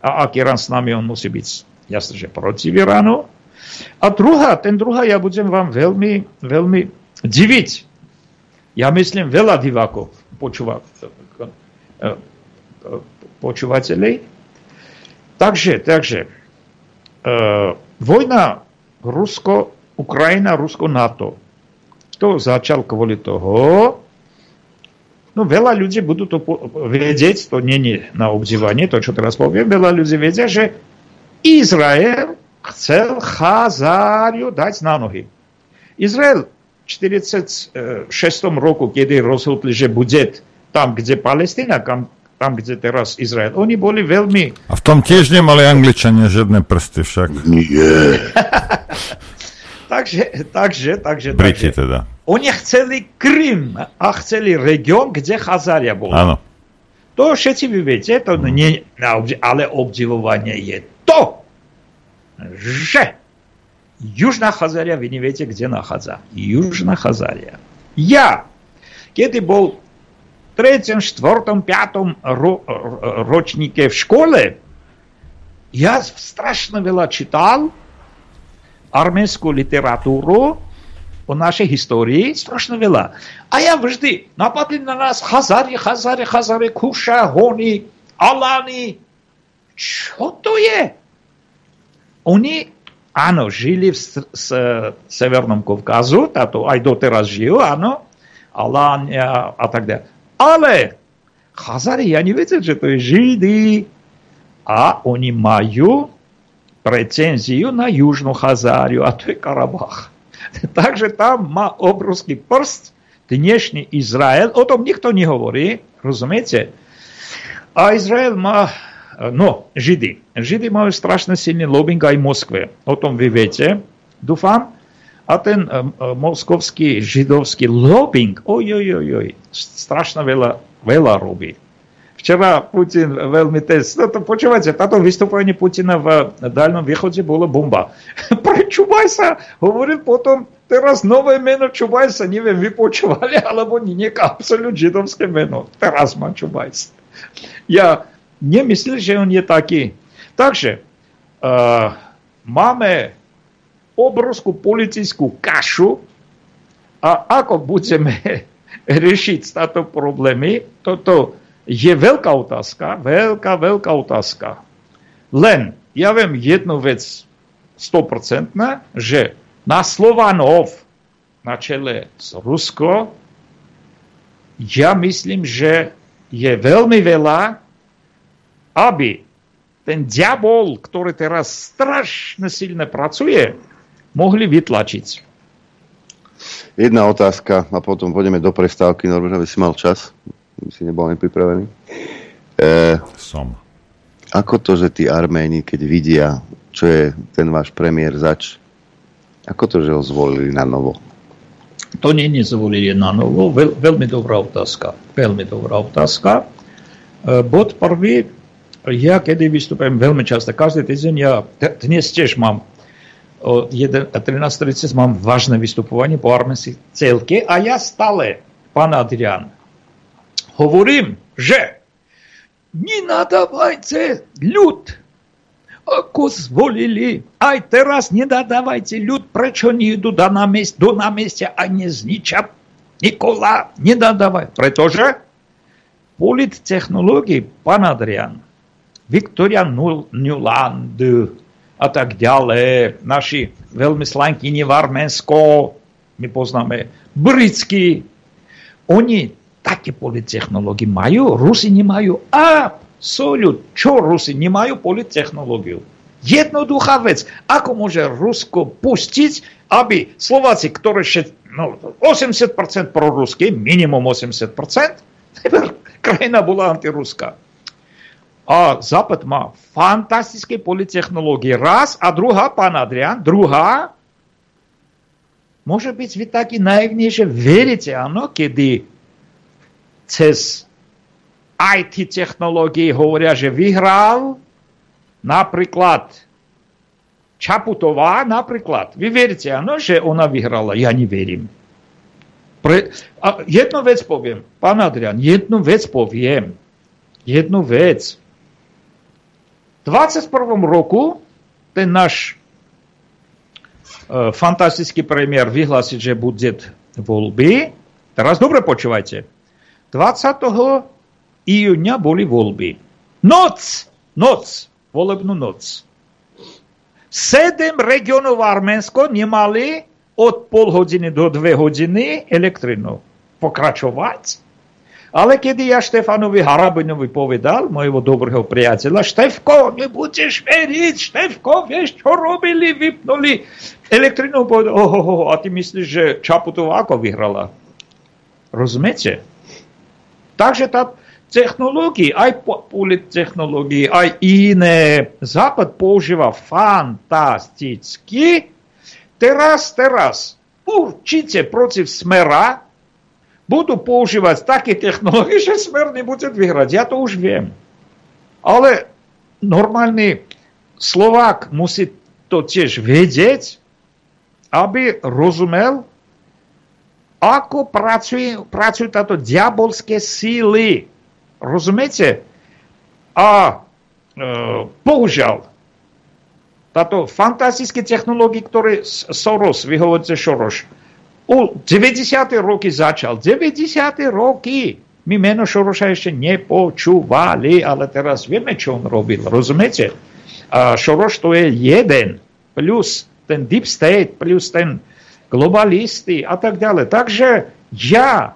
a ak Irán s nami, on musí byť jasne, že proti Iránu. A druhá, ten druhá, ja budem vám veľmi, veľmi diviť. Ja myslím veľa divákov, počúva, počúvateľov. Takže, takže, uh, vojna Rusko, Ukrajina, Rusko, NATO. To začal kvôli toho, No veľa ľudí budú to vedieť, to nie je na obdivanie, to čo teraz poviem, veľa ľudí vedia, že Izrael chcel Chazáriu dať na nohy. Izrael v 46. roku, kedy rozhodli, že bude tam, kde Palestina, tam, tam, kde teraz Izrael, oni boli veľmi... A v tom tiež nemali Angličania žiadne prsty však. Nie. takže, takže, takže... Briti takže. teda. Oni chceli Krym a chceli región, kde Chazaria bola. Áno. To všetci vy viete, to nie, ale obdivovanie je to, že Južná Chazaria, vy neviete, kde nachádza. Južná Chazaria. Ja, kedy bol v 3., 4., 5. Ro, ročníke v škole, ja strašne veľa čítal arménskú literatúru, o našej histórii strašne veľa. A ja vždy, napadli na nás Hazari, Hazari, Hazari, Kuša, Hony, Alany. Čo to je? Oni, áno, žili v s, s, Severnom Kovkazu, táto aj doteraz žijú, áno, Alania a tak ďalej. Ale Hazari, ja nevedel, že to je Židy. A oni majú precenziu na Južnú Hazáriu, a to je Karabach. Takže tam má obrovský prst dnešný Izrael. O tom nikto nehovorí, rozumiete? A Izrael má, no, Židy. Židy majú strašne silný lobbying aj Moskve. O tom vy viete, dúfam. A ten um, moskovský židovský lobbying, oj, oj, oj, oj, strašne veľa, veľa robí. Včera Putin veľmi test. No to počúvajte, táto vystúpenie Putina v Dálnom východe bolo bomba. Pre Čubajsa hovoril potom teraz nové meno Čubajsa, neviem, vy počúvali, alebo nie, nejaké absolút židovské meno. Teraz má Čubajs. Ja nemyslím, že on je taký. Takže uh, máme obrovskú politickú kašu a ako budeme riešiť táto problémy, toto je veľká otázka, veľká, veľká otázka. Len, ja viem jednu vec 100%, že na Slovanov na čele s Rusko, ja myslím, že je veľmi veľa, aby ten diabol, ktorý teraz strašne silne pracuje, mohli vytlačiť. Jedna otázka a potom pôjdeme do prestávky. Norbert, aby si mal čas. My si nebol nepripravený. E, Som. Ako to, že tí Arméni, keď vidia, čo je ten váš premiér zač, ako to, že ho zvolili na novo? To nie nezvolili na novo. Veľ, veľmi dobrá otázka. Veľmi dobrá otázka. E, bod prvý, ja kedy vystupujem veľmi často, každý týždeň, ja dnes tiež mám o 13.30 mám vážne vystupovanie po arménskej celke a ja stále, pán Adrian, hovorím, že nenadávajte ľud, ako zvolili. Aj teraz nenadávajte ľud, prečo nejdu do námestia, do námestia a nezničia Nikola. Nenadávaj, pretože polittechnologii, pán Adrian, Victoria Nuland a tak ďalej, naši veľmi slankyni v Arménsko, my poznáme britský, oni také polittechnológie majú, Rusi nemajú absolút. Čo Rusi nemajú polittechnológiu? Jednoduchá vec. Ako môže Rusko pustiť, aby Slováci, ktorí še, no, 80% proruský, minimum 80%, krajina bola antiruská. A Západ má fantastické politechnológie. Raz. A druhá, pán Adrian, druhá, môže byť vy taký naivný, že veríte, áno, kedy cez IT technológie hovoria, že vyhral napríklad Čaputová, napríklad. Vy veríte, áno, že ona vyhrala? Ja neverím. Pre, a jednu vec poviem, pán Adrian, jednu vec poviem. Jednu vec. 21. roku ten náš fantastický premiér vyhlási, že bude voľby. Teraz dobre počúvajte. 20. iúňa boli voľby. Noc! Noc! Volebnú noc. Sedem regionov Arménsko nemali od pol hodiny do dve hodiny elektrinu. Pokračovať? Ale kedy ja Štefanovi Harabinovi povedal, mojho dobrého priateľa, Štefko, nebudeš veriť, Štefko, vieš, čo robili, vypnuli elektrinu, povedal, oh, oh, oh, a ty myslíš, že Čaputová ako vyhrala? Rozumiete? Takže tá technológie, aj technológie, aj iné, Západ používa fantasticky. Teraz, teraz, určite proti smera, budú používať také technológie, že smer nebude vyhrať. Ja to už viem. Ale normálny Slovák musí to tiež vedieť, aby rozumel, ako pracujú, pracujú táto diabolské síly. Rozumiete? A e, bohužiaľ, táto fantastické technológie, ktoré Soros, vy hovoríte Soros, u 90. roky začal. 90. roky. My meno Šoroša ešte nepočúvali, ale teraz vieme, čo on robil. Rozumiete? A Šoroš to je jeden, plus ten deep state, plus ten globalisty a tak ďalej. Takže ja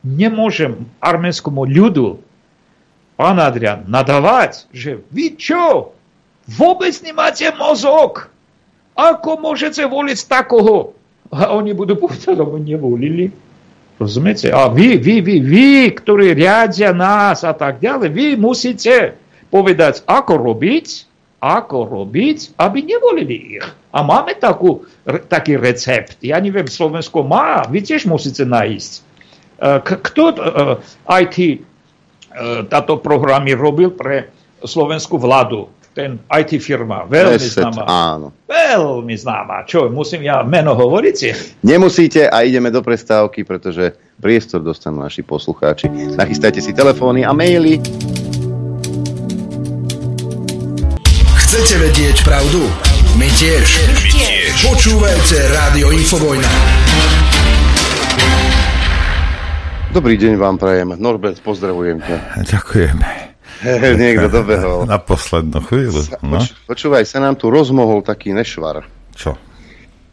nemôžem arménskému ľudu, pán Adrian, nadávať, že vy čo? Vôbec nemáte mozog. Ako môžete voliť takoho a oni budú lebo nevolili. Rozumiete? A vy, vy, vy, vy, ktorí riadia nás a tak ďalej, vy musíte povedať, ako robiť, ako robiť, aby nevolili ich. A máme takú, taký recept. Ja neviem, Slovensko má, vy tiež musíte nájsť. Kto IT e, táto programy robil pre slovenskú vládu? Ten IT firma, veľmi Reset, známa. Áno. Veľmi známa. Čo, musím ja meno hovoriť? Nemusíte a ideme do prestávky, pretože priestor dostanú naši poslucháči. Nachystajte si telefóny a maily. Chcete vedieť pravdu? My tiež. My tiež. Počúvajte Rádio Infovojna. Dobrý deň vám prajem. Norbert, pozdravujem ťa. Ďakujem. Niekto dobehol. Na poslednú chvíľu. No. Poč- počúvaj, sa nám tu rozmohol taký nešvar. Čo?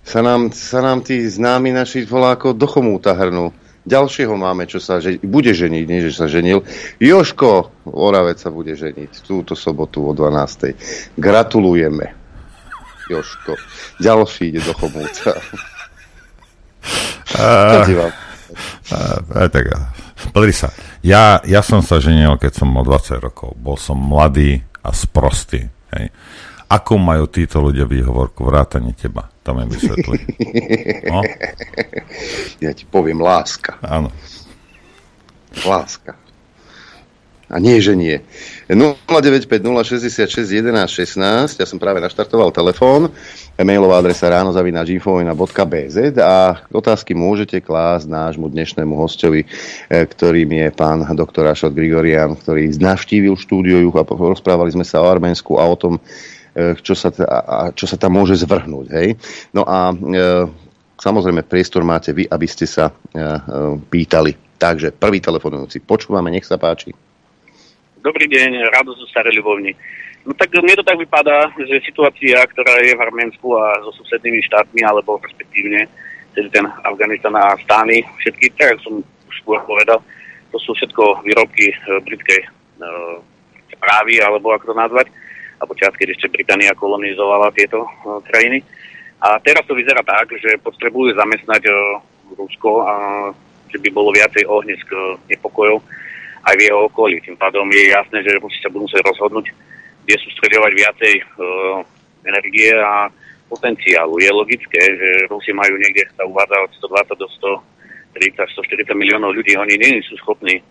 Sa nám, sa nám tí známi naši voláko do chomúta hrnú. Ďalšieho máme, čo sa že, bude ženiť, nie že sa ženil. Joško Oravec sa bude ženiť túto sobotu o 12. Gratulujeme. Joško. Ďalší ide do chomúca. A, a, a, tak, pozri sa, ja, ja som sa ženil, keď som mal 20 rokov. Bol som mladý a sprostý. Hej. Ako majú títo ľudia výhovorku vrátane teba? To mi vysvetli. No? Ja ti poviem láska. Áno. Láska. A nie, že nie. 0950661116, ja som práve naštartoval telefón, mailová adresa ráno zavináčinfovina.bz a otázky môžete klásť nášmu dnešnému hostovi, eh, ktorým je pán doktor Ašot Grigorian, ktorý navštívil štúdio a rozprávali sme sa o Arménsku a o tom, eh, čo sa, čo sa tam môže zvrhnúť. Hej? No a e, samozrejme priestor máte vy, aby ste sa e, pýtali. Takže prvý telefonujúci, počúvame, nech sa páči. Dobrý deň, rado zo Staré Ľubovni. No tak mne to tak vypadá, že situácia, ktorá je v Arménsku a so susednými štátmi, alebo respektívne celý ten Afganistan a stány, všetky, tak som už skôr povedal, to sú všetko výrobky e, britskej správy, alebo ako to nazvať, alebo čas, keď ešte Británia kolonizovala tieto e, krajiny. A teraz to vyzerá tak, že potrebujú zamestnať e, Rusko a že by bolo viacej ohnisk e, nepokojov aj v jeho okolí. Tým pádom je jasné, že Rusi sa budú musieť rozhodnúť, kde sústredovať viacej e, energie a potenciálu. Je logické, že Rusi majú niekde, sa uvádza od 120 do 130, 140 miliónov ľudí. Oni nie sú schopní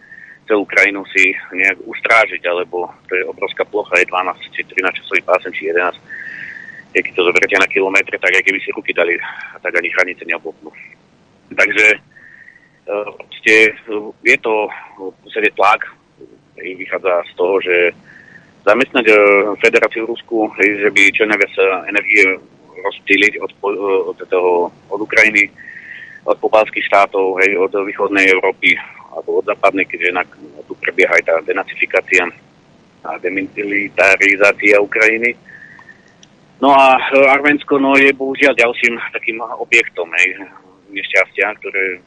celú krajinu si nejak ustrážiť, alebo to je obrovská plocha, je 12 či 13 časový pásem, či 11. Keď to zoberiete na kilometre, tak aj keby si ruky dali, tak ani hranice neoboknú. Takže proste je to v tlak, ktorý vychádza z toho, že zamestnať Federáciu Rusku, že by čo najviac energie rozptýliť od, od, toho, od Ukrajiny, od pobalských štátov, hej, od východnej Európy alebo od západnej, keďže na, tu prebieha aj tá denacifikácia a demilitarizácia Ukrajiny. No a Arménsko no, je bohužiaľ ďalším takým objektom hej, nešťastia, ktoré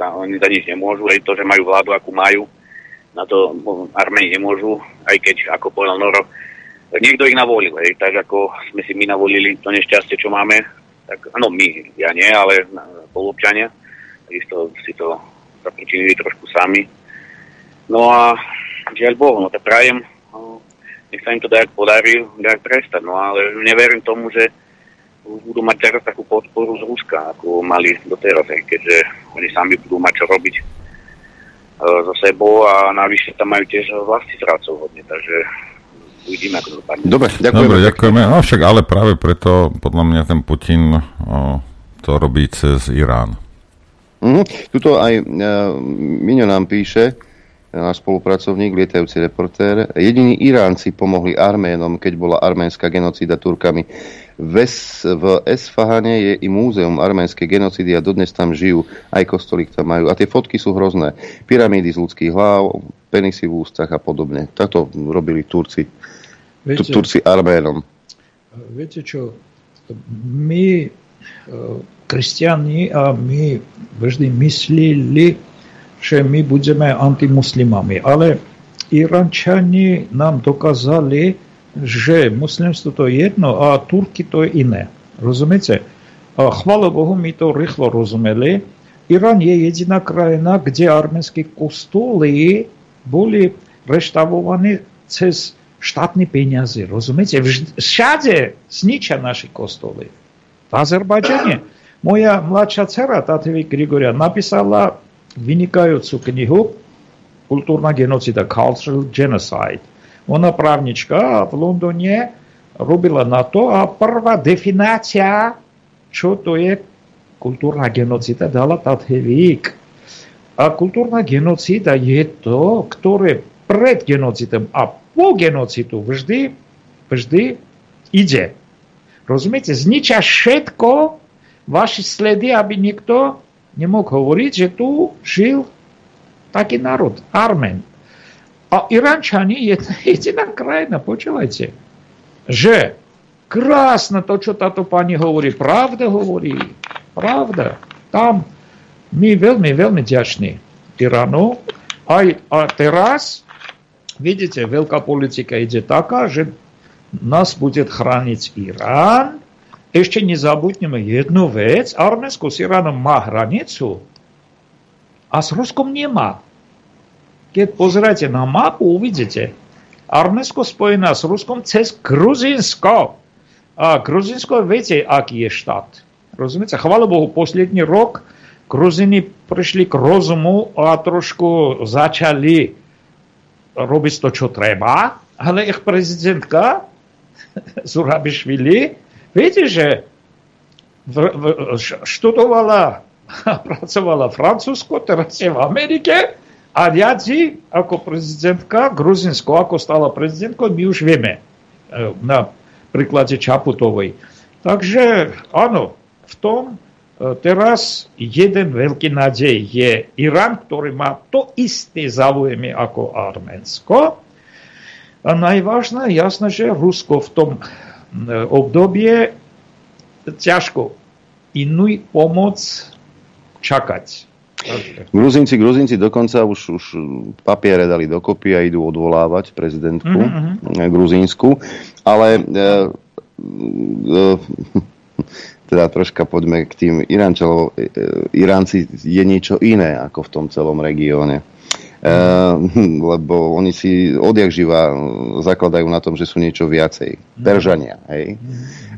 oni za nič nemôžu, aj to, že majú vládu, akú majú, na to Armeni nemôžu, aj keď, ako povedal Noro, niekto ich navolil, hej, tak ako sme si my navolili to nešťastie, čo máme, tak áno, my, ja nie, ale spolupčania, takisto si to zapričinili trošku sami. No a žiaľ Bohu, no to prajem, no, nech sa im to dajak podarí, dajak prestať, no ale neverím tomu, že budú mať teraz takú podporu z Ruska, ako mali doteraz, keďže oni sami budú mať čo robiť e, so sebou a navyše tam majú tiež vlasti zrácov hodne, takže uvidíme, ako to dopadne. Dobre, ďakujeme. Dobre, ďakujeme. No však ale práve preto, podľa mňa ten Putin o, to robí cez Irán. Mm-hmm. Tuto aj uh, Miňo nám píše, náš spolupracovník, lietajúci reportér. Jediní Iránci pomohli Arménom, keď bola arménska genocída Turkami. Ves, v Esfahane je i múzeum arménskej genocidy a dodnes tam žijú, aj kostolík tam majú. A tie fotky sú hrozné. Pyramídy z ľudských hlav, penisy v ústach a podobne. Takto robili Turci. Viete, Turci Arménom. Viete čo, my, kresťani a my vždy myslili, že my budeme antimuslimami. Ale Irančani nám dokázali, že muslimstvo to je jedno a Turky to je iné. Rozumiete? A chvála Bohu, my to rýchlo rozumeli. Irán je jediná krajina, kde arménske kostoly boli reštavované cez štátne peniaze. Rozumiete? Všade zničia naše kostoly. V Azerbajdžane. Moja mladšia dcera, Tatevi Grigoria, napísala vynikajúcu knihu Kultúrna genocida, Cultural Genocide. Ona právnička v Londone robila na to a prvá definácia, čo to je kultúrna genocida, dala Tathevík. A kultúrna genocida je to, ktoré pred genocidom a po genocidu vždy, vždy ide. Rozumiete? Zničia všetko, vaše sledy, aby nikto nemôgł hovoriť, že tu žil taký národ, Armen. Irančani je jediná krajina, počúvajte, že krásne to, čo táto pani hovorí, pravda hovorí, pravda. Tam my veľmi, veľmi ďační Iranu. Aj, a teraz, vidíte, veľká politika ide taká, že nás bude chrániť Irán. Ešte nezabudneme jednu vec. Arménsko s Iránom má hranicu a s Ruskom nemá. Keď pozeráte na mapu, uvidíte. Arménsko spojené s Ruskom cez Gruzinsko. A Gruzinsko, viete, aký je štát. Rozumiete? Chvála Bohu, posledný rok Gruzini prišli k rozumu a trošku začali robiť to, čo treba, ale ich prezidentka Zurabišvili, viete, že v, v, študovala a pracovala v Francúzsku, teraz je v Amerike a riadzi ako prezidentka Gruzinsko, ako stala prezidentkou, my už vieme na príklade Čaputovej. Takže áno, v tom teraz jeden veľký nádej je Irán, ktorý má to isté záujmy ako Arménsko, a najvážne, jasné, že Rusko v tom obdobie ťažko inú pomoc čakať. Gruzinci, Gruzinci dokonca už, už papiere dali dokopy a idú odvolávať prezidentku mm-hmm. gruzínsku, ale e, e, teda troška poďme k tým Iránčanov. E, Iránci je niečo iné ako v tom celom regióne. Ehm, lebo oni si odjak živa zakladajú na tom, že sú niečo viacej. Mhm. Peržania, hej.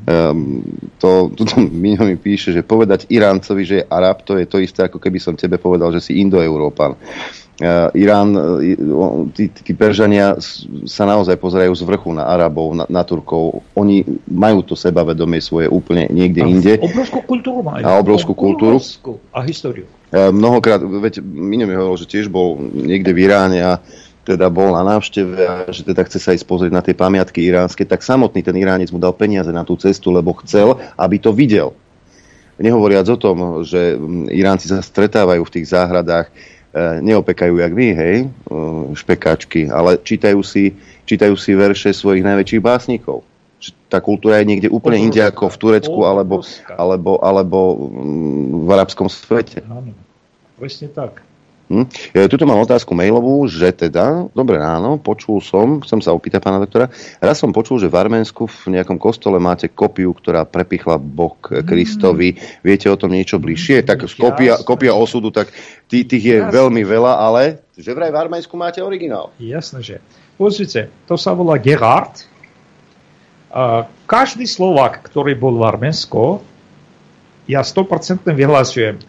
Um, to, tuto Miňo mi píše, že povedať Iráncovi, že je Arab, to je to isté, ako keby som tebe povedal, že si Indoeurópan. Uh, Irán, uh, tí, tí Peržania sa naozaj pozerajú z vrchu na Arabov, na, na Turkov. Oni majú to sebavedomie svoje úplne niekde a inde. Obrovskú kultúru majú. A obrovskú kultúru. A históriu. E, mnohokrát, veď Mino mi hovoril, že tiež bol niekde v Iráne a teda bol na návšteve a že teda chce sa ísť pozrieť na tie pamiatky iránske, tak samotný ten Iránec mu dal peniaze na tú cestu, lebo chcel, aby to videl. Nehovoriac o tom, že Iránci sa stretávajú v tých záhradách, e, neopekajú jak my, hej, e, špekáčky, ale čítajú si, čítajú si verše svojich najväčších básnikov tá kultúra je niekde úplne inde ako v Turecku alebo, alebo, alebo mm, v arabskom svete. Áno, presne tak. Hm? Ja, tuto mám otázku mailovú, že teda, dobre ráno, počul som, chcem sa opýtať pána doktora, raz som počul, že v Arménsku v nejakom kostole máte kopiu, ktorá prepichla bok mm. Kristovi. Viete o tom niečo bližšie? Tak kopia, kopia osudu, tak tých, tých je Jasne. veľmi veľa, ale že vraj v Arménsku máte originál. Jasné, že. Pozrite, to sa volá Gerard, každý Slovak, ktorý bol v Arménsko, ja 100% vyhlasujem,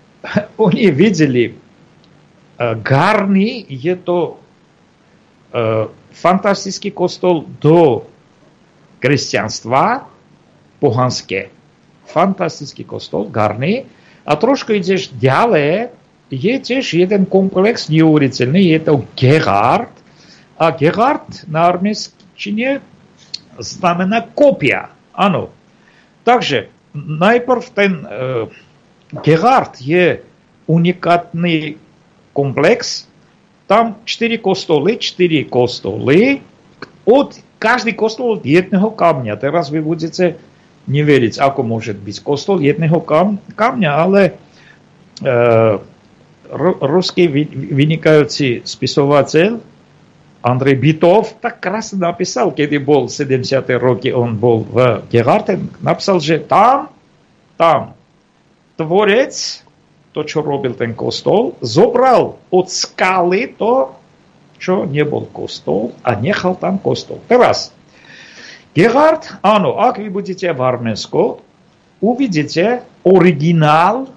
oni videli, Garny je to fantastický kostol do kresťanstva, pohanské. Fantastický kostol, Garny. A trošku ideš ďalej, je tiež jeden komplex neuveriteľný, je to Gerard. A Gerard na armійщині znamená kopia. Áno. Takže najprv ten e, Gerard je unikátny komplex. Tam 4 kostoly, 4 kostoly, od, každý kostol od jedného kamňa. Teraz vy budete neveriť, ako môže byť kostol jedného kam, kamňa, ale e, ruský vynikajúci spisovateľ Andrej Bitov tak krásne napísal, kedy bol 70. roky, on bol v Gerarte, napísal, že tam, tam tvorec, to, čo robil ten kostol, zobral od skaly to, čo nebol kostol a nechal tam kostol. Teraz, Gerard, áno, ak vy budete v Arménsku, uvidíte originál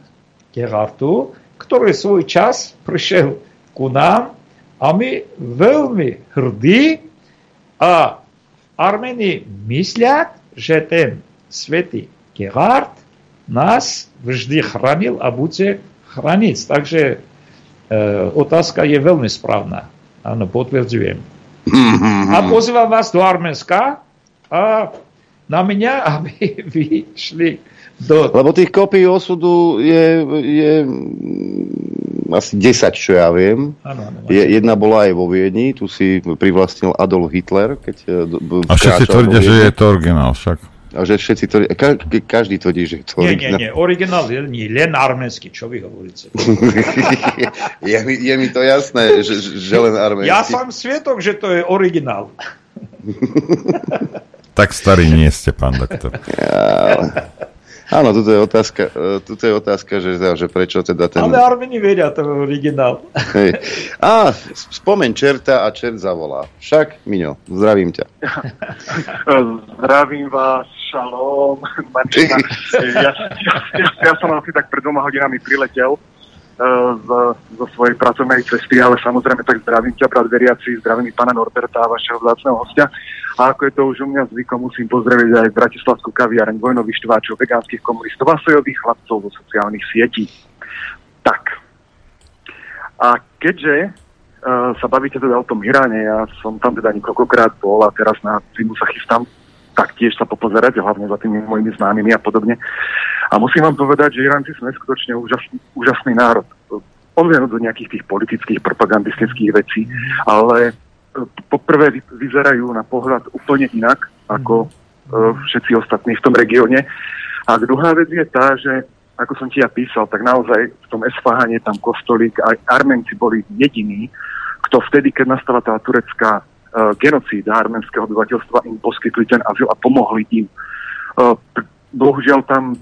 Gerardu, ktorý svoj čas prišiel ku nám a my veľmi hrdí a Armeni myslia, že ten svätý Gerard nás vždy chránil a bude chrániť. Takže e, otázka je veľmi správna. Áno, potvrdzujem. A pozývam vás do Arménska a na mňa, aby vy šli do... Lebo tých kopií osudu je, je mm, asi 10, čo ja viem. Je, jedna bola aj vo Viedni, tu si privlastnil Adolf Hitler. Keď, e, A všetci tvrdia, že je to originál však. A že všetci to... Ka, každý tvrdí, že to Nie, nie, originál. nie, originál je nie, len arménsky, čo vy hovoríte. je, mi, je mi to jasné, že, že len arménsky. Ja som sviatok, že to je originál. Tak starý nie ste, pán doktor. Ja, áno, toto je otázka, e, toto je otázka že, že prečo teda ten... Ale Armeni vedia, to je originál. Hej. Á, spomeň čerta a čert zavolá. Však, Miňo, zdravím ťa. Zdravím vás, šalom, Martina. Ja, ja, ja, ja som asi tak pred dvoma hodinami priletel z, zo svojej pracovnej cesty, ale samozrejme tak zdravím ťa, brat veriaci, zdravím pána Norberta a vašeho vzácného hostia. A ako je to už u mňa zvykom, musím pozdraviť aj Bratislavskú kaviareň vojnových štváčov, vegánskych komunistov a sojových chlapcov zo sociálnych sietí. Tak. A keďže uh, sa bavíte teda o tom Iráne, ja som tam teda niekoľkokrát bol a teraz na zimu sa chystám taktiež sa popozerať, hlavne za tými mojimi známymi a podobne. A musím vám povedať, že Iránci sme skutočne úžasný, úžasný národ. Odvienú do nejakých tých politických, propagandistických vecí, ale e, poprvé vy- vyzerajú na pohľad úplne inak ako e, všetci ostatní v tom regióne. A druhá vec je tá, že ako som ti ja písal, tak naozaj v tom Esfahane tam kostolík, aj Armenci boli jediní, kto vtedy, keď nastala tá turecká genocída arménskeho obyvateľstva, im poskytli ten azyl a pomohli im. Pr- bohužiaľ tam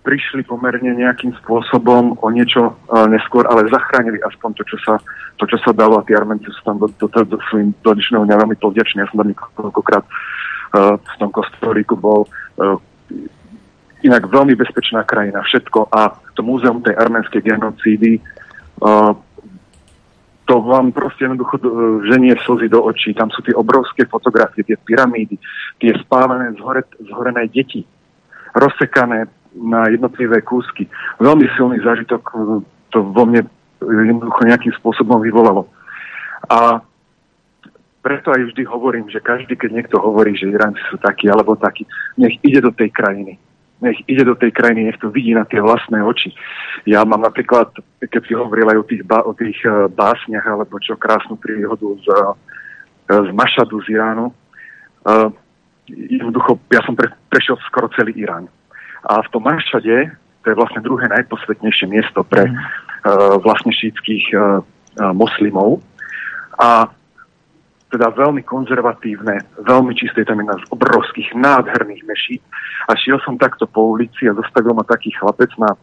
prišli pomerne nejakým spôsobom o niečo uh, neskôr, ale zachránili aspoň to, čo sa, to, čo sa dalo a tí Armenci sú tam do, do, do, do do dnešného dňa veľmi povďační. Ja som tam niekoľkokrát v tom kostolíku bol. Inak veľmi bezpečná krajina, všetko a to múzeum tej arménskej genocídy to vám proste jednoducho uh, ženie slzy do očí. Tam sú tie obrovské fotografie, tie pyramídy, tie spávané, zhore, zhorené deti, rozsekané na jednotlivé kúsky. Veľmi silný zážitok uh, to vo mne jednoducho nejakým spôsobom vyvolalo. A preto aj vždy hovorím, že každý, keď niekto hovorí, že Iránci sú takí alebo takí, nech ide do tej krajiny. Nech ide do tej krajiny, nech to vidí na tie vlastné oči. Ja mám napríklad, keď si hovoril aj o tých, ba- o tých uh, básniach, alebo čo krásnu príhodu z, uh, z Mašadu z Iránu. Uh, jednoducho, ja som pre, prešiel skoro celý Irán. A v tom Mašade, to je vlastne druhé najposvetnejšie miesto pre uh, vlastne šítských uh, uh, moslimov. A teda veľmi konzervatívne, veľmi čisté, tam je nás obrovských, nádherných mešít. A šiel som takto po ulici a zastavil ma taký chlapec na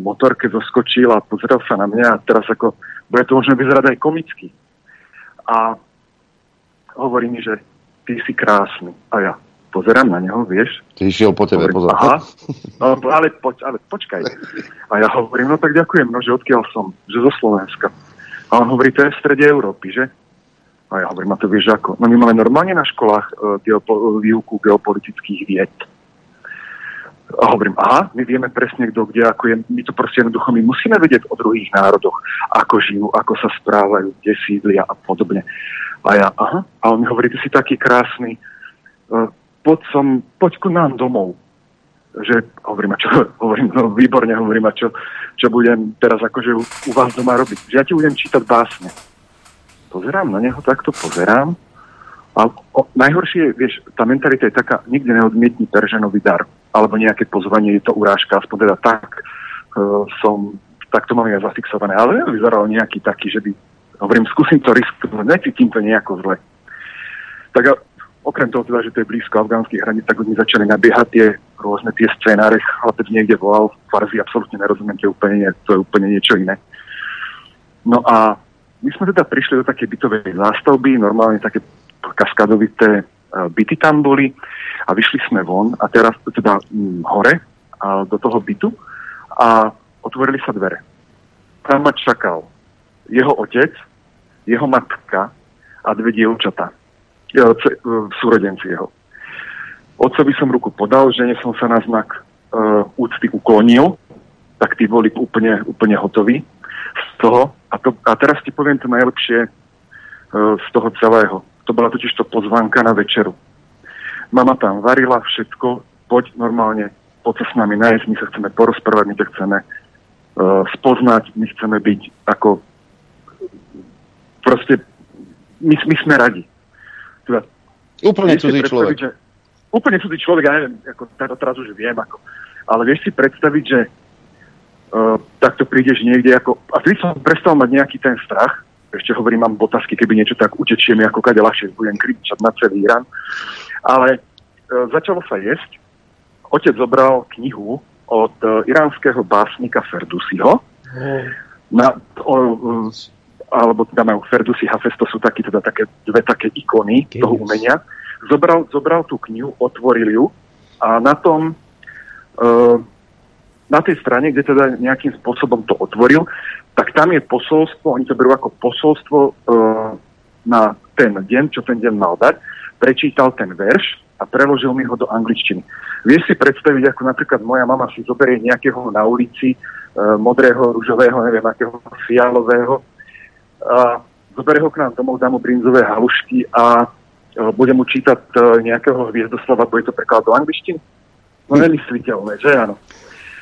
motorke, zoskočil a pozrel sa na mňa a teraz ako, bude to možno vyzerať aj komicky. A hovorí mi, že ty si krásny. A ja pozerám na neho, vieš. Ty išiel po tebe, pozor. Aha, no, ale, poď, ale počkaj. A ja hovorím, no tak ďakujem, no že odkiaľ som, že zo Slovenska. A on hovorí, to je v strede Európy, že? A ja hovorím, a to vieš ako? No my máme normálne na školách uh, geopo- výuku geopolitických vied. A hovorím, aha, my vieme presne kto kde, ako je, my to proste jednoducho, my musíme vedieť o druhých národoch, ako žijú, ako sa správajú, kde sídlia a podobne. A ja, aha, a on mi hovorí, ty si taký krásny, uh, poď, som, poď ku nám domov. Že hovorím, a čo, hovorím, no výborne, hovorím, a čo, čo budem teraz akože u, u vás doma robiť. Že ja ti budem čítať básne. Pozerám na neho, takto pozerám. A o, najhoršie vieš, tá mentalita je taká, nikdy neodmietni Peržanový dar, alebo nejaké pozvanie, je to urážka, aspoň teda tak uh, som, tak to mám ja zafixované, ale vyzeral nejaký taký, že by, hovorím, skúsim to riskovať, necítim to nejako zle. Tak a, okrem toho teda, že to je blízko afgánskych hraníc, tak oni začali nabiehať tie rôzne tie scénáre, chlapec niekde volal, Farzi absolútne nerozumiem, to je úplne, to je úplne niečo iné. No a my sme teda prišli do takej bytovej zástavby, normálne také kaskadovité e, byty tam boli a vyšli sme von a teraz teda mm, hore a do toho bytu a otvorili sa dvere. Tam ma čakal jeho otec, jeho matka a dve dievčatá, e, e, súrodenci jeho. Otcovi som ruku podal, žene som sa na znak uh, úcty uklonil, tak tí boli úplne, úplne hotoví z toho. A, to, a teraz ti poviem to najlepšie uh, z toho celého. To bola totiž to pozvánka na večeru. Mama tam varila všetko, poď normálne, poď sa s nami nájsť, my sa chceme porozprávať, my ťa chceme uh, spoznať, my chceme byť ako proste, my, my sme radi. Teda, Úplne cudzí človek. Že, úplne cudzí človek, ja neviem, ako, teraz už viem, ako, ale vieš si predstaviť, že uh, takto prídeš niekde, ako, a vtedy som prestal mať nejaký ten strach, ešte hovorím, mám otázky, keby niečo tak utečie mi, ako kade ľahšie budem kričať na celý Irán, ale uh, začalo sa jesť, otec zobral knihu od uh, iránskeho básnika Ferdusiho, na, o, alebo teda majú Ferdusi Hafez, to sú taký, teda také, dve také ikony toho umenia. Zobral, zobral tú knihu, otvoril ju a na tom, uh, na tej strane, kde teda nejakým spôsobom to otvoril, tak tam je posolstvo, oni to berú ako posolstvo uh, na ten deň, čo ten deň mal dať, prečítal ten verš a preložil mi ho do angličtiny. Vieš si predstaviť, ako napríklad moja mama si zoberie nejakého na ulici, uh, modrého, ružového, neviem, akého fialového, a zoberie ho k nám domov, dá mu brinzové halušky a uh, bude mu čítať uh, nejakého hviezdoslova, bude to preklad do angličtiny? No nemysliteľné, že áno.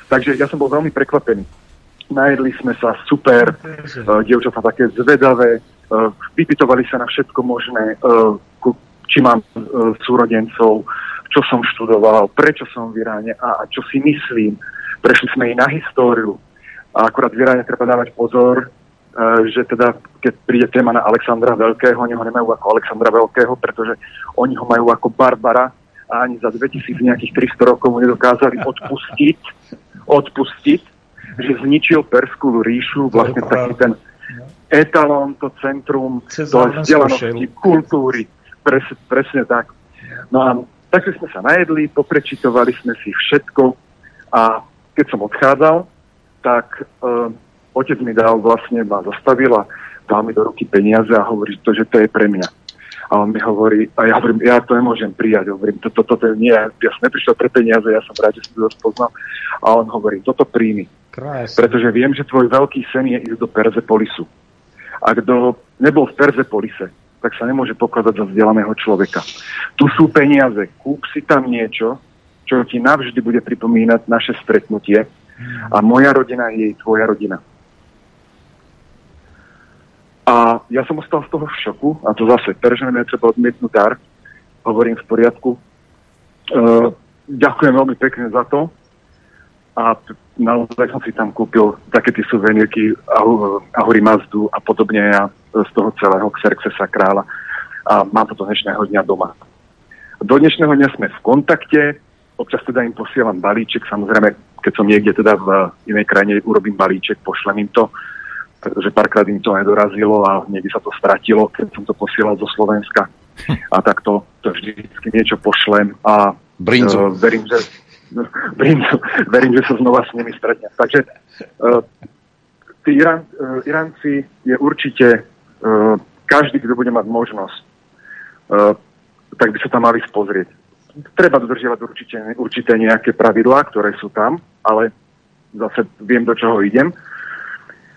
Takže ja som bol veľmi prekvapený. Najedli sme sa super, uh, dievčatá také zvedavé, uh, vypytovali sa na všetko možné, uh, či mám uh, súrodencov, čo som študoval, prečo som v Iráne a, a čo si myslím. Prešli sme i na históriu. A akurát v Iráne treba dávať pozor, že teda, keď príde téma na Alexandra Veľkého, oni ho nemajú ako Alexandra Veľkého, pretože oni ho majú ako Barbara a ani za 2000 nejakých 300 rokov mu nedokázali odpustiť, odpustiť, že zničil Perskú ríšu, vlastne taký ten etalón, to centrum, to vzdelanosti, kultúry, pres, presne tak. No a takže sme sa najedli, poprečitovali sme si všetko a keď som odchádzal, tak uh, otec mi dal vlastne, ma zastavil a dal mi do ruky peniaze a hovorí to, že to je pre mňa. A on mi hovorí, a ja hovorím, ja to nemôžem prijať, hovorím, toto to, to, nie, ja som neprišiel pre peniaze, ja som rád, že som to spoznal. A on hovorí, toto príjmi, Krásne. pretože viem, že tvoj veľký sen je ísť do Perzepolisu. A kto nebol v Perzepolise, tak sa nemôže pokladať za vzdelaného človeka. Tu sú peniaze, kúp si tam niečo, čo ti navždy bude pripomínať naše stretnutie a moja rodina je jej tvoja rodina. A ja som ostal z toho v šoku, a to zase, Peržanom je treba odmietnúť dar, hovorím v poriadku. Uh, ďakujem veľmi pekne za to. A naozaj som si tam kúpil také tie suvenírky Ahu- Ahuri Mazdu a podobne ja z toho celého Xerxesa kráľa. A mám to do dnešného dňa doma. Do dnešného dňa sme v kontakte, občas teda im posielam balíček, samozrejme, keď som niekde teda v inej krajine urobím balíček, pošlem im to, pretože párkrát im to nedorazilo a niekde sa to stratilo, keď som to posielal zo Slovenska. A takto to vždycky niečo pošlem a. Uh, verím, že brinzu, verím, že sa znova s nimi stretnem. Takže uh, tí Irán, uh, Iránci je určite uh, každý, kto bude mať možnosť, uh, tak by sa tam mali spozrieť. Treba dodržiavať určite, určité nejaké pravidlá, ktoré sú tam, ale zase viem, do čoho idem.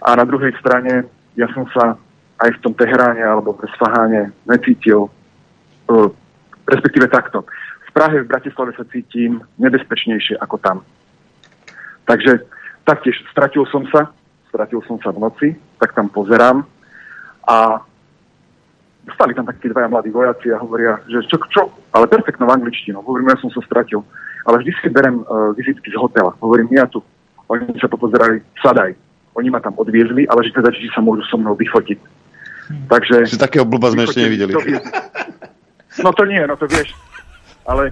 A na druhej strane ja som sa aj v tom Teheráne alebo v Sfaháne necítil, uh, respektíve takto. V Prahe, v Bratislave sa cítim nebezpečnejšie ako tam. Takže taktiež stratil som sa, stratil som sa v noci, tak tam pozerám a stali tam takí dvaja mladí vojaci a hovoria, že čo, čo, ale perfektno v angličtinu. Hovorím, ja som sa stratil. Ale vždy si berem uh, vizitky z hotela. Hovorím, ja tu. Oni sa popozerali, sadaj. Oni ma tam odviezli, ale že teda, či sa môžu so mnou vyfotiť. Takže... Si takého blba sme ešte nevideli. To No to nie, no to vieš. Ale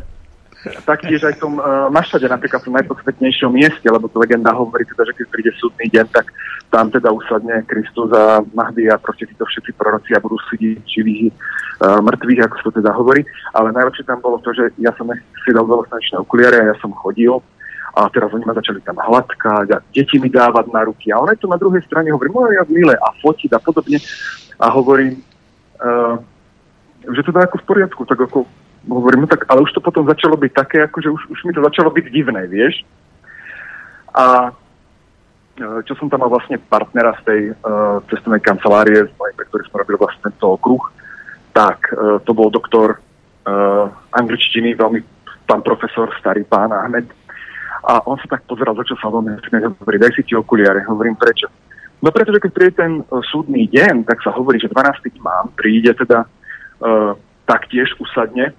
taktiež aj v tom uh, Mašade napríklad v tom najpodsvetnejšom mieste, lebo to legenda hovorí teda, že keď príde súdny deň, tak tam teda usadne Kristus a Mahdi a proste títo všetci proroci a budú súdiť živých uh, mŕtvych, ako sa to teda hovorí. Ale najlepšie tam bolo to, že ja som si dal veľostanečné okuliare a ja som chodil a teraz oni ma začali tam hladkať a deti mi dávať na ruky. A on aj to na druhej strane hovorí, no ja milé a fotiť a podobne. A hovorím, uh, že to dá ako v poriadku, tak ako hovorím, no tak, ale už to potom začalo byť také, ako že už, už mi to začalo byť divné, vieš. A e, čo som tam mal vlastne partnera z tej uh, cestovnej kancelárie, pre ktorý som robil vlastne tento okruh, tak uh, to bol doktor angličtiny, veľmi pán profesor, starý pán Ahmed. A on sa tak pozeral, za čo sa veľmi hovorí, daj si ti okuliare. Hovorím, prečo? No pretože keď príde ten uh, súdny deň, tak sa hovorí, že 12. imám príde teda uh, taktiež usadne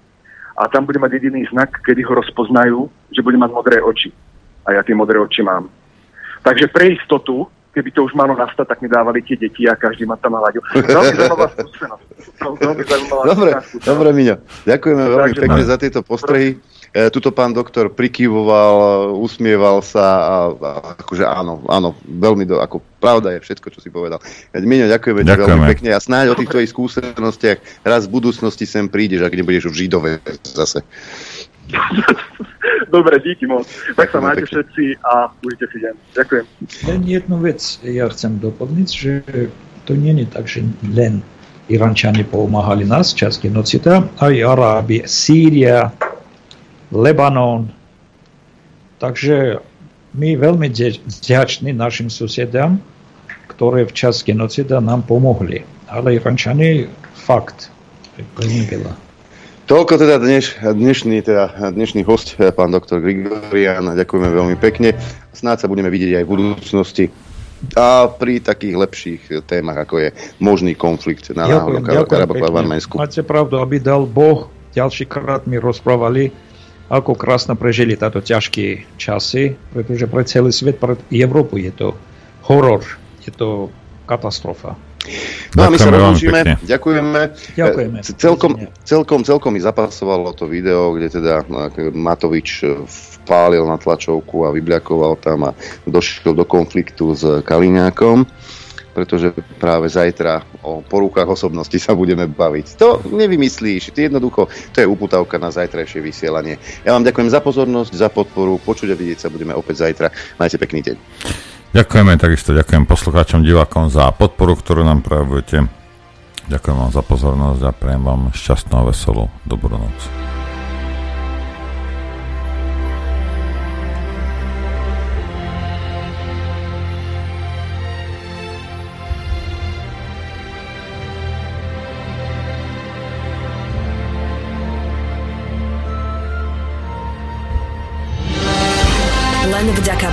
a tam bude mať jediný znak, kedy ho rozpoznajú, že bude mať modré oči. A ja tie modré oči mám. Takže pre istotu, keby to už malo nastať, tak mi dávali tie deti a každý ma tam hľadil. Veľmi zaujímavá skúsenosť. Dobre, dobre, Miňo. Ďakujeme veľmi pekne za tieto postrehy. E, tuto pán doktor prikyvoval, usmieval sa a, a akože áno, áno, veľmi do, ako pravda je všetko, čo si povedal. Miňo, ďakujeme, ďakujeme. veľmi pekne a snáď o tých tvojich skúsenostiach raz v budúcnosti sem prídeš, ak nebudeš v Židove zase. Dobre, díky moc. Tak sa máte všetci a budete si deň. Ďakujem. Len jednu vec ja chcem doplniť, že to nie je tak, že len Irančani pomáhali nás čas genocida, aj Arábie, Sýria, Lebanon. Takže my veľmi vďační našim susedám, ktoré v čas genocida nám pomohli. Ale Irančani fakt. Toľko teda dneš, dnešný, teda dnešný host, pán doktor Grigorian. Ďakujeme veľmi pekne. Snáď sa budeme vidieť aj v budúcnosti a pri takých lepších témach, ako je možný konflikt na Náhodnom Karabachu a Arménsku. Máte pravdu, aby dal Boh, ďalší krát mi rozprávali, ako krásno prežili táto ťažké časy, pretože pre celý svet, pre Európu je to horor, je to katastrofa. No a my sa rozlúčime, ďakujeme. ďakujeme. Celkom, celkom, celkom mi zapasovalo to video, kde teda Matovič vpálil na tlačovku a vybliakoval tam a došiel do konfliktu s Kaliňákom pretože práve zajtra o porúkach osobnosti sa budeme baviť. To nevymyslíš, ty jednoducho, to je uputavka na zajtrajšie vysielanie. Ja vám ďakujem za pozornosť, za podporu, počuť a vidieť sa budeme opäť zajtra. Majte pekný deň. Ďakujeme, takisto ďakujem poslucháčom, divákom za podporu, ktorú nám prejavujete. Ďakujem vám za pozornosť a prejem vám šťastnú a veselú dobrú noc.